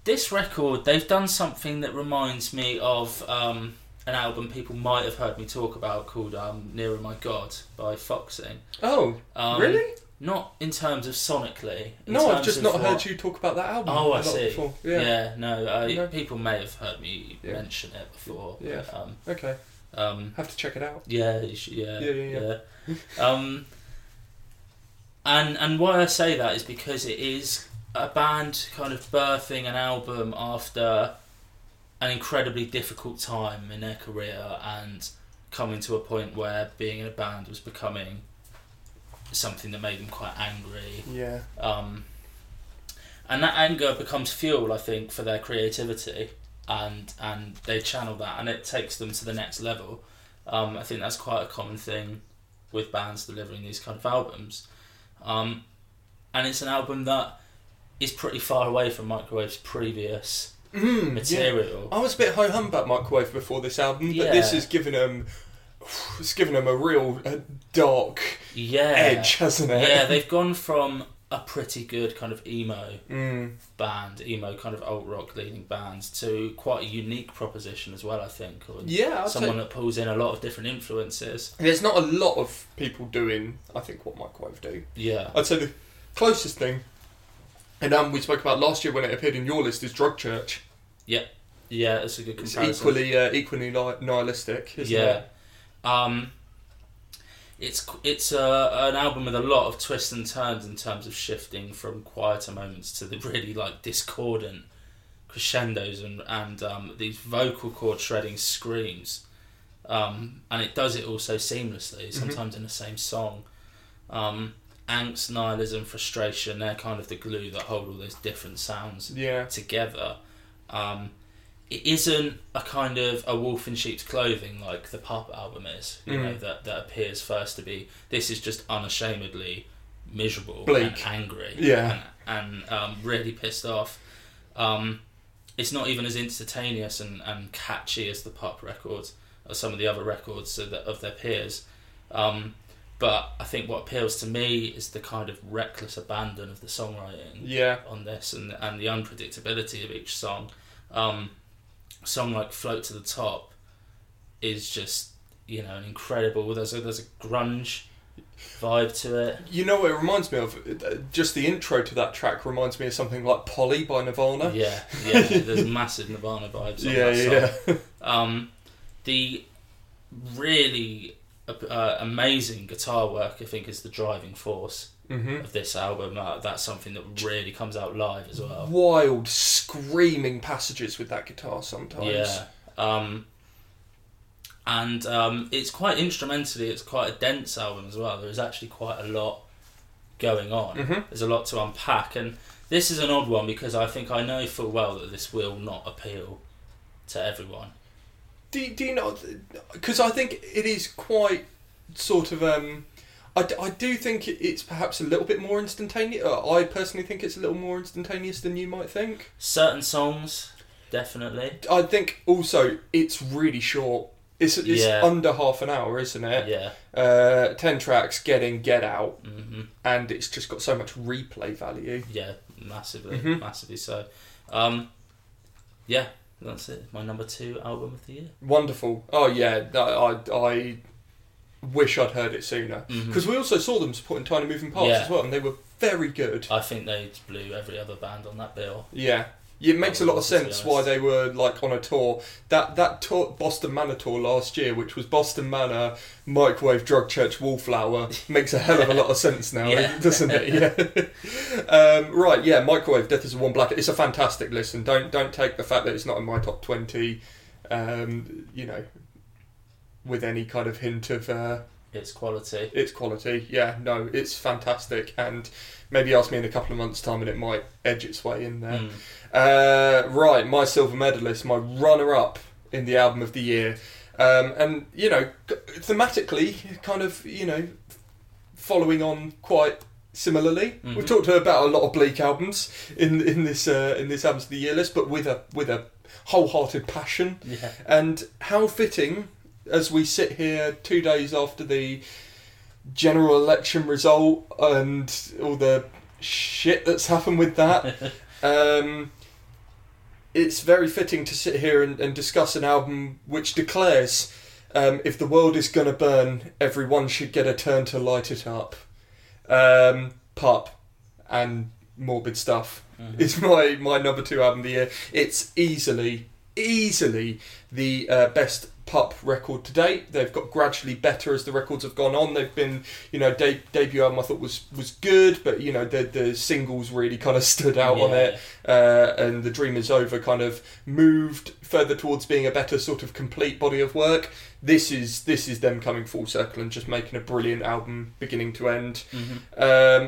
this record, they've done something that reminds me of um, an album people might have heard me talk about called um, Nearer My God by Foxing. Oh, Um, really? Not in terms of sonically. No, I've just not what- heard you talk about that album. Oh, I see. Before. Yeah, Yeah. no, uh, No. people may have heard me Yeah. mention it before. Yeah. but, um, Okay. um, Have to check it out. yeah, you should, yeah, Yeah, yeah, yeah. um, and and why I say that is because it is a band kind of birthing an album after an incredibly difficult time in their career and coming to a point where being in a band was becoming something that made them quite angry Yeah. um, and that anger becomes fuel, I think, for their creativity, and and they channel that, and it takes them to the next level. Um, I think that's quite a common thing with bands delivering these kind of albums, um, and it's an album that is pretty far away from Microwave's previous Mm, yeah. material. I was a bit ho hum about Microwave before this album, but this has given them. It's given them a real uh, dark Yeah, edge, hasn't it? yeah, [LAUGHS] they've gone from a pretty good kind of emo Mm, band, emo kind of alt rock leading band, to quite a unique proposition as well. I think, or yeah, I'd someone that pulls in a lot of different influences. there's not a lot of people doing. I think what Microwave do. Yeah, I'd say the closest thing, and um, we spoke about last year when it appeared in your list, is Drug Church. yeah, yeah, that's a good It's equally uh, equally nihilistic, isn't yeah. it? Um, it's it's uh, an album with a lot of twists and turns in terms of shifting from quieter moments to the [LAUGHS] really like discordant crescendos and and um, these vocal cord shredding screams, um, and it does it all so seamlessly. Sometimes in the same song. Um, angst, nihilism, frustration, they're kind of the glue that hold all those different sounds Yeah. together. Um, it isn't a kind of a wolf in sheep's clothing like the Pup album is, you Mm. know, that, that appears first to be. This is just unashamedly miserable Bleak. and angry Yeah. and, and um, really pissed off. Um, it's not even as instantaneous and, and catchy as the pop records or some of the other records of, the, of their peers. Um, but I think what appeals to me is the kind of reckless abandon of the songwriting Yeah. on this and and the unpredictability of each song. Um, song like "Float to the Top" is just you know an incredible. There's a there's a grunge vibe to it. You know what it reminds me of? Uh, Just the intro to that track reminds me of something like Polly by Nirvana. Yeah, yeah. [LAUGHS] There's massive Nirvana vibes. On yeah, that song. yeah. Um, the really uh, amazing guitar work, I think, is the driving force hmm of this album. Uh, that's something that really comes out live as well. Wild, screaming passages with that guitar sometimes. Yeah. Um, and um, it's quite instrumentally, it's quite a dense album as well. There's actually quite a lot going on. Mhm. There's a lot to unpack. And this is an odd one because I think I know full well that this will not appeal to everyone. Do, you- do you know? Because I think it is quite sort of. Um, I, d- I do think it's perhaps a little bit more instantaneous. Uh, I personally think it's a little more instantaneous than you might think. Certain songs, definitely. I think also it's really short. It's, it's Yeah. under half an hour, isn't it? Yeah. Uh, ten tracks, get in, get out, hmm and it's just got so much replay value. Yeah, massively, Mhm. massively so. Um, yeah, that's it. My number two album of the year. Wonderful. Oh yeah, I I, I wish I'd heard it sooner mm-hmm. because we also saw them supporting Tiny Moving Parts Yeah. as well, and they were very good. I think they blew every other band on that bill. Yeah. It makes a lot of sense why they were like on a tour. That that tour, Boston Manor tour last year, which was Boston Manor, Microwave, Drug Church, Wallflower, [LAUGHS] makes a hell of a lot of sense now, Yeah. [LAUGHS] doesn't it? Yeah. [LAUGHS] um, right. Yeah. Microwave, Death is a Warm Blanket. It's a fantastic listen. Don't don't take the fact that it's not in my top twenty. Um, you know, with any kind of hint of. Uh, It's quality. its quality. Yeah, no, it's fantastic, and maybe ask me in a couple of months' time, and it might edge its way in there. Mm. Uh, right, my silver medalist, my runner-up in the album of the year, um, and you know, thematically, kind of, you know, following on quite similarly. Mhm. We've talked about a lot of bleak albums in in this uh, in this albums of the year list, but with a with a wholehearted passion. Yeah. And how fitting as we sit here two days after the general election result and all the shit that's happened with that. [LAUGHS] um, it's very fitting to sit here and, and discuss an album which declares um, if the world is going to burn, everyone should get a turn to light it up. Um, Pup and Morbid Stuff Mhm. is [LAUGHS] my, my number two album of the year. It's easily, easily the uh, best Pup record to date. They've got gradually better as the records have gone on. They've been, you know, de- debut album I thought was was good, but you know the the singles really kind of [LAUGHS] stood out on it, uh, and the Dream Is Over kind of moved further towards being a better sort of complete body of work. This is this is them coming full circle and just making a brilliant album, beginning to end. Mhm.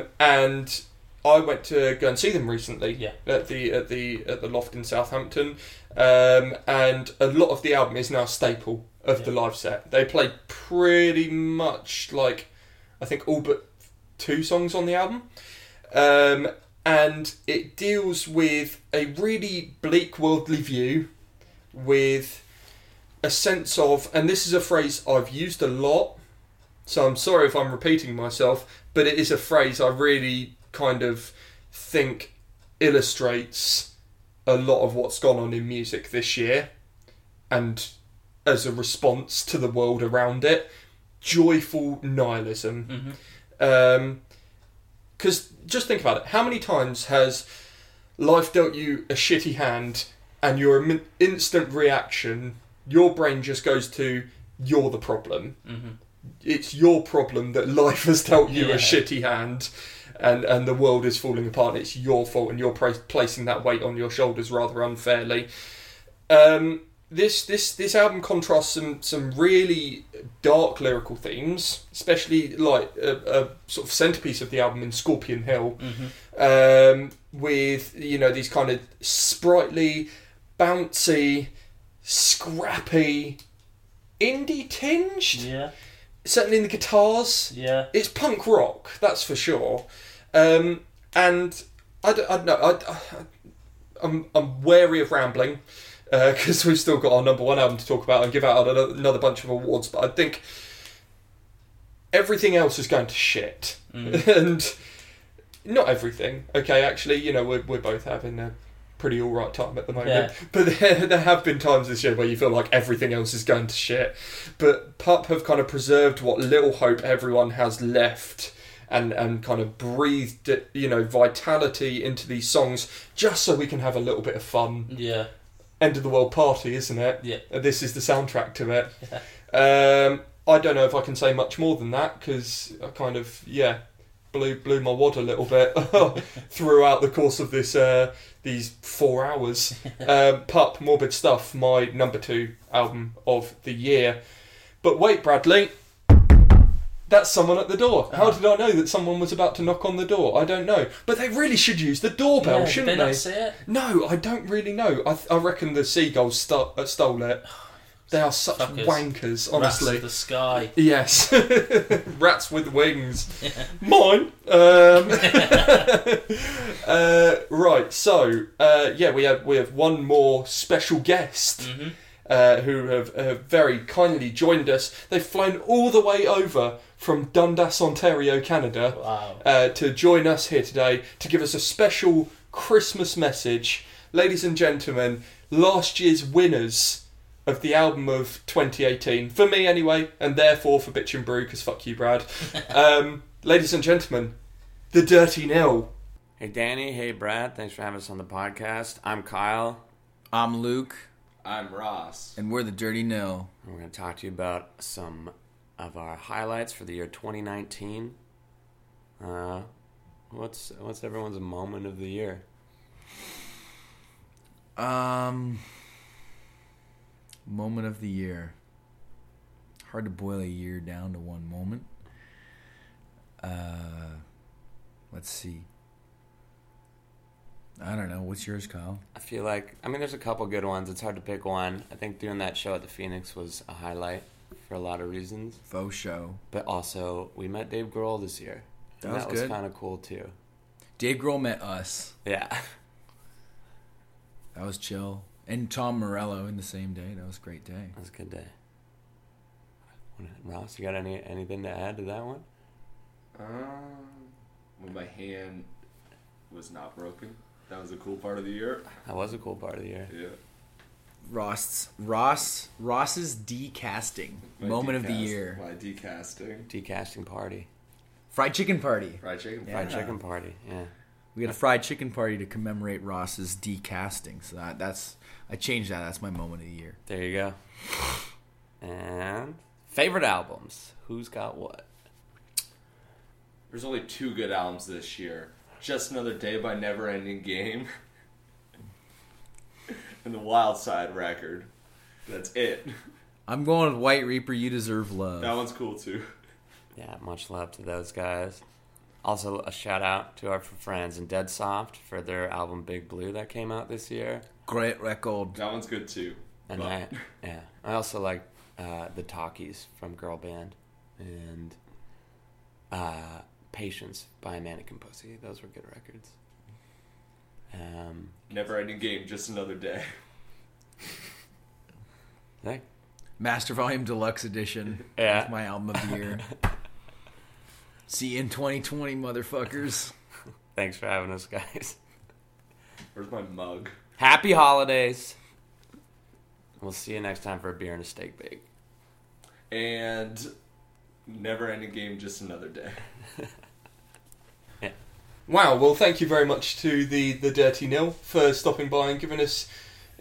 Um, and I went to go and see them recently Yeah. at the at the at the loft in Southampton, um, and a lot of the album is now a staple of the live set. They played pretty much like I think all but two songs on the album, um, and it deals with a really bleak worldly view, with a sense of, and this is a phrase I've used a lot, so I'm sorry if I'm repeating myself, but it is a phrase I really kind of think illustrates a lot of what's gone on in music this year. And as a response to the world around it joyful nihilism. Because just think about it. How many times has life dealt you a shitty hand and your instant reaction your brain just goes to you're the problem. Mhm. it's your problem that life has dealt you Yeah. a shitty hand and and the world is falling apart it's your fault and you're pra- placing that weight on your shoulders rather unfairly um this this this album contrasts some some really dark lyrical themes especially like a, a sort of centerpiece of the album in Scorpion Hill Mhm. um, with you know these kind of sprightly, bouncy, scrappy, indie tinged. Yeah. Certainly in the guitars, Yeah. it's punk rock. That's for sure. Um, and I don't, I don't know. I, I'm I'm wary of rambling [LAUGHS] because we've still got our number one album to talk about and give out another, another bunch of awards. But I think everything else is going to shit, [LAUGHS] and not everything. Okay, actually, you know, we're we're both having a pretty all right time at the moment. Yeah. [LAUGHS] But there, there have been times this year where you feel like everything else is going to shit. But Pup have kind of preserved what little hope everyone has left. And, and kind of breathed you know vitality into these songs just so we can have a little bit of fun Yeah. end of the world party, isn't it? Yeah. Uh, This is the soundtrack to it. [LAUGHS] Um, I don't know if I can say much more than that because I kind of yeah blew blew my wad a little bit [LAUGHS] throughout the course of this uh, these four hours. [LAUGHS] um, Pup, morbid stuff, my number two album of the year. But wait, Bradley. That's someone at the door. How did I know that someone was about to knock on the door? I don't know. But they really should use the doorbell, Yeah, did shouldn't they not see it? No, I don't really know. I, th- I reckon the seagulls sto- uh, stole it. They are such Fuckers. wankers, Rats honestly. of the sky. Yes, [LAUGHS] rats with wings. [LAUGHS] Mine. Um, [LAUGHS] uh, right. So uh, yeah, we have we have one more special guest hmm uh, who have, have very kindly joined us. They've flown all the way over from Dundas, Ontario, Canada Wow. uh, to join us here today to give us a special Christmas message. Ladies and gentlemen, last year's winners of the album of 2018, for me anyway, and therefore for Bitch and Brew, because fuck you, Brad. [LAUGHS] um, ladies and gentlemen, the Dirty Nil. Hey Danny, hey Brad, thanks for having us on the podcast. I'm Kyle, I'm Luke, I'm Ross. and we're the Dirty Nil. and we're going to talk to you about some of our highlights for the year 2019. Uh, what's what's everyone's moment of the year? Um, moment of the year. Hard to boil a year down to one moment. Uh, let's see. I don't know. What's yours, Kyle? I feel like I mean, there's a couple good ones. It's hard to pick one. I think doing that show at the Phoenix was a highlight for a lot of reasons, Faux show. but also we met Dave Grohl this year. That and was that was kind of cool too. Dave Grohl met us. Yeah. [LAUGHS] That was chill. And Tom Morello in the same day. That was a great day. That was a good day. Ross, you got any anything to add to that one? Um, when my hand was not broken, that was a cool part of the year. That was a cool part of the year. Yeah. Ross Ross Ross's decasting My moment of the decast- year. My decasting. Decasting party, Fried chicken party. Fried chicken. Yeah. fried chicken party. Yeah. We had a fried chicken party to commemorate Ross's decasting. So that, that's I changed that. That's my moment of the year. There you go. And favorite albums. Who's got what? There's only two good albums this year. Just Another Day by Never Ending Game. [LAUGHS] and the Wild Side record. That's it. I'm going with White Reaper. You deserve love. That one's cool too. Yeah, much love to those guys. Also, a shout out to our friends in Dead Soft for their album Big Blue that came out this year. Great record. That one's good too. And But- I, yeah, I also like uh, the Talkies from Girl Band and uh, Patience by Mannequin Pussy. Those were good records. Um, Never Ending Game, Just Another Day. [LAUGHS] hey, Master Volume Deluxe Edition. [LAUGHS] Yeah. That's my album of the year. [LAUGHS] See you in 2020, motherfuckers. thanks for having us, guys. Where's my mug? Happy holidays. We'll see you next time for a beer and a steak bake. And Never Ending Game, Just Another Day. Wow. Well, thank you very much to the the Dirty Nil for stopping by and giving us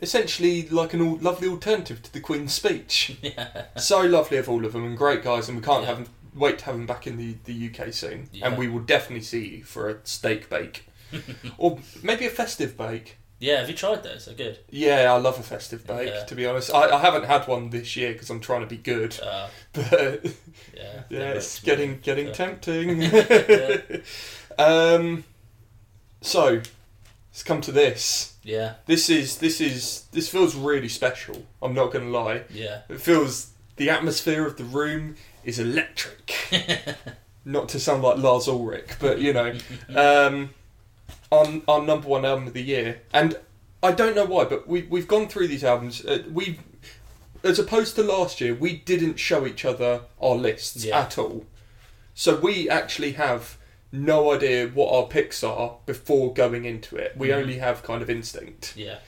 essentially like an all, lovely alternative to the Queen's speech. [LAUGHS] Yeah. so lovely of all of them and great guys, and we can't Yeah. have 'em- wait to have them back in the, the UK soon. Yeah. And we will definitely see you for a steak bake, [LAUGHS] or maybe a festive bake. Yeah, have you tried those? They're good. Yeah, I love a festive bake. Yeah. To be honest, I, I haven't had one this year because I'm trying to be good, Uh, [LAUGHS] but yeah. yeah, it's getting getting Yeah. tempting. Um, so let's come to this. Yeah, This is this is this feels really special. I'm not going to lie. yeah. It feels the atmosphere of the room is electric. [LAUGHS] Not to sound like Lars Ulrich, but you know, um, on our number one album of the year, and I don't know why, but we we've gone through these albums. Uh, we, as opposed to last year, we didn't show each other our lists Yeah. at all. So we actually have no idea what our picks are before going into it. We Mhm. only have kind of instinct. Yeah.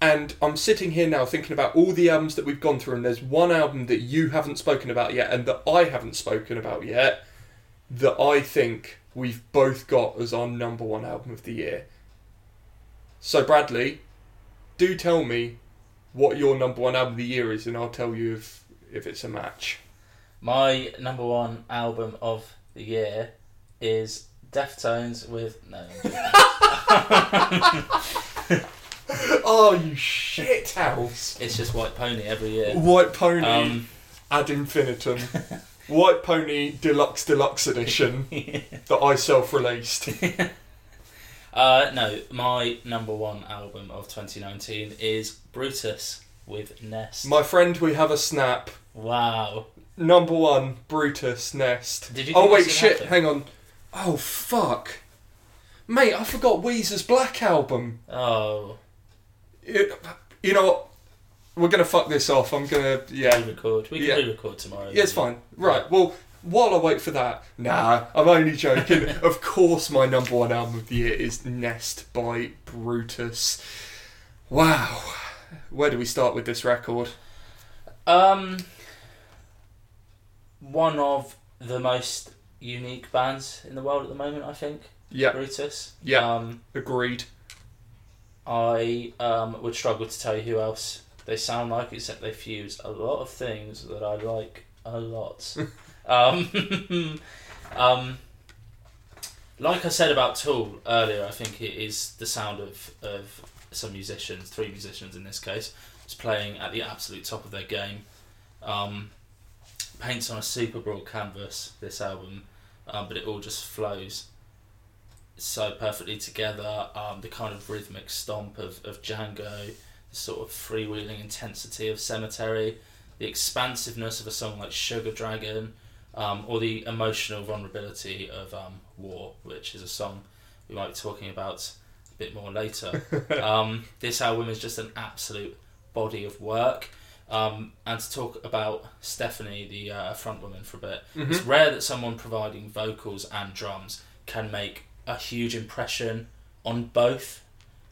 And I'm sitting here now thinking about all the albums that we've gone through, and there's one album that you haven't spoken about yet, and that I haven't spoken about yet, that I think we've both got as our number one album of the year. So, Bradley, do tell me what your number one album of the year is, and I'll tell you if, if it's a match. My number one album of the year is Deftones with no. [LAUGHS] Oh, you shit house! it's just White Pony every year. White Pony Um, ad infinitum. White Pony Deluxe Deluxe Edition [LAUGHS] that I self released. [LAUGHS] uh, no, my number one album of 2019 is Brutus with Nest. My friend, we have a snap. wow. Number one, Brutus Nest. Did you Oh wait, shit. Hang on. Oh fuck, mate! I forgot Weezer's Black album. Oh, You, you know what? We're gonna fuck this off. I'm gonna yeah. re-record. We can Yeah. re-record tomorrow. Yeah, it's fine. Right. Well, while I wait for that, nah, I'm only joking. [LAUGHS] of course, my number one album of the year is Nest by Brutus. Wow. Where do we start with this record? Um, one of the most unique bands in the world at the moment, I think. Yeah, Brutus. Yeah. Um, agreed. I um, would struggle to tell you who else they sound like, except they fuse a lot of things that I like a lot. [LAUGHS] um, [LAUGHS] um, like I said about Tool earlier, I think it is the sound of, of some musicians, three musicians in this case, just playing at the absolute top of their game. Um, paints on a super broad canvas, this album, um, but it all just flows so perfectly together. Um, the kind of rhythmic stomp of, of Django, the sort of freewheeling intensity of Cemetery, the expansiveness of a song like Sugar Dragon, um, or the emotional vulnerability of um, War, which is a song we might be talking about a bit more later. [LAUGHS] um, this album is just an absolute body of work. Um, and to talk about Stephanie, the uh, frontwoman, for a bit, it's Mhm. rare that someone providing vocals and drums can make a huge impression on both.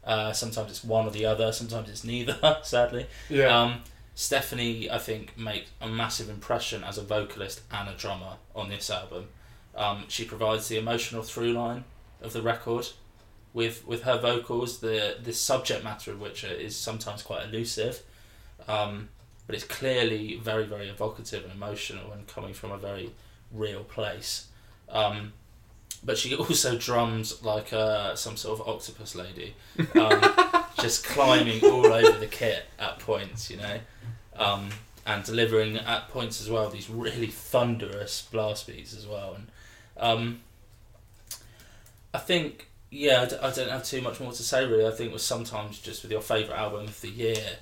Uh, sometimes it's one or the other, sometimes it's neither, [LAUGHS] sadly. Yeah. Um, Stephanie, I think, made a massive impression as a vocalist and a drummer on this album. Um, she provides the emotional through line of the record with with her vocals. The the subject matter of which is sometimes quite elusive, um, but it's clearly very very evocative and emotional and coming from a very real place. Um, but she [LAUGHS] also drums like uh, some sort of octopus lady, um, [LAUGHS] just climbing all over the kit at points, you know, um, and delivering at points as well these really thunderous blast beats as well. And um, I think, yeah, I d- I don't have too much more to say really. I think it was sometimes just with your favourite album of the year,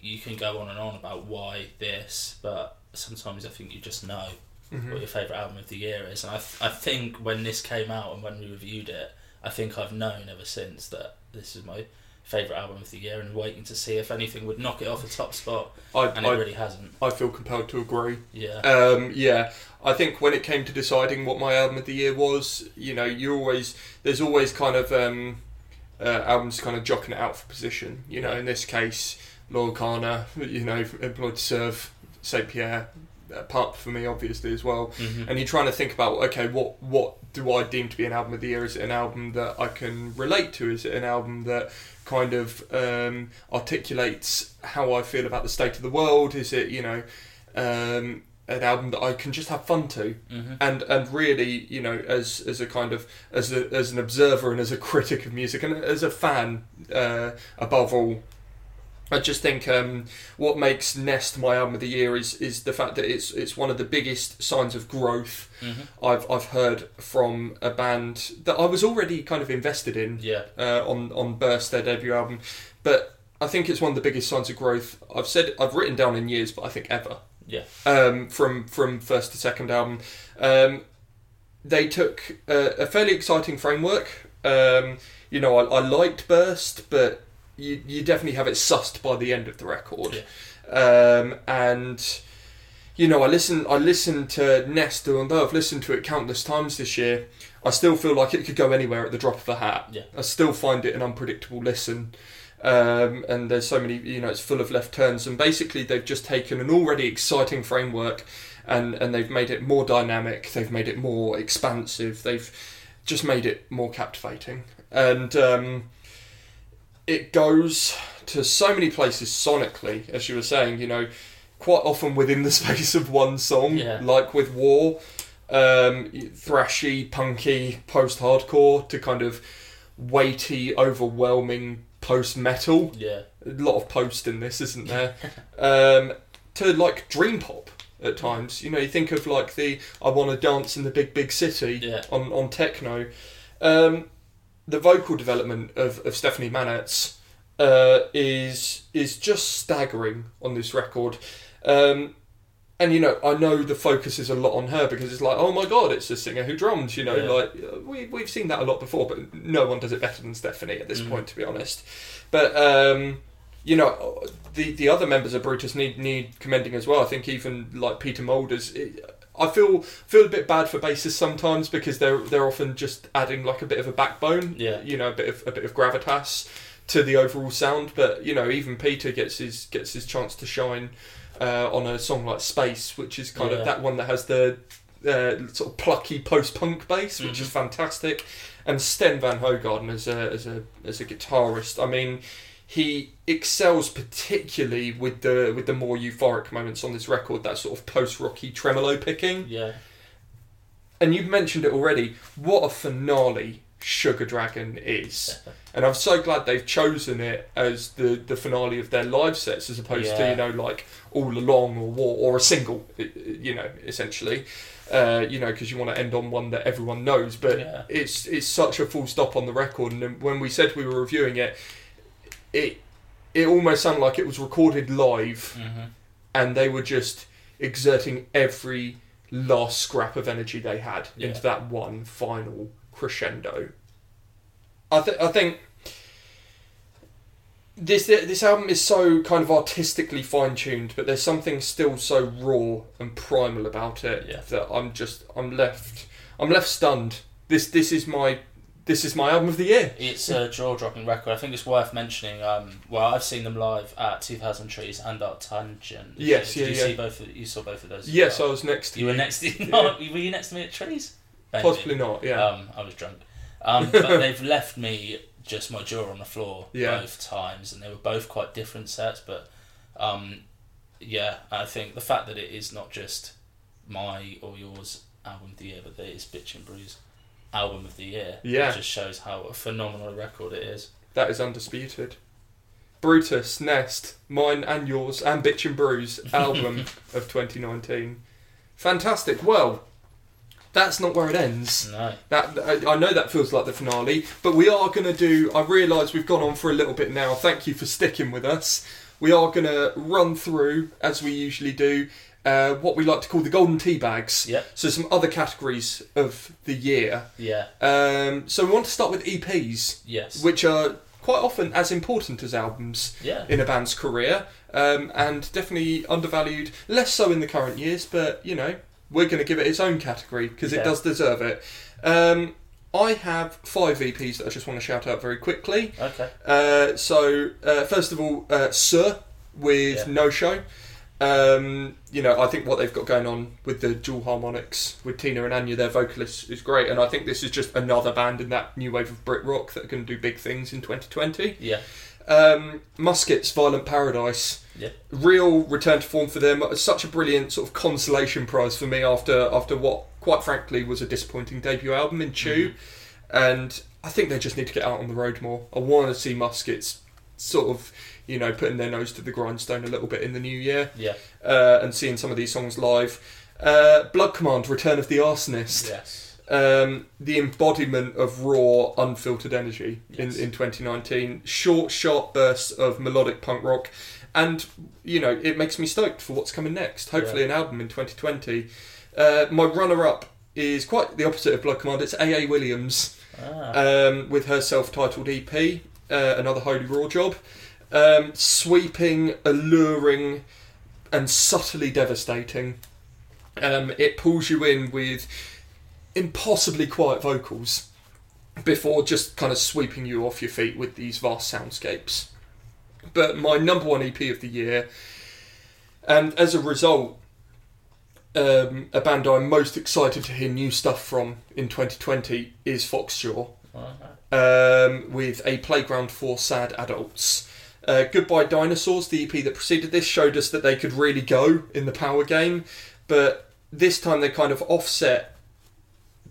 you can go on and on about why this, but sometimes I think you just know Mhm. what your favourite album of the year is. And I, th- I think when this came out and when we reviewed it, I think I've known ever since that this is my favourite album of the year and waiting to see if anything would knock it off the top spot. I, And it I, really hasn't. I feel compelled to agree. Yeah. Um, yeah, I think when it came to deciding what my album of the year was, you know, you always there's always kind of um, uh, albums kind of jockeying it out for position. You know, in this case, Laurel Kana, you know, employed to serve Saint Pierre, uh, part for me obviously as well. Mhm. And you're trying to think about okay, what what do I deem to be an album of the year? Is it an album that I can relate to? Is it an album that kind of um, articulates how I feel about the state of the world? Is it you know um, an album that I can just have fun to? Mhm. And and really you know as as a kind of as a, as an observer and as a [LAUGHS] critic of music and as a fan uh, above all. I just think um, what makes Nest my album of the year is is the fact that it's it's one of the biggest signs of growth Mhm. I've I've heard from a band that I was already kind of invested in Yeah. uh, on on Burst their debut album, but I think it's one of the biggest signs of growth I've said I've written down in years, but I think ever. Yeah. Um, from from first to second album, um, they took a, a fairly exciting framework. Um, you know, I, I liked Burst, but you you definitely have it sussed by the end of the record. Um, and you know, I listen I listened to Nest, although I've listened to it countless times this year. I still feel like it could go anywhere at the drop of a hat. Yeah. I still find it an unpredictable listen. Um, and there's so many, you know, it's full of left turns. And basically, they've just taken an already exciting framework and, and they've made it more dynamic, they've made it more expansive, they've just made it more captivating. And um, it goes to so many places sonically, as you were saying, you know, quite often within the [LAUGHS] space of one song, Yeah. like with War, um, thrashy, punky, post hardcore, to kind of weighty, overwhelming post metal. Yeah. A lot of post in this, isn't there? [LAUGHS] um, to like dream pop at times. You know, you think of like the I Want to Dance in the Big Big City Yeah. on, on techno. Um, the vocal development of, of Stephanie Mannaerts uh, is is just staggering on this record. Um, and you know, I know the focus is a lot on her because it's like, oh my god, it's a singer who drums. You know, Yeah. like uh, we we've seen that a lot before, but no one does it better than Stephanie at this Mhm. point, to be honest. But um, you know, the the other members of Brutus need need commending as well. I think even like Peter Mulders. It, I feel feel a bit bad for bassists sometimes because they're they're often just adding like a bit of a backbone, Yeah. you know, a bit of a bit of gravitas to the overall sound. But you know, even Peter gets his gets his chance to shine uh, on a song like Space, which is kind Yeah. of that one that has the uh, sort of plucky post punk bass, which Mhm. is fantastic. And Stijn Vanhoegaerden as a as a as a guitarist, I mean, he excels particularly with the with the more euphoric moments on this record. That sort of post rocky tremolo picking Yeah. and you've mentioned it already. What a finale Sugar Dragon is, [LAUGHS] and I'm so glad they've chosen it as the the finale of their live sets as opposed to you know like all along or war or a single, you know, essentially. Uh, you know, because you want to end on one that everyone knows, but Yeah. it's it's such a full stop on the record. And when we said we were reviewing it, it it almost sounded like it was recorded live hmm and they were just exerting every last scrap of energy they had Yeah. into that one final crescendo. I, th- I think this this album is so kind of artistically fine tuned, but there's something still so raw and primal about it Yeah. that I'm just I'm left I'm left stunned. This this is my this is my album of the year. It's a jaw-dropping record. I think it's worth mentioning. Um, well, I've seen them live at 2000 Trees and ArcTanGent. Yes. Did yeah, you yeah. see both? Of, you saw both of those. Yes, I was next to You you. were next to. Yeah. No, [LAUGHS] were you next to me at Trees? Maybe. Possibly not. Yeah. Um, I was drunk. Um, but [LAUGHS] they've left me just my jaw on the floor Yeah. both times, and they were both quite different sets. But um, yeah, I think the fact that it is not just my or yours album of the year, but that it's Bitch and Bruise album of the year. Yeah. it just shows how a phenomenal record it is. That is undisputed. Brutus, Nest, mine and yours, and Bitch and Bruise [LAUGHS] album of 2019. Fantastic. Well, that's not where it ends. No, That I, I know that feels like the finale, but we are going to do. I realise we've gone on for a little bit now. Thank you for sticking with us. We are going to run through, as we usually do, uh, what we like to call the golden tea bags. Yep. So some other categories of the year. yeah, Um, so we want to start with EPs yes, which are quite often as important as albums yeah, in a band's career, um, and definitely undervalued. Less so in the current years, but you know we're going to give it its own category because Yeah. it does deserve it. Um, I have five EPs that I just want to shout out very quickly. okay, Uh, so uh, first of all, uh, Sœur with Yeah. No Show. Um, you know, I think what they've got going on with the dual harmonics with Tina and Anya, their vocalists, is great. And I think this is just another band in that new wave of Brit rock that can do big things in 2020. yeah, Um, Muskets, Violent Paradise. Yeah. Real return to form for them. Such a brilliant sort of consolation prize for me after after what, quite frankly, was a disappointing debut album in Chew. And I think they just need to get out on the road more. I want to see Muskets sort of, you know, putting their nose to the grindstone a little bit in the new year yeah, uh, and seeing some of these songs live. Uh, Blood Command, Return of the Arsonist yes, um, the embodiment of raw, unfiltered energy Yes. in, in 2019. Short, sharp bursts of melodic punk rock. And, you know, it makes me stoked for what's coming next. Hopefully, an album in 2020. Uh, my runner up is quite the opposite of Blood Command. It's A.A. Williams ah, um, with her self titled EP. uh, another Holy Roar job. Um, sweeping, alluring, and subtly devastating. Um, it pulls you in with impossibly quiet vocals before just kind of sweeping you off your feet with these vast soundscapes. But my number one EP of the year, and as a result, um, a band I'm most excited to hear new stuff from in 2020 is Foxjaw um, with a playground for sad adults. Uh, Goodbye Dinosaurs, the EP that preceded this, showed us that they could really go in the power game, but this time they kind of offset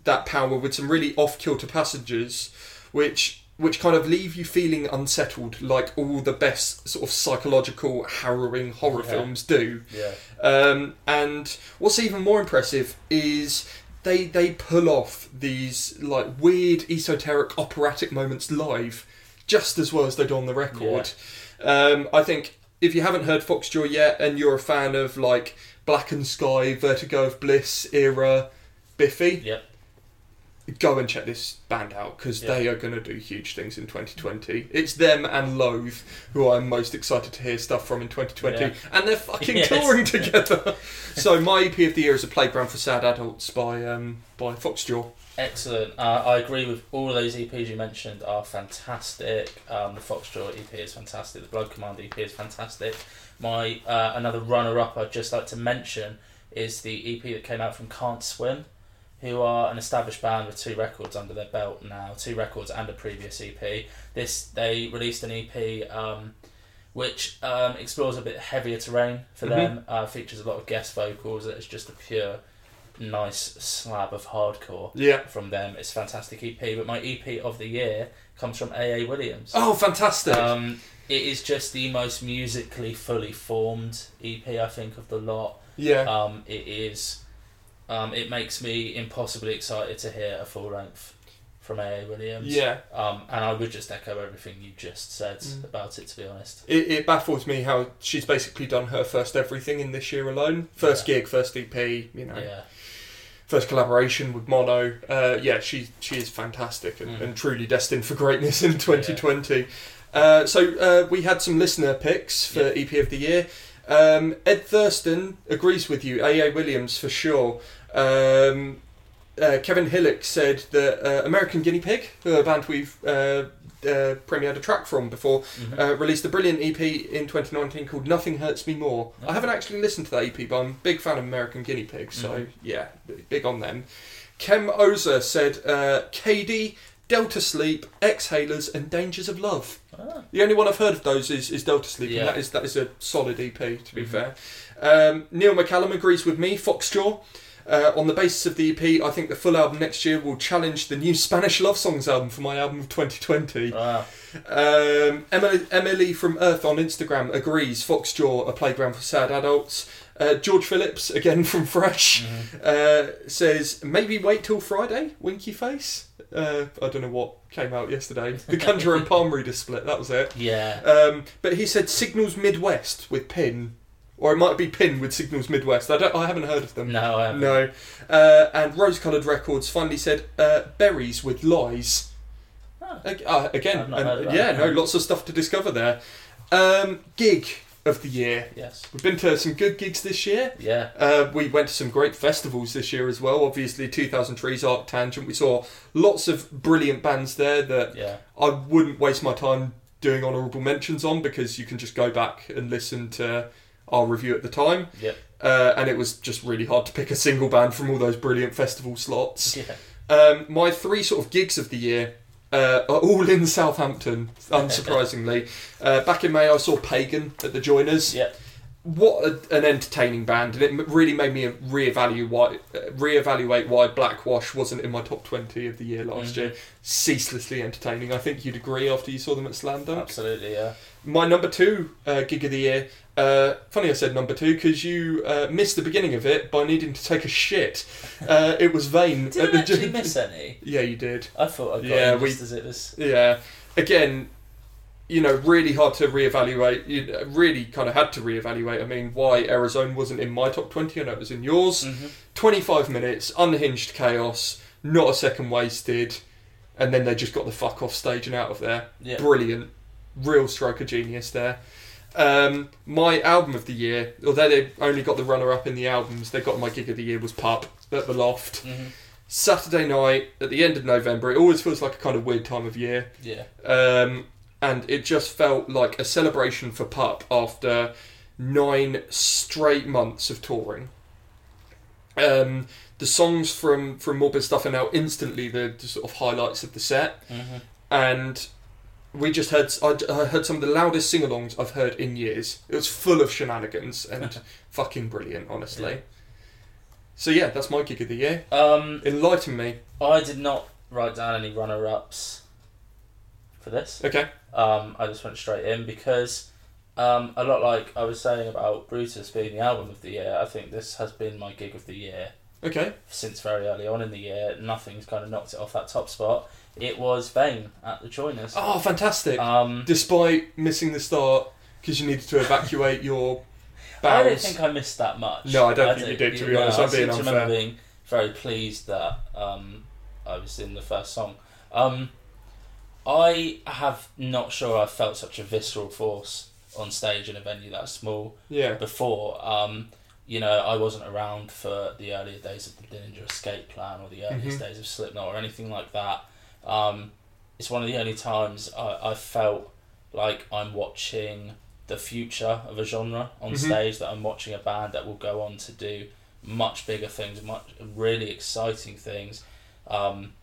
that power with some really off kilter passages, which which kind of leave you feeling unsettled, like all the best sort of psychological, harrowing horror Yeah. films do. Yeah. Um, and what's even more impressive is they they pull off these like weird esoteric operatic moments live just as well as they do on the record. Um, I think if you haven't heard Foxjaw yet and you're a fan of like Blackened Sky, Vertigo of Bliss era Biffy, Yep. go and check this band out because Yeah. they are going to do huge things in 2020. It's them and Loathe who I'm most excited to hear stuff from in 2020, Yeah. and they're fucking [LAUGHS] Yes. touring together. so my EP of the year is a Playground for Sad Adults by um, by Foxjaw. Excellent. Uh, I agree with all of those EPs you mentioned are fantastic. Um, the Foxjaw EP is fantastic. The Blood Command EP is fantastic. My uh, another runner-up I'd just like to mention is the EP that came out from Can't Swim, who are an established band with two records under their belt now, two records and a previous EP. This they released an EP um, which um, explores a bit heavier terrain for Mhm. them. Uh, features a lot of guest vocals. It's just a pure, nice slab of hardcore Yeah. from them. It's a fantastic EP. But my EP of the year comes from A.A. Williams. Oh, fantastic! Um, it is just the most musically fully formed EP I think of the lot. yeah. Um, it is. Um, it makes me impossibly excited to hear a full length from A.A. Williams. yeah. Um, and I would just echo everything you just said Mm. about it. To be honest. It, it baffles me how she's basically done her first everything in this year alone. First gig, first EP, you know, Yeah. First collaboration with Mono. Uh, yeah, she she is fantastic and, Mhm. and truly destined for greatness in [LAUGHS] 2020. Uh, so uh, we had some listener picks for Yeah. EP of the year. Um, Ed Thurston agrees with you. A.A. Williams for sure. Um, uh, Kevin Hillock said that uh, American Guinea Pig, a band we've uh, premiered a track from before, Mhm. uh, released a brilliant EP in 2019 called Nothing Hurts Me More. Oh. I haven't actually listened to that EP, but I'm a big fan of American Guinea Pig, so Mhm. yeah, big on them. Kem Ozer said uh, KD, Delta Sleep, Exhalers, and Dangers of Love. Ah. The only one I've heard of those is, is Delta Sleep, Yeah. and that is that is a solid EP to be Mhm. fair. Um, Neil McCallum agrees with me. Foxjaw. Uh, on the basis of the EP, I think the full album next year will challenge the new Spanish Love Songs album for my album of 2020. Wow. Um, Emily, Emily from Earth on Instagram agrees. Foxjaw, a playground for sad adults. Uh, George Phillips, again from Fresh, Mhm. uh, says maybe wait till Friday. Winky face. Uh, I don't know what came out yesterday. The Conjurer and [LAUGHS] Palm Reader split. That was it. Yeah. Um, but he said Signals Midwest with Pin, or it might be Pin with Signals Midwest. I don't. I haven't heard of them. No, I haven't. No. Uh, and Rose Coloured Records finally said uh, Berries with Lies. Oh. Uh, again, I've not and- heard of that, yeah, no, lots of stuff to discover there. Um, gig of the year. Yes. We've been to some good gigs this year. Yeah. Uh, we went to some great festivals this year as well. Obviously, 2000 Trees, ArcTanGent. We saw lots of brilliant bands there that Yeah. I wouldn't waste my time doing honourable mentions on because you can just go back and listen to our review at the time. Yep. Uh, and it was just really hard to pick a single band from all those brilliant festival slots. [LAUGHS] Yeah. Um, my three sort of gigs of the year uh, are all in Southampton, unsurprisingly. [LAUGHS] uh, back in May, I saw Pagan at the Joiners. Yeah. What a, an entertaining band, and it really made me reevaluate why, uh, reevaluate why Blackwash wasn't in my top 20 of the year last Mhm. year. Ceaselessly entertaining. I think you'd agree after you saw them at Slam Dunk. Absolutely. Yeah. My number two uh, gig of the year. Uh, funny I said number two because you uh, missed the beginning of it by needing to take a shit. Uh, it was Vein. Did I actually miss any? Yeah, you did. I thought I got Yeah, we- as it was. Yeah. Again, you know, really hard to reevaluate. You really kind of had to reevaluate. I mean, why Errorzone wasn't in my top 20? I know it was in yours. Mm-hmm. 25 minutes, unhinged chaos, not a second wasted. and then they just got the fuck off stage and out of there. Yeah. Brilliant, real stroke of genius there. Um, my album of the year, although they only got the runner up in the albums, they got my gig of the year was Pup at the Loft. Mhm. Saturday night at the end of November. It always feels like a kind of weird time of year. Yeah. Um, and it just felt like a celebration for Pup after nine straight months of touring. Um, the songs from from Morbid Stuff are now instantly the, the sort of highlights of the set, hmm and we just heard I, heard some of the loudest sing-alongs I've heard in years. It was full of shenanigans and [LAUGHS] fucking brilliant, honestly. Yeah. So yeah, that's my gig of the year. Um, Enlighten me. I did not write down any runner-ups for this. Okay. Um, I just went straight in because um, a lot like I was saying about Brutus being the album of the year. I think this has been my gig of the year Okay. since very early on in the year. Nothing's kind of knocked it off that top spot. It was Vein at the Joiners. Oh, fantastic. Um, Despite missing the start because you needed to evacuate your I don't think I missed that much. No, I don't think you did, to be honest. I I'm being seem to unfair. remember being very pleased that um, I was in the first song. Um, I have not sure I've felt such a visceral force on stage in a venue that small yeah. before. Um, you know, I wasn't around for the earlier days of the Dillinger Escape Plan or the earliest Mhm. days of Slipknot or anything like that. Um, it's one of the only times I, I felt like I'm watching the future of a genre on Mhm. stage, that I'm watching a band that will go on to do much bigger things, much really exciting things. Um,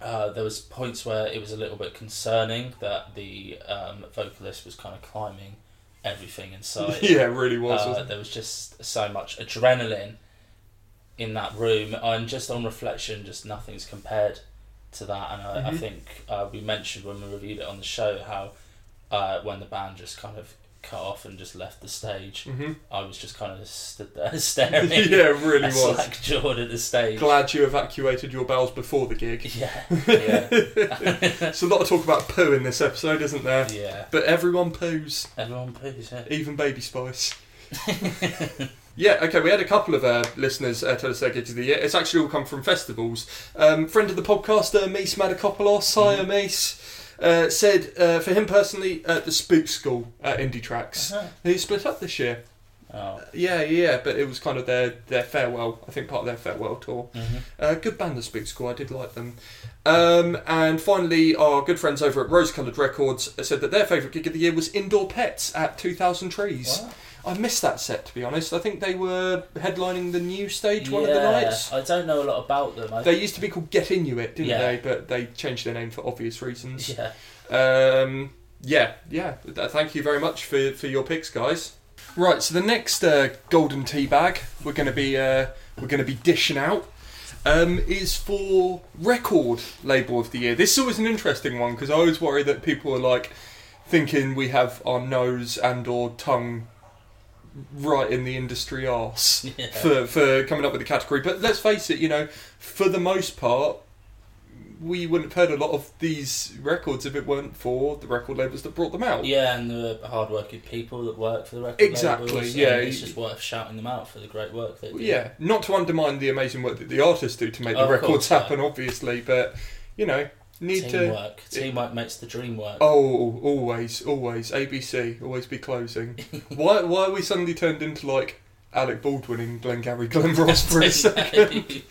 uh, there was points where it was a little bit concerning that the um, vocalist was kind of climbing everything in [LAUGHS] sight. yeah, it really was. Uh, there was just so much adrenaline in that room, and just on reflection, just nothing's compared to that. And I, I Mhm. think uh, we mentioned when we reviewed it on the show how uh, when the band just kind of cut off and just left the stage, hmm I was just kind of stood there [LAUGHS] [LAUGHS] staring. yeah, really as was. like jawed at the stage. Glad you evacuated your bowels before the gig. Yeah, [LAUGHS] yeah, It's a lot of talk about poo in this episode, isn't there? yeah. But everyone poos, Everyone poos. Yeah. even Baby Spice. Yeah, okay, we had a couple of uh, listeners uh, tell us their gigs of the year. It's actually all come from festivals. Um, friend of the podcast, uh, Mies Madakopoulos, hi Mhm. Mies, uh, said uh, for him personally, uh, the Spook School at Indie Tracks. Uh-huh. Who split up this year. Oh. Yeah, yeah, but it was kind of their, their farewell, I think part of their farewell tour. hmm Uh, good band, the Spook School. I did like them. Um, and finally, our good friends over at Rose Coloured Records said that their favourite gig of the year was Indoor Pets at 2,000 Trees. Wow. I missed that set, to be honest. I think they were headlining the new stage one of the Yeah, nights. I don't know a lot about them. I, They used to be called Get Inuit, didn't Yeah. they? But they changed their name for obvious reasons. yeah. Um, yeah, yeah. Th- Thank you very much for, for your picks, guys. Right, so the next uh, golden tea bag we're going to be uh, we're going to be dishing out um, is for record label of the year. This is always an interesting one because I always worry that people are like thinking we have our nose and or tongue right in the industry arse [LAUGHS] Yeah. for for coming up with the category. But let's face it, you know, for the most part, we wouldn't have heard a lot of these records if it weren't for the record labels that brought them out. Yeah, and the hardworking people that work for the record Exactly, labels, yeah. it's just worth shouting them out for the great work they do. Yeah, not to undermine the amazing work that the artists do to make the records course, yeah. happen, obviously, but you know, need to. teamwork. Teamwork makes the dream work. Oh, always, always. ABC, always be closing. [LAUGHS] why, why are we suddenly turned into like Alec Baldwin in Glengarry Glen Ross for a [LAUGHS] second?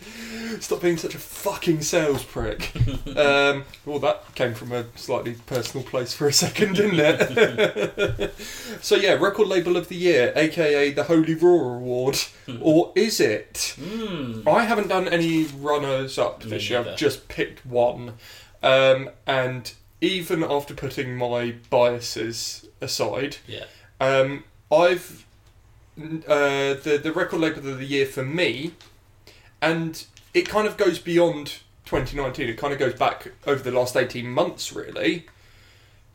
Stop being such a fucking sales prick. [LAUGHS] um, well, that came from a slightly personal place for a second, didn't it? so yeah, record label of the year, aka the Holy Roar Award, or is it? Mm. I haven't done any runners up Me this year. I've just picked one, um, and even after putting my biases aside, Yeah. um, I've uh, the the record label of the year for me, and it kind of goes beyond 2019. It kind of goes back over the last 18 months, really.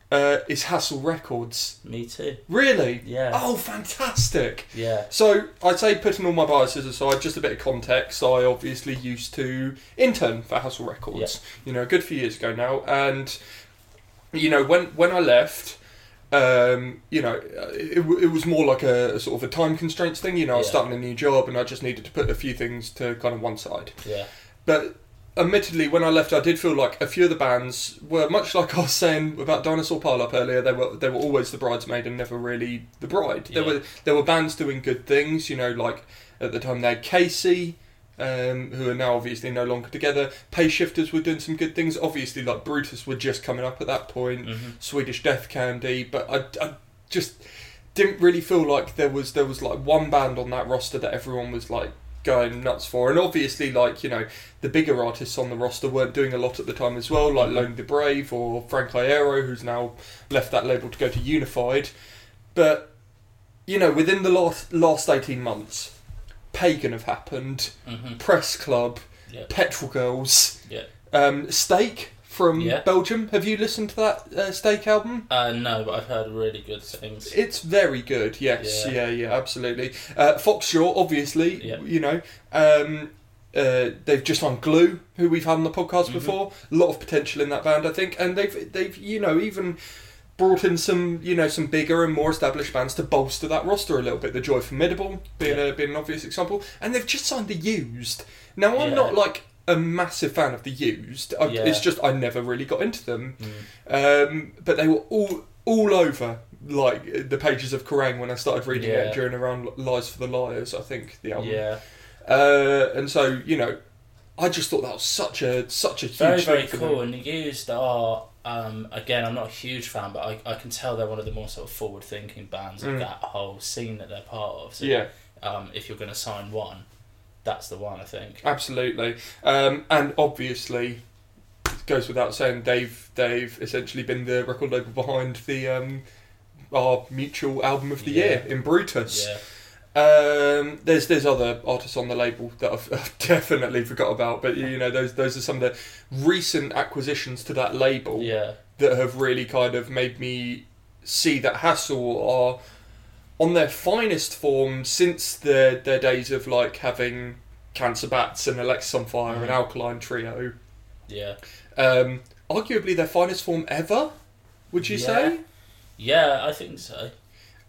Uh, is Hassle Records Me too. really? Yeah. Oh, fantastic! Yeah. So I'd say putting all my biases aside, just a bit of context. I obviously used to intern for Hassle Records, you know, a good few years ago now, and you know when when I left, um, you know, it, it was more like a, a sort of a time constraints thing. You know, I was Yeah. starting a new job, and I just needed to put a few things to kind of one side. Yeah. But admittedly, when I left, I did feel like a few of the bands were much like [LAUGHS] I was saying about Dinosaur Pile Up earlier. They were they were always the bridesmaid and never really the bride. There were there were bands doing good things. You know, like at the time they had Casey. Um, who are now obviously no longer together. Pay Shifters were doing some good things. Obviously, like Brutus were just coming up at that point. Mhm. Swedish Death Candy, but I, I just didn't really feel like there was there was like one band on that roster that everyone was like going nuts for. And obviously, like you know, the bigger artists on the roster weren't doing a lot at the time as well, like Lonely the Brave or Frank Iero, who's now left that label to go to Unified. But you know, within the last last eighteen months, Pagan have happened, Mhm. Press Club, Yeah. Petrol Girls, Yeah. um, Steak from Yeah. Belgium. Have you listened to that uh, Steak album? Uh, no, but I've heard really good things. It's very good. Yes, Yeah. yeah, yeah, absolutely. Uh, Foxjaw, obviously, Yeah. you know, um, uh, they've just on Glue, who we've had on the podcast Mhm. before. A lot of potential in that band, I think, and they've they've you know even brought in some you know some bigger and more established bands to bolster that roster a little bit. The Joy Formidable being a being an obvious example, and they've just signed the Used. Now I'm Yeah. not like a massive fan of the Used. I, Yeah. It's just I never really got into them. Mm. Um, but they were all all over like the pages of Kerrang when I started reading Yeah. it during around Lies for the Liars, I think the album. Yeah, Uh, and so you know, I just thought that was such a such a huge very very cool. And the used are um, again, I'm not a huge fan, but I, I can tell they're one of the more sort of forward thinking bands Mm. of that whole scene that they're part of. So, Yeah, um, if you're going to sign one, that's the one I think. absolutely. Um, and obviously, it goes without saying they've they've essentially been the record label behind the um, our mutual album of the Yeah. year in Brutus. Yeah, Um, there's there's other artists on the label that I've, [LAUGHS] I've definitely forgot about, but you know those those are some of the recent acquisitions to that label yeah, that have really kind of made me see that Hassle are on their finest form since their their days of like having Cancer Bats and Alexisonfire and Mhm. Alkaline Trio. yeah, Um, arguably their finest form ever. Would you Yeah. say? yeah. I think so.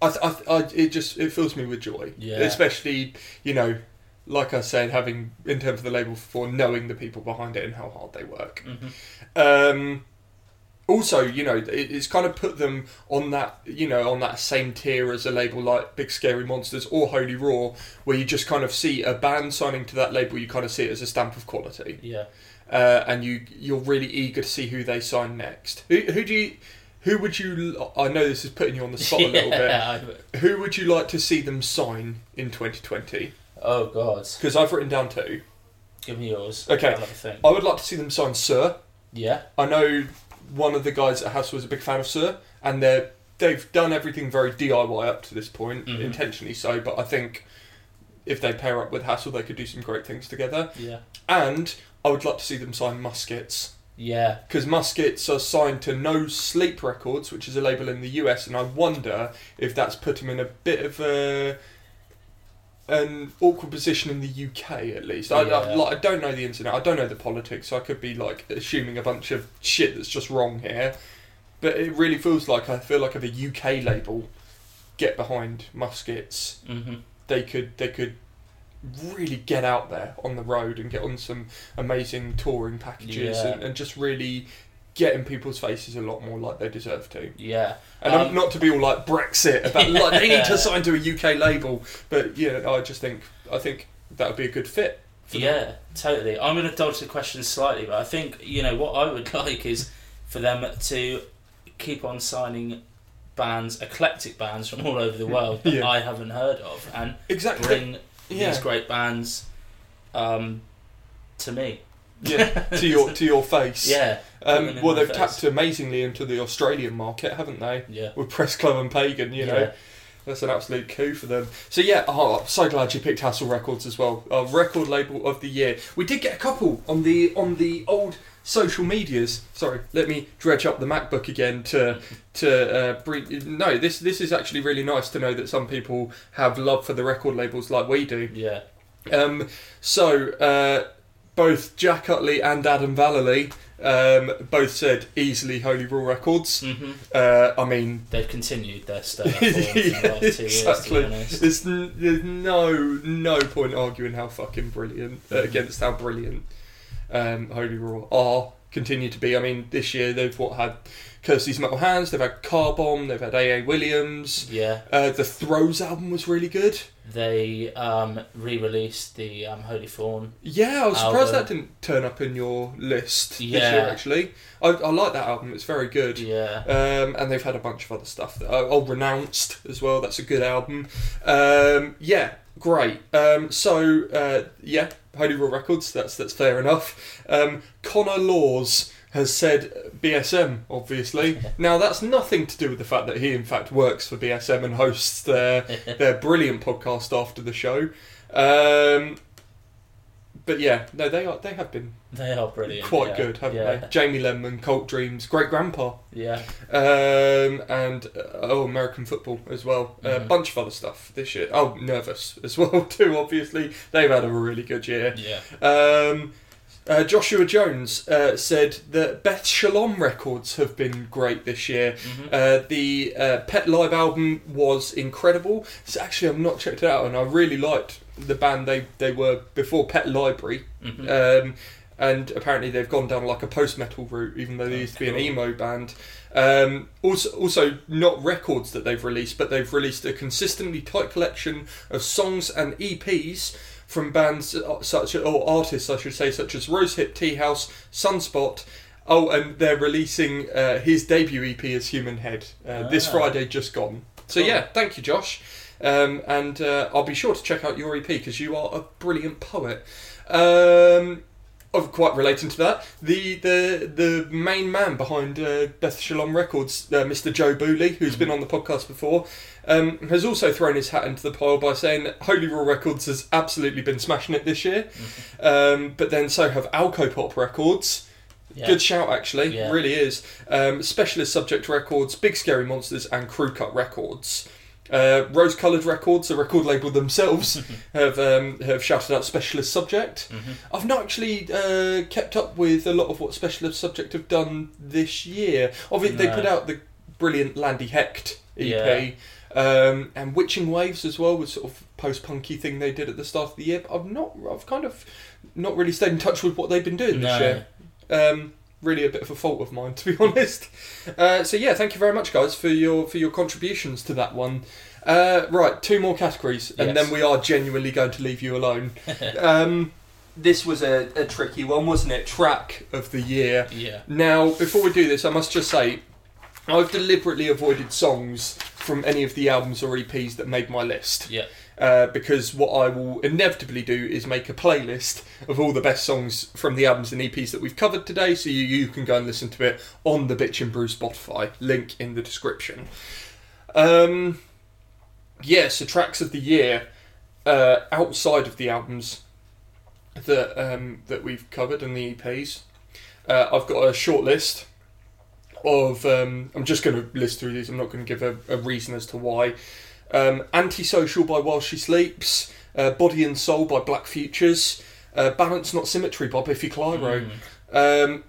I, th- I, th- I, it just it fills me with joy. Yeah. Especially, you know, like I said, having in terms of the label for knowing the people behind it and how hard they work. hmm Um, also, you know, it, it's kind of put them on that, you know, on that same tier as a label like Big Scary Monsters or Holy Roar, where you just kind of see a band signing to that label, you kind of see it as a stamp of quality, Yeah. uh, and you you're really eager to see who they sign next. Who, who do you? Who would you? I know this is putting you on the spot a little [LAUGHS] bit. Yeah, I- Who would you like to see them sign in 2020? Oh God, Because I've written down two. give me yours. Okay. I'll have a think. I would like to see them sign Sir. Yeah. I know one of the guys at Hassle was a big fan of Sir, and they're they've done everything very DIY up to this point, Mhm. intentionally so. But I think if they pair up with Hassle, they could do some great things together. Yeah. And I would like to see them sign Muskets. Yeah. Because Muskets are signed to No Sleep Records, which is a label in the US, and I wonder if that's put them in a bit of a an awkward position in the UK at least. I, I, like, I don't know the internet, I don't know the politics, so I could be like assuming a bunch of shit that's just wrong here. But it really feels like I feel like if a UK label get behind Muskets, hmm they could they could really get out there on the road and get on some amazing touring packages Yeah. and, and just really get in people's faces a lot more like they deserve to. Yeah. And Um, not to be all like Brexit about like they need to [LAUGHS] sign to a UK label, but yeah, I just think I think that would be a good fit. for them. Yeah, totally. I'm going to dodge the question slightly, but I think you know what I would [LAUGHS] like is for them to keep on signing bands, eclectic bands from all over the [LAUGHS] world that Yeah. I haven't heard of, and exactly. bring yeah, these great bands um, to me. Yeah, [LAUGHS] to your to your face. Yeah, Um, well, they've face. tapped amazingly into the Australian market, haven't they? yeah, With Press Club and Pagan, you know. Yeah. That's an absolute coup for them. So yeah, oh, I'm so glad you picked Hassle Records as well. Our record label of the year. We did get a couple on the on the old social medias. Sorry, let me dredge up the MacBook again to to uh, bring. No, this this is actually really nice to know that some people have love for the record labels like we do. yeah, Um, so uh, both Jack Utley and Adam Vallely um, both said easily Holy Roar Records. hmm Uh, I mean, they've continued their [LAUGHS] stellar form the Yeah, last years. Exactly. There's, n- there's no no point arguing how fucking brilliant uh, Mhm. against how brilliant um, Holy Roar are continue to be. I mean, this year they've what had Curse These Metal Hands, they've had Car Bomb, they've had AA Williams. Yeah, Uh, the Throws album was really good. they um, re-released the um, Holy Fawn. Yeah, I was surprised that didn't turn up in your list this Yeah. year. Actually, I, I like that album. It's very good. Yeah, Um, and they've had a bunch of other stuff. That, oh, oh, Renounced as well. That's a good album. Um, yeah, great. Um, so uh, yeah, Holy Roar Records. That's that's fair enough. Um, Connor Laws has said BSM. Obviously, [LAUGHS] now that's nothing to do with the fact that he in fact works for BSM and hosts their [LAUGHS] their brilliant podcast after the show. Um, but yeah, no, they are they have been they are brilliant. quite yeah. good, haven't yeah. they? Jamie Lenman, Cult Dreams, Great Grandpa Yeah, um, and uh, oh, American football as well. A Mhm. bunch of other stuff this year. Oh, Nervus [LAUGHS] as well too. Obviously, they've had a really good year. yeah. Um, uh, Joshua Jones uh, said that Beth Shalom records have been great this year. Mhm. Uh, the uh, Pet Live album was incredible. So actually, I've not checked it out, and I really liked the band they they were before Pet Library. Mhm. Um, and apparently they've gone down like a post metal route, even though they Oh, used to be an emo band. Um, also, also not records that they've released, but they've released a consistently tight collection of songs and EPs from bands uh, such or artists, I should say, such as Rosehip Teahouse, Sunspot. Oh, and they're releasing uh, his debut EP as Human Head uh, this Ah. Friday, just gone. So Cool. yeah, thank you, Josh. Um, and uh, I'll be sure to check out your EP because you are a brilliant poet. Um, of quite relating to that, the the the main man behind uh, Beth Shalom Records, uh, Mr. Joe Booley, who's been on the podcast before, um, has also thrown his hat into the pile by saying that Holy Roar Records has absolutely been smashing it this year. Um, but then so have Alcopop Records. Yeah. Good shout, actually. Yeah. Really is. Um, Specialist Subject Records, Big Scary Monsters, and Crew Cut Records. Uh, Rose Coloured Records, a record label themselves, [LAUGHS] have um, have shouted out Specialist Subject. Mhm. I've not actually uh, kept up with a lot of what Specialist Subject have done this year. Obviously, they put out the brilliant Lande Hekt EP. Um, and Witching Waves as well was sort of post punky thing they did at the start of the year. But I've not, I've kind of not really stayed in touch with what they've been doing this year. Um, really a bit of a fault of mine, [LAUGHS] to be honest. Uh, so yeah, thank you very much, guys, for your for your contributions to that one. Uh, right, two more categories, and Yes. then we are genuinely going to leave you alone. [LAUGHS] um, this was a, a tricky one, wasn't it? Track of the year. Yeah. Now, before we do this, I must just say, I've deliberately avoided songs from any of the albums or EPs that made my list. Yeah. Uh, because what I will inevitably do is make a playlist of all the best songs from the albums and EPs that we've covered today, so you, you can go and listen to it on the Bitch and Brew Spotify. Link in the description. Um, yeah, so tracks of the year uh, outside of the albums that um, that we've covered and the EPs. Uh, I've got a short list of. Um, I'm just going to list through these. I'm not going to give a, a reason as to why. Um, Antisocial by While She Sleeps. Uh, Body and Soul by Black Futures. Uh, Balance Not Symmetry by Biffy Clyro. Mm. Um,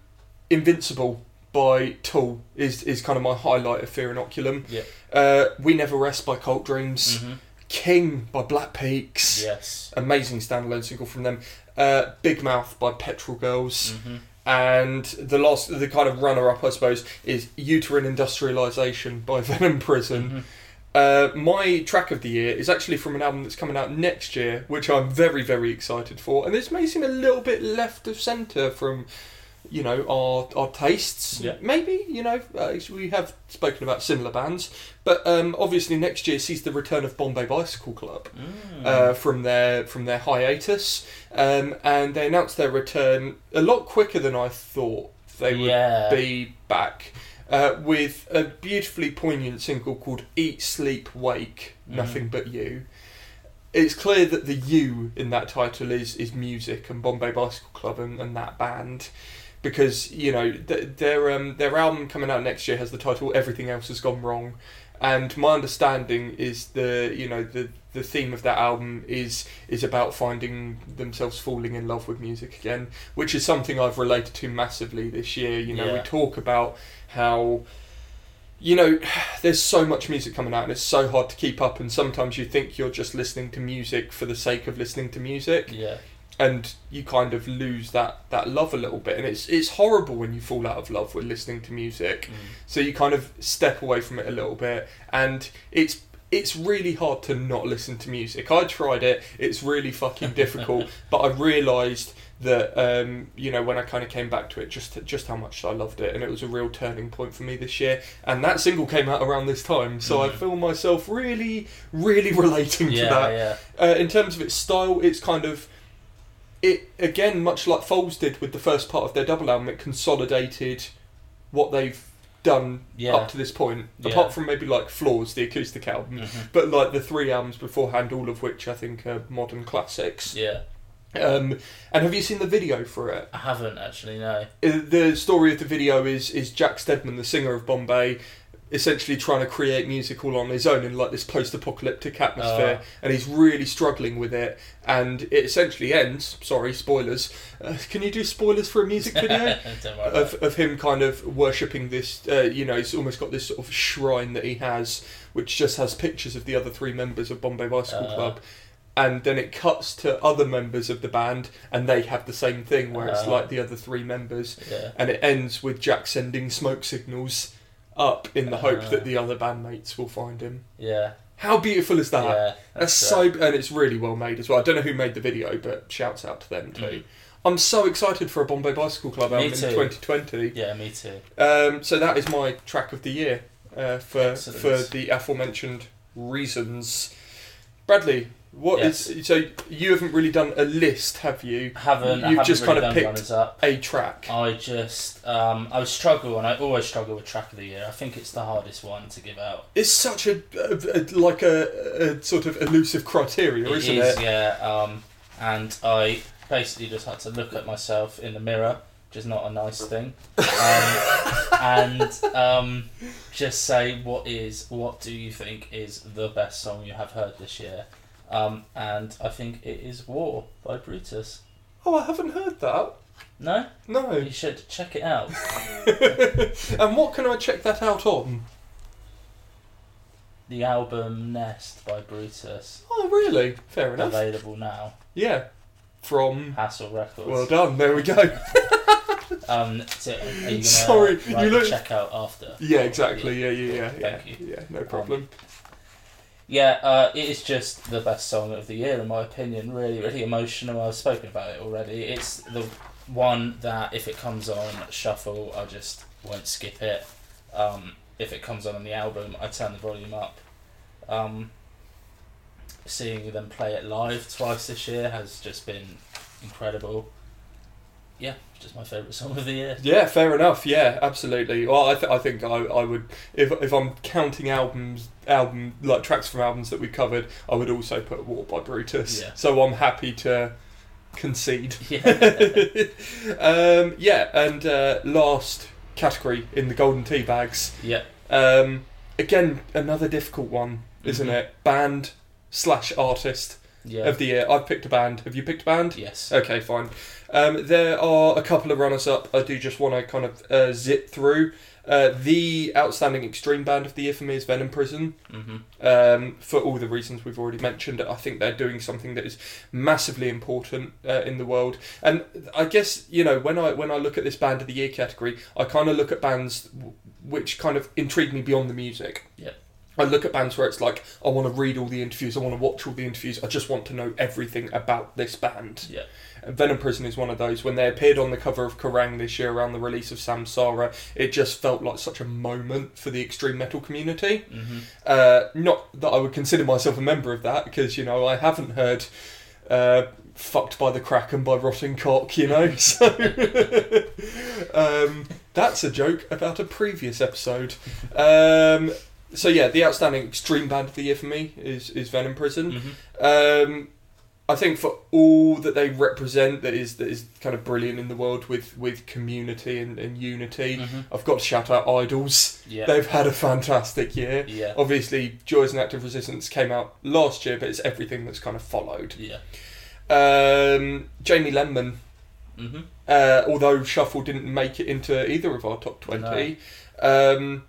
Invincible by Tool is, is kind of my highlight of Fear Inoculum. Yeah. Uh, we Never Rest by Cult Dreams. Mhm. King by Black Peaks. Yes. Amazing standalone single from them. Uh, Big Mouth by Petrol Girls. hmm And the last, the kind of runner up, I suppose, is Uterine Industrialization by [LAUGHS] Venom Prison. Mhm. Uh, my track of the year is actually from an album that's coming out next year, which I'm very, very excited for. And this may seem a little bit left of centre from, you know, our our tastes. Yeah. Maybe, you know, uh, we have spoken about similar bands. But um, obviously, next year sees the return of Bombay Bicycle Club Mm. uh, from their from their hiatus, um, and they announced their return a lot quicker than I thought they would yeah. be back. Uh, with a beautifully poignant single called "Eat, Sleep, Wake. Nothing But You." It's clear that the "you" in that title is is music and Bombay Bicycle Club and, and that band, because you know th- their um, their album coming out next year has the title "Everything Else Has Gone Wrong," and my understanding is the you know the the theme of that album is is about finding themselves falling in love with music again, which is something I've related to massively this year. You know, we talk about how you know there's so much music coming out and it's so hard to keep up and sometimes you think you're just listening to music for the sake of listening to music Yeah. and you kind of lose that that love a little bit, and it's it's horrible when you fall out of love with listening to music. Mm. So you kind of step away from it a little bit, and it's it's really hard to not listen to music. I tried it; it's really fucking difficult. [LAUGHS] but I realised that um, you know when I kind of came back to it, just just how much I loved it, and it was a real turning point for me this year. And that single came out around this time, so I Mhm. feel myself really, really [LAUGHS] relating to that. yeah. Uh, in terms of its style, it's kind of it again, much like Foals did with the first part of their double album. It consolidated what they've done Yeah. up to this point, Yeah. apart from maybe like Flaws, the acoustic album, Mhm. but like the three albums beforehand, all of which I think are modern classics. Yeah. Um, and have you seen the video for it? I haven't actually, no. Uh, The story of the video is is Jack Steadman, the singer of Bombay, essentially trying to create music all on his own in like this post-apocalyptic atmosphere, Oh. and he's really struggling with it. And it essentially ends. Sorry, spoilers. Uh, can you do spoilers for a music [LAUGHS] video? Don't worry about of, of him kind of worshipping this, uh, you know, he's almost got this sort of shrine that he has, which just has pictures of the other three members of Bombay Bicycle Uh. Club. And then it cuts to other members of the band, and they have the same thing, where it's Uh. like the other three members. Yeah. And it ends with Jack sending smoke signals up in the hope Uh. that the other bandmates will find him. Yeah. How beautiful is that? yeah. That's uh, so, and it's really well made as well. I don't know who made the video, but shouts out to them too. Mhm. I'm so excited for a Bombay Bicycle Club album in 2020. Yeah, me too. Um, so that is my track of the year uh, for Excellent. for the aforementioned reasons. Bradley, what is Yes. so you haven't really done a list, have you? Haven't. You've haven't just really kind of picked- up. A track. I just um, I struggle, and I always struggle with track of the year. I think it's the hardest one to give out. It's such a, a, a like a, a sort of elusive criteria, It isn't is, it? yeah. Um, and I basically just had to look at myself in the mirror, which is not a nice thing, um, [LAUGHS] and um, just say what is what do you think is the best song you have heard this year? Um, and I think it is War by Brutus. Oh, I haven't heard that. No, No. you should check it out. [LAUGHS] and what can I check that out on? The album Nest by Brutus, Oh, really? Fair enough. available now. Yeah. From. Hassle Records. Well done. There we go. [LAUGHS] Um, so are you gonna Sorry, you look- check out after? Yeah, exactly. Yeah, yeah, yeah, yeah. Thank Yeah, no problem. Yeah, uh, it is just the best song of the year in my opinion. Really, really emotional. I've spoken about it already. It's the one that if it comes on shuffle, I just won't skip it. Um, if it comes on on the album, I turn the volume up. Um, seeing them play it live twice this year has just been incredible. Yeah, just my favourite song of the year. Yeah, fair enough. Yeah, absolutely. Well, I, th- I think I, I would if if I'm counting albums, album like tracks from albums that we covered, I would also put War by Brutus. Yeah. So I'm happy to concede. [LAUGHS] Yeah. [LAUGHS] um, yeah, and uh, last category in the golden tea bags. yeah. Um, again, another difficult one, isn't Mhm. it? Band slash artist Yeah. of the year. I've picked a band. Have you picked a band? yes. Okay, fine. Um, there are a couple of runners up. I do just want to kind of uh, zip through. Uh, the outstanding extreme band of the year for me is Venom Prison. hmm Um, for all the reasons we've already mentioned, I think they're doing something that is massively important uh, in the world. And I guess you know when I when I look at this band of the year category, I kind of look at bands w- which kind of intrigue me beyond the music. Yeah. I look at bands where it's like I want to read all the interviews, I want to watch all the interviews, I just want to know everything about this band. Yeah. Venom Prison is one of those. When they appeared on the cover of Kerrang this year around the release of Samsara, it just felt like such a moment for the extreme metal community. hmm Uh, not that I would consider myself a member of that, because you know I haven't heard uh, "Fucked by the Kraken" by Rotting Cock, you know. So [LAUGHS] um, that's a joke about a previous episode. Um, so yeah, the outstanding extreme band of the year for me is is Venom Prison. hmm Um, I think for all that they represent, that is that is kind of brilliant in the world with with community and, and unity. hmm I've got to shout out IDLES. Yeah. They've had a fantastic year. yeah. Obviously, Joy as an Act of Resistance came out last year, but it's everything that's kind of followed. Yeah. Um, Jamie Lenman, hmm uh, although Shuffle didn't make it into either of our top 20, um,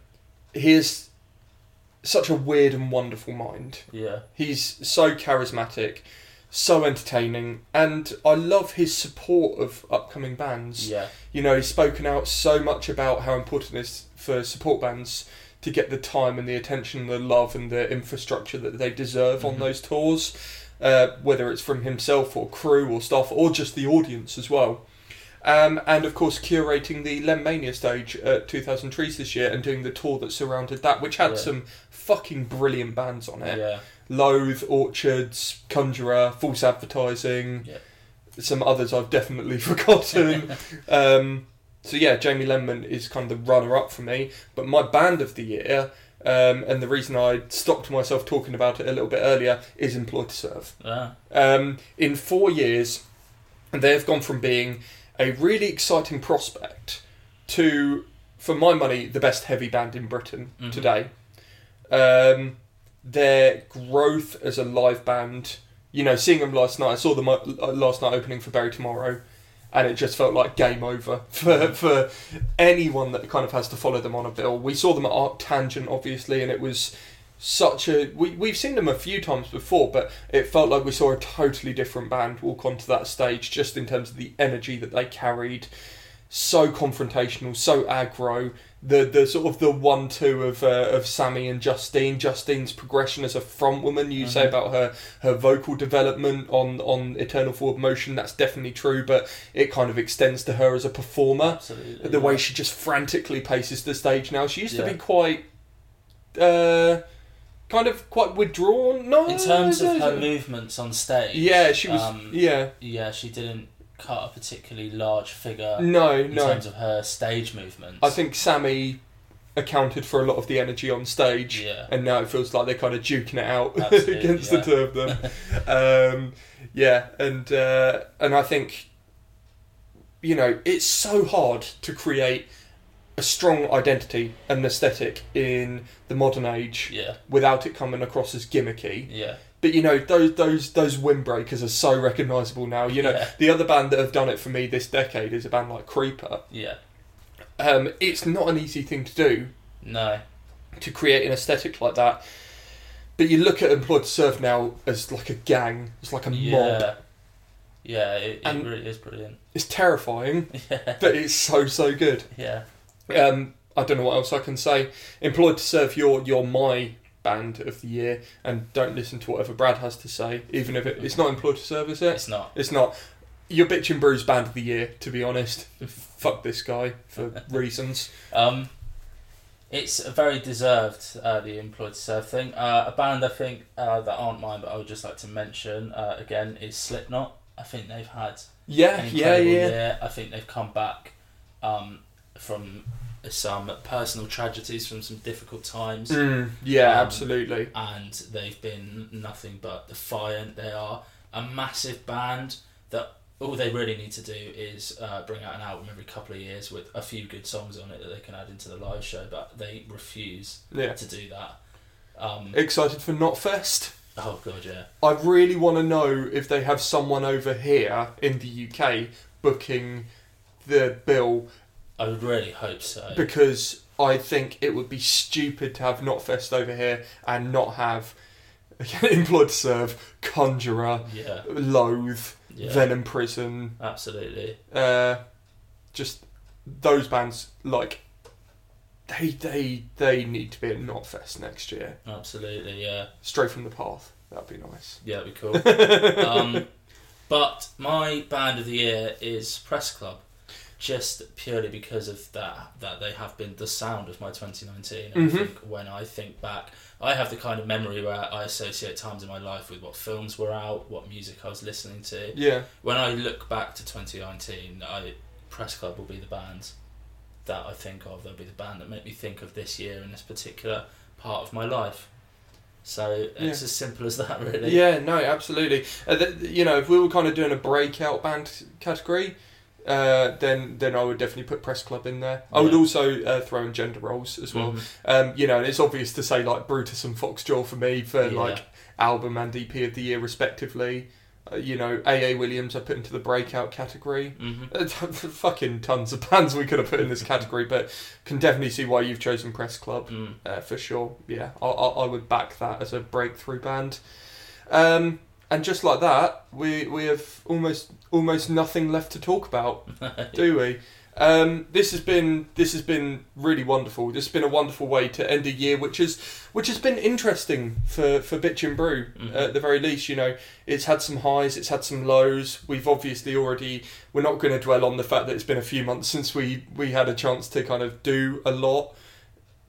he is such a weird and wonderful mind. Yeah. He's so charismatic, so entertaining, and I love his support of upcoming bands. Yeah, You know, he's spoken out so much about how important it is for support bands to get the time and the attention, the love and the infrastructure that they deserve on Mhm. those tours, uh, whether it's from himself or crew or staff or just the audience as well. Um, and of course, curating the Lem Mania stage at 2000 Trees this year and doing the tour that surrounded that, which had Yeah. some fucking brilliant bands on it. yeah, Loathe, Orchards, Conjurer, False Advertising, Yeah. some others I've definitely [LAUGHS] forgotten. [LAUGHS] um, so yeah, Jamie Lenman is kind of the runner-up for me. But my band of the year, um, and the reason I stopped myself talking about it a little bit earlier, is Employed to Serve. Ah, Um, in four years, they have gone from being a really exciting prospect to, for my money, the best heavy band in Britain Mhm. today. Um, their growth as a live band, you know, seeing them last night, I saw them uh, last night opening for Bury Tomorrow, and it just felt like game over [LAUGHS] for for anyone that kind of has to follow them on a bill. We saw them at ArcTanGent, obviously, and it was such a we we've seen them a few times before, but it felt like we saw a totally different band walk onto that stage, just in terms of the energy that they carried. So confrontational, so aggro. The the sort of the one two of uh, of Sammy and Justine. Justine's progression as a front woman. You say Mhm. about her her vocal development on on Eternal Forward Motion. That's definitely true, but it kind of extends to her as a performer absolutely. the way she just frantically paces the stage now. She used to be quite, uh, kind of quite withdrawn. No, in terms of her movements on stage. yeah, she was. um, yeah, yeah, she didn't cut a particularly large figure no, in no. terms of her stage movements. I think Sammy accounted for a lot of the energy on stage, Yeah. and now it feels like they're kind of duking it out [LAUGHS] against yeah. the two of them. [LAUGHS] um, yeah, and uh, and I think, you know, it's so hard to create a strong identity and aesthetic in the modern age Yeah, without it coming across as gimmicky. yeah, But you know, those those those windbreakers are so recognisable now. You know, Yeah. the other band that have done it for me this decade is a band like Creeper. yeah. Um, it's not an easy thing to do No, to create an aesthetic like that. But you look at Employed to Serve now as like a gang, it's like a mob. yeah, yeah. It, it really is brilliant. It's terrifying, [LAUGHS] Yeah, but it's so so good. yeah, Um, I don't know what else I can say. Employed to Serve, you're you're my band of the year, and don't listen to whatever Brad has to say, even if it, it's not Employed to Serve, is it? it's not. It's not. Your bitch and brews band of the year, to be honest. [LAUGHS] Fuck this guy for reasons. Um, it's a very deserved uh, the employed to serve thing. Uh, a band I think uh, that aren't mine, but I would just like to mention uh, again is Slipknot. I think they've had Yeah, an yeah, yeah. year. I think they've come back um, from some personal tragedies, from some difficult times, Mm, yeah, Um, absolutely. and they've been nothing but defiant. They are a massive band that all they really need to do is uh, bring out an album every couple of years with a few good songs on it that they can add into the live show, but they refuse Yeah. to do that. Um, Excited for Knotfest. oh god, yeah, I really want to know if they have someone over here in the UK booking the bill I would really hope so. because I think it would be stupid to have Knotfest over here and not have [LAUGHS] Employed to Serve, Conjurer, yeah, Loathe, yeah, Venom Prison, absolutely. uh, just those bands like they they they need to be at Knotfest next year. Absolutely, yeah, Straight from the path. That'd be nice. yeah, that'd be cool. [LAUGHS] um, but my band of the year is Press Club, just purely because of that. That they have been the sound of my 2019. And Mhm. I think when I think back, I have the kind of memory where I associate times in my life with what films were out, what music I was listening to. Yeah. When I look back to 2019, I Press Club will be the band that I think of. They'll be the band that make me think of this year in this particular part of my life. So it's Yeah. as simple as that, really. Yeah, no, absolutely. Uh, th- you know, if we were kind of doing a breakout band category, uh, then then I would definitely put Press Club in there. I would also uh, throw in Gender Roles as well. Mhm. Um, you know, and it's obvious to say like Brutus and Foxjaw for me for Yeah. like album and EP of the year respectively. Uh, you know, AA Williams I put into the breakout category. [LAUGHS] Mhm. Uh, fucking tons of bands we could have put in this category, but can definitely see why you've chosen Press Club Mm. uh, for sure. Yeah, I, I, I would back that as a breakthrough band. Um, and just like that, we we have almost almost nothing left to talk about, [LAUGHS] do we? Um, this has been this has been really wonderful. This has been a wonderful way to end a year, which is which has been interesting for for Bitch and Brew Mhm. at the very least. You know, it's had some highs, it's had some lows. We've obviously already we're not going to dwell on the fact that it's been a few months since we we had a chance to kind of do a lot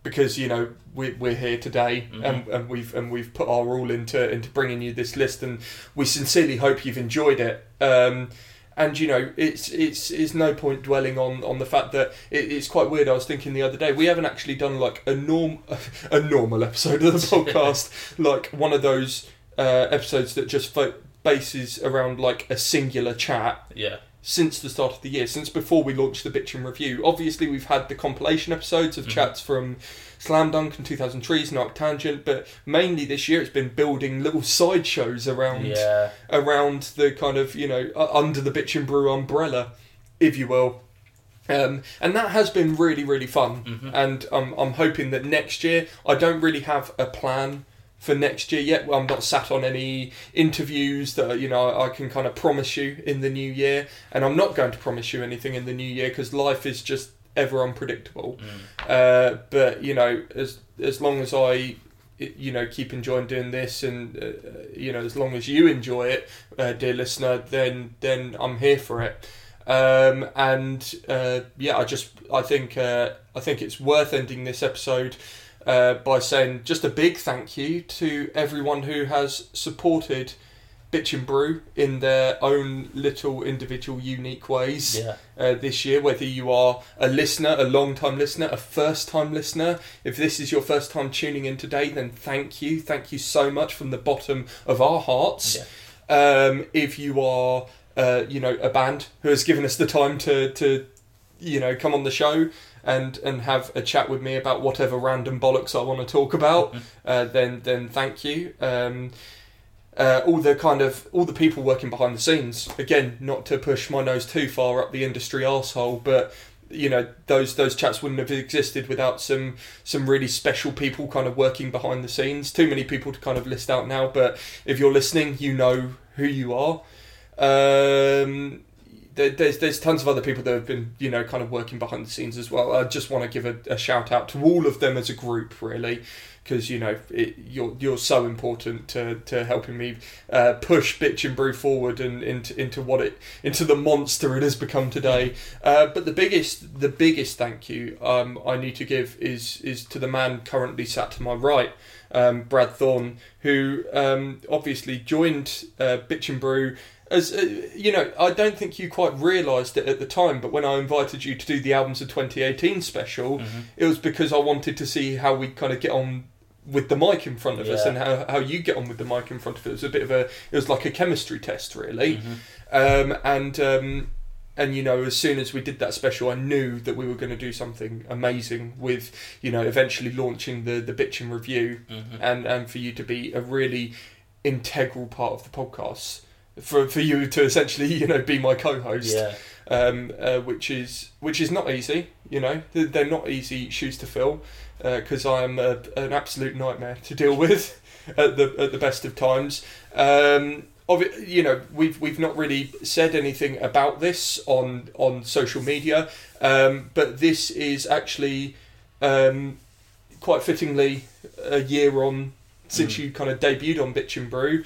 because you know we, we're here today Mhm. and, and we've and we've put our all into into bringing you this list and we sincerely hope you've enjoyed it um, and you know it's it's it's no point dwelling on on the fact that it, it's quite weird I was thinking the other day we haven't actually done like a norm [LAUGHS] a normal episode of the [LAUGHS] podcast like one of those uh, episodes that just fo- bases around like a singular chat Yeah. Since the start of the year, since before we launched the Bitch and Review. Obviously, we've had the compilation episodes of Mhm. chats from Slam Dunk and 2000 Trees and ArcTanGent, but mainly this year it's been building little sideshows around Yeah. around the kind of you know uh, under the Bitch and Brew umbrella, if you will. Um, and that has been really really fun, Mhm. and I'm I'm hoping that next year I don't really have a plan for next year yet. I'm not sat on any interviews that you know I can kind of promise you in the new year, and I'm not going to promise you anything in the new year because life is just ever unpredictable. Mm. Uh, but you know, as as long as I, you know, keep enjoying doing this, and uh, you know, as long as you enjoy it, uh, dear listener, then then I'm here for it. Um, and uh, yeah, I just I think uh, I think it's worth ending this episode uh, by saying just a big thank you to everyone who has supported Bitch and Brew in their own little individual unique ways Yeah. uh, this year, whether you are a listener, a long time listener, a first time listener. If this is your first time tuning in today, then thank you. Thank you so much from the bottom of our hearts. Yeah. Um, if you are, uh, you know, a band who has given us the time to, to you know, come on the show and, and have a chat with me about whatever random bollocks I want to talk about, uh, then then thank you. Um, uh, all the kind of all the people working behind the scenes. Again, not to push my nose too far up the industry asshole, but you know those those chats wouldn't have existed without some some really special people kind of working behind the scenes. Too many people to kind of list out now, but if you're listening, you know who you are. Um, there, there's there's tons of other people that have been you know kind of working behind the scenes as well. I just want to give a, a shout out to all of them as a group, really, because you know it, you're you're so important to, to helping me uh, push Bitch and Brew forward and into into what it into the monster it has become today. Uh, but the biggest the biggest thank you um, I need to give is is to the man currently sat to my right. Um, Brad Thorne, who um, obviously joined uh, Bitch and Brew as uh, you know, I don't think you quite realised it at the time, but when I invited you to do the albums of 2018 special, Mhm. it was because I wanted to see how we kind of get on with the mic in front of us and how, how you get on with the mic in front of us. It was a bit of a, it was like a chemistry test, really. Mhm. Um, and um, and you know, as soon as we did that special, I knew that we were going to do something amazing with you know eventually launching the the bitch and review Mhm. and and for you to be a really integral part of the podcast for for you to essentially you know be my co-host Yeah. um, uh, which is which is not easy you know they're, they're not easy shoes to fill because I am a, an absolute nightmare to deal with [LAUGHS] at the at the best of times um, of it, you know we've we've not really said anything about this on on social media um, but this is actually um, quite fittingly a year on since Mm. you kind of debuted on Bitch and Brew.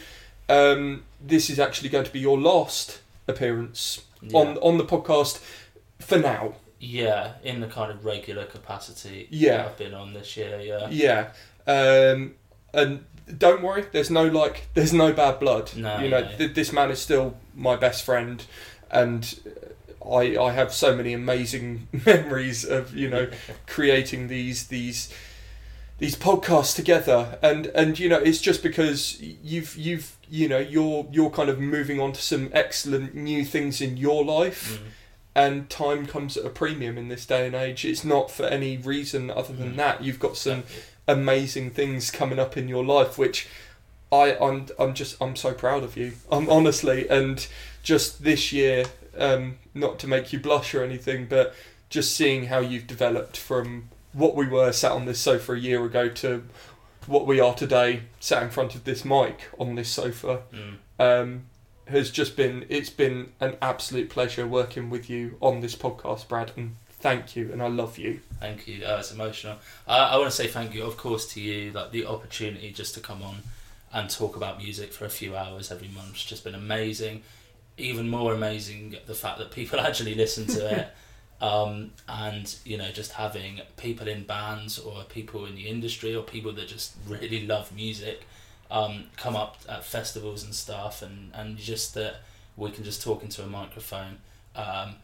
Um, this is actually going to be your last appearance Yeah. on on the podcast for now. Yeah, in the kind of regular capacity Yeah. that I've been on this year, yeah. Yeah, um, and don't worry, there's no like, there's no bad blood. No, you know, no. th- this man is still my best friend, and I I have so many amazing [LAUGHS] memories of you know [LAUGHS] creating these these these podcasts together and and you know it's just because you've you've you know you're you're kind of moving on to some excellent new things in your life Mm. and time comes at a premium in this day and age it's not for any reason other than Mm. that you've got some amazing things coming up in your life which I I'm I'm just I'm so proud of you I'm honestly and just this year um not to make you blush or anything but just seeing how you've developed from what we were sat on this sofa a year ago to what we are today sat in front of this mic on this sofa Mm. um, has just been it's been an absolute pleasure working with you on this podcast, Brad, and thank you, and I love you. Thank you. Uh, it's emotional. Uh, I want to say thank you, of course, to you. Like the opportunity just to come on and talk about music for a few hours every month has just been amazing. Even more amazing the fact that people [LAUGHS] actually listen to it. [LAUGHS] Um, and you know, just having people in bands or people in the industry or people that just really love music um, come up at festivals and stuff, and, and just that we can just talk into a microphone. Um,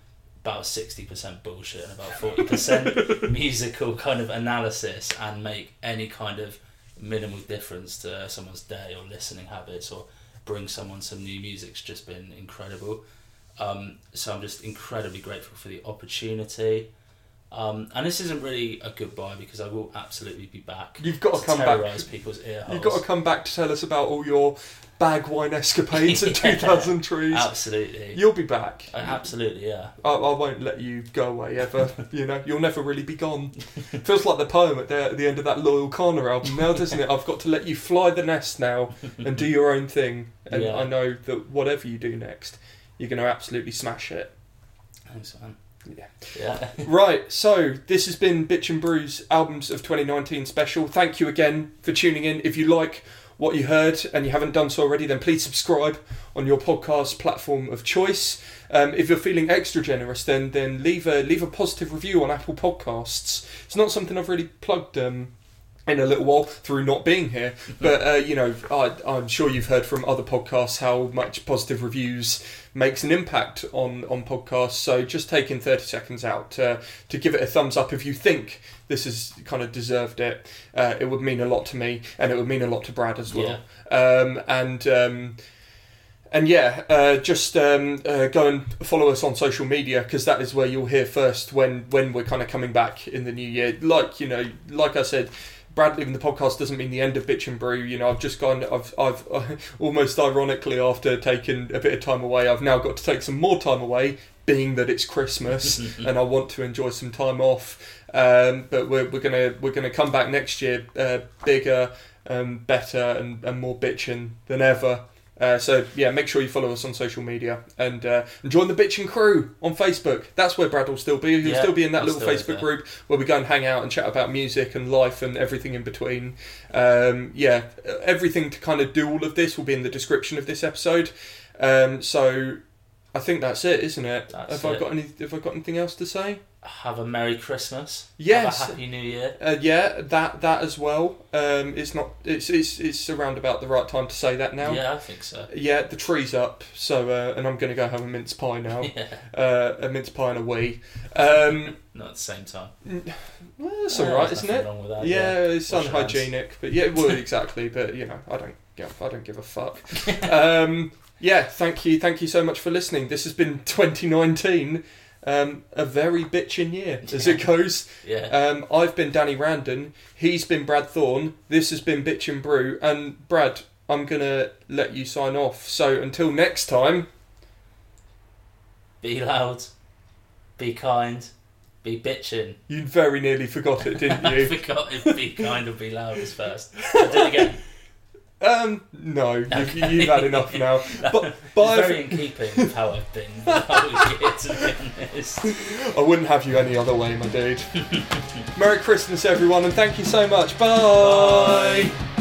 about 60% bullshit and about 40% [LAUGHS] musical kind of analysis and make any kind of minimal difference to someone's day or listening habits or bring someone some new music's just been incredible. Um, so I'm just incredibly grateful for the opportunity. Um, and this isn't really a goodbye because I will absolutely be back. You've got to come back. terrorise people's ear holes. You've got to come back to tell us about all your bag wine escapades at [LAUGHS] Yeah. 2000 Trees. Absolutely. You'll be back. Uh, absolutely, yeah. I, I won't let you go away ever. [LAUGHS] you know, you'll never really be gone. Feels like the poem at the, at the end of that Loyle Carner album now, doesn't it? I've got to let you fly the nest now and do your own thing. And Yeah. I know that whatever you do next, you're going to absolutely smash it. Thanks, man. Yeah. Yeah. [LAUGHS] Right, so this has been Bitch and Brews Albums of 2019 special. Thank you again for tuning in. If you like what you heard and you haven't done so already, then please subscribe on your podcast platform of choice. Um, if you're feeling extra generous, then then leave a leave a positive review on Apple Podcasts. It's not something I've really plugged um, in a little while through not being here, but uh, you know I, I'm sure you've heard from other podcasts how much positive reviews makes an impact on on podcasts. So just taking 30 seconds out uh, to give it a thumbs up if you think this has kind of deserved it. Uh, it would mean a lot to me, and it would mean a lot to Brad as well. Um, and um, and yeah, uh, just um, uh, go and follow us on social media because that is where you'll hear first when when we're kind of coming back in the new year. Like you know, like I said. Brad leaving the podcast doesn't mean the end of Bitch and Brew. You know, I've just gone. I've, I've [LAUGHS] almost ironically after taking a bit of time away, I've now got to take some more time away, being that it's Christmas [LAUGHS] and I want to enjoy some time off. Um, but we're, we're gonna we're gonna come back next year, uh, bigger, and better, and, and more bitching than ever. Uh, so yeah, make sure you follow us on social media and, uh, and join the bitching crew on Facebook. That's where Brad will still be. He'll Yeah, still be in that little Facebook group where we go and hang out and chat about music and life and everything in between. Um, yeah, everything to kind of do all of this will be in the description of this episode. Um, so I think that's it, isn't it? That's have I got any? Have I got anything else to say? Have a Merry Christmas. Yes. Have a Happy New Year. Uh, yeah, that that as well. Um, it's not. It's, it's it's around about the right time to say that now. Yeah, I think so. Yeah, the tree's up, so uh, and I'm going to go have a mince pie now. [LAUGHS] Yeah. Uh, a mince pie and a wee. Um, [LAUGHS] Not at the same time. well, that's Uh, all right, isn't it? That, Yeah, it's Wash unhygienic, but yeah, well, [LAUGHS] exactly. But you know, I don't. Yeah, I don't give a fuck. um, yeah, thank you, thank you so much for listening. This has been 2019, um, a very bitchin' year [LAUGHS] as it goes. Yeah. Um, I've been Danny Randon. He's been Brad Thorne. This has been Bitch and Brew. And Brad, I'm gonna let you sign off. So until next time. Be loud. Be kind. Be bitching. You very nearly forgot it, didn't [LAUGHS] I you? forgot if be kind or be loud was first. I'll do it again. [LAUGHS] um, no, you've, Okay. you've had [LAUGHS] enough now. But It's very in keeping with how I've been the whole year, to be honest. [LAUGHS] I wouldn't have you any other way, my dude. [LAUGHS] Merry Christmas, everyone, and thank you so much. Bye. Bye.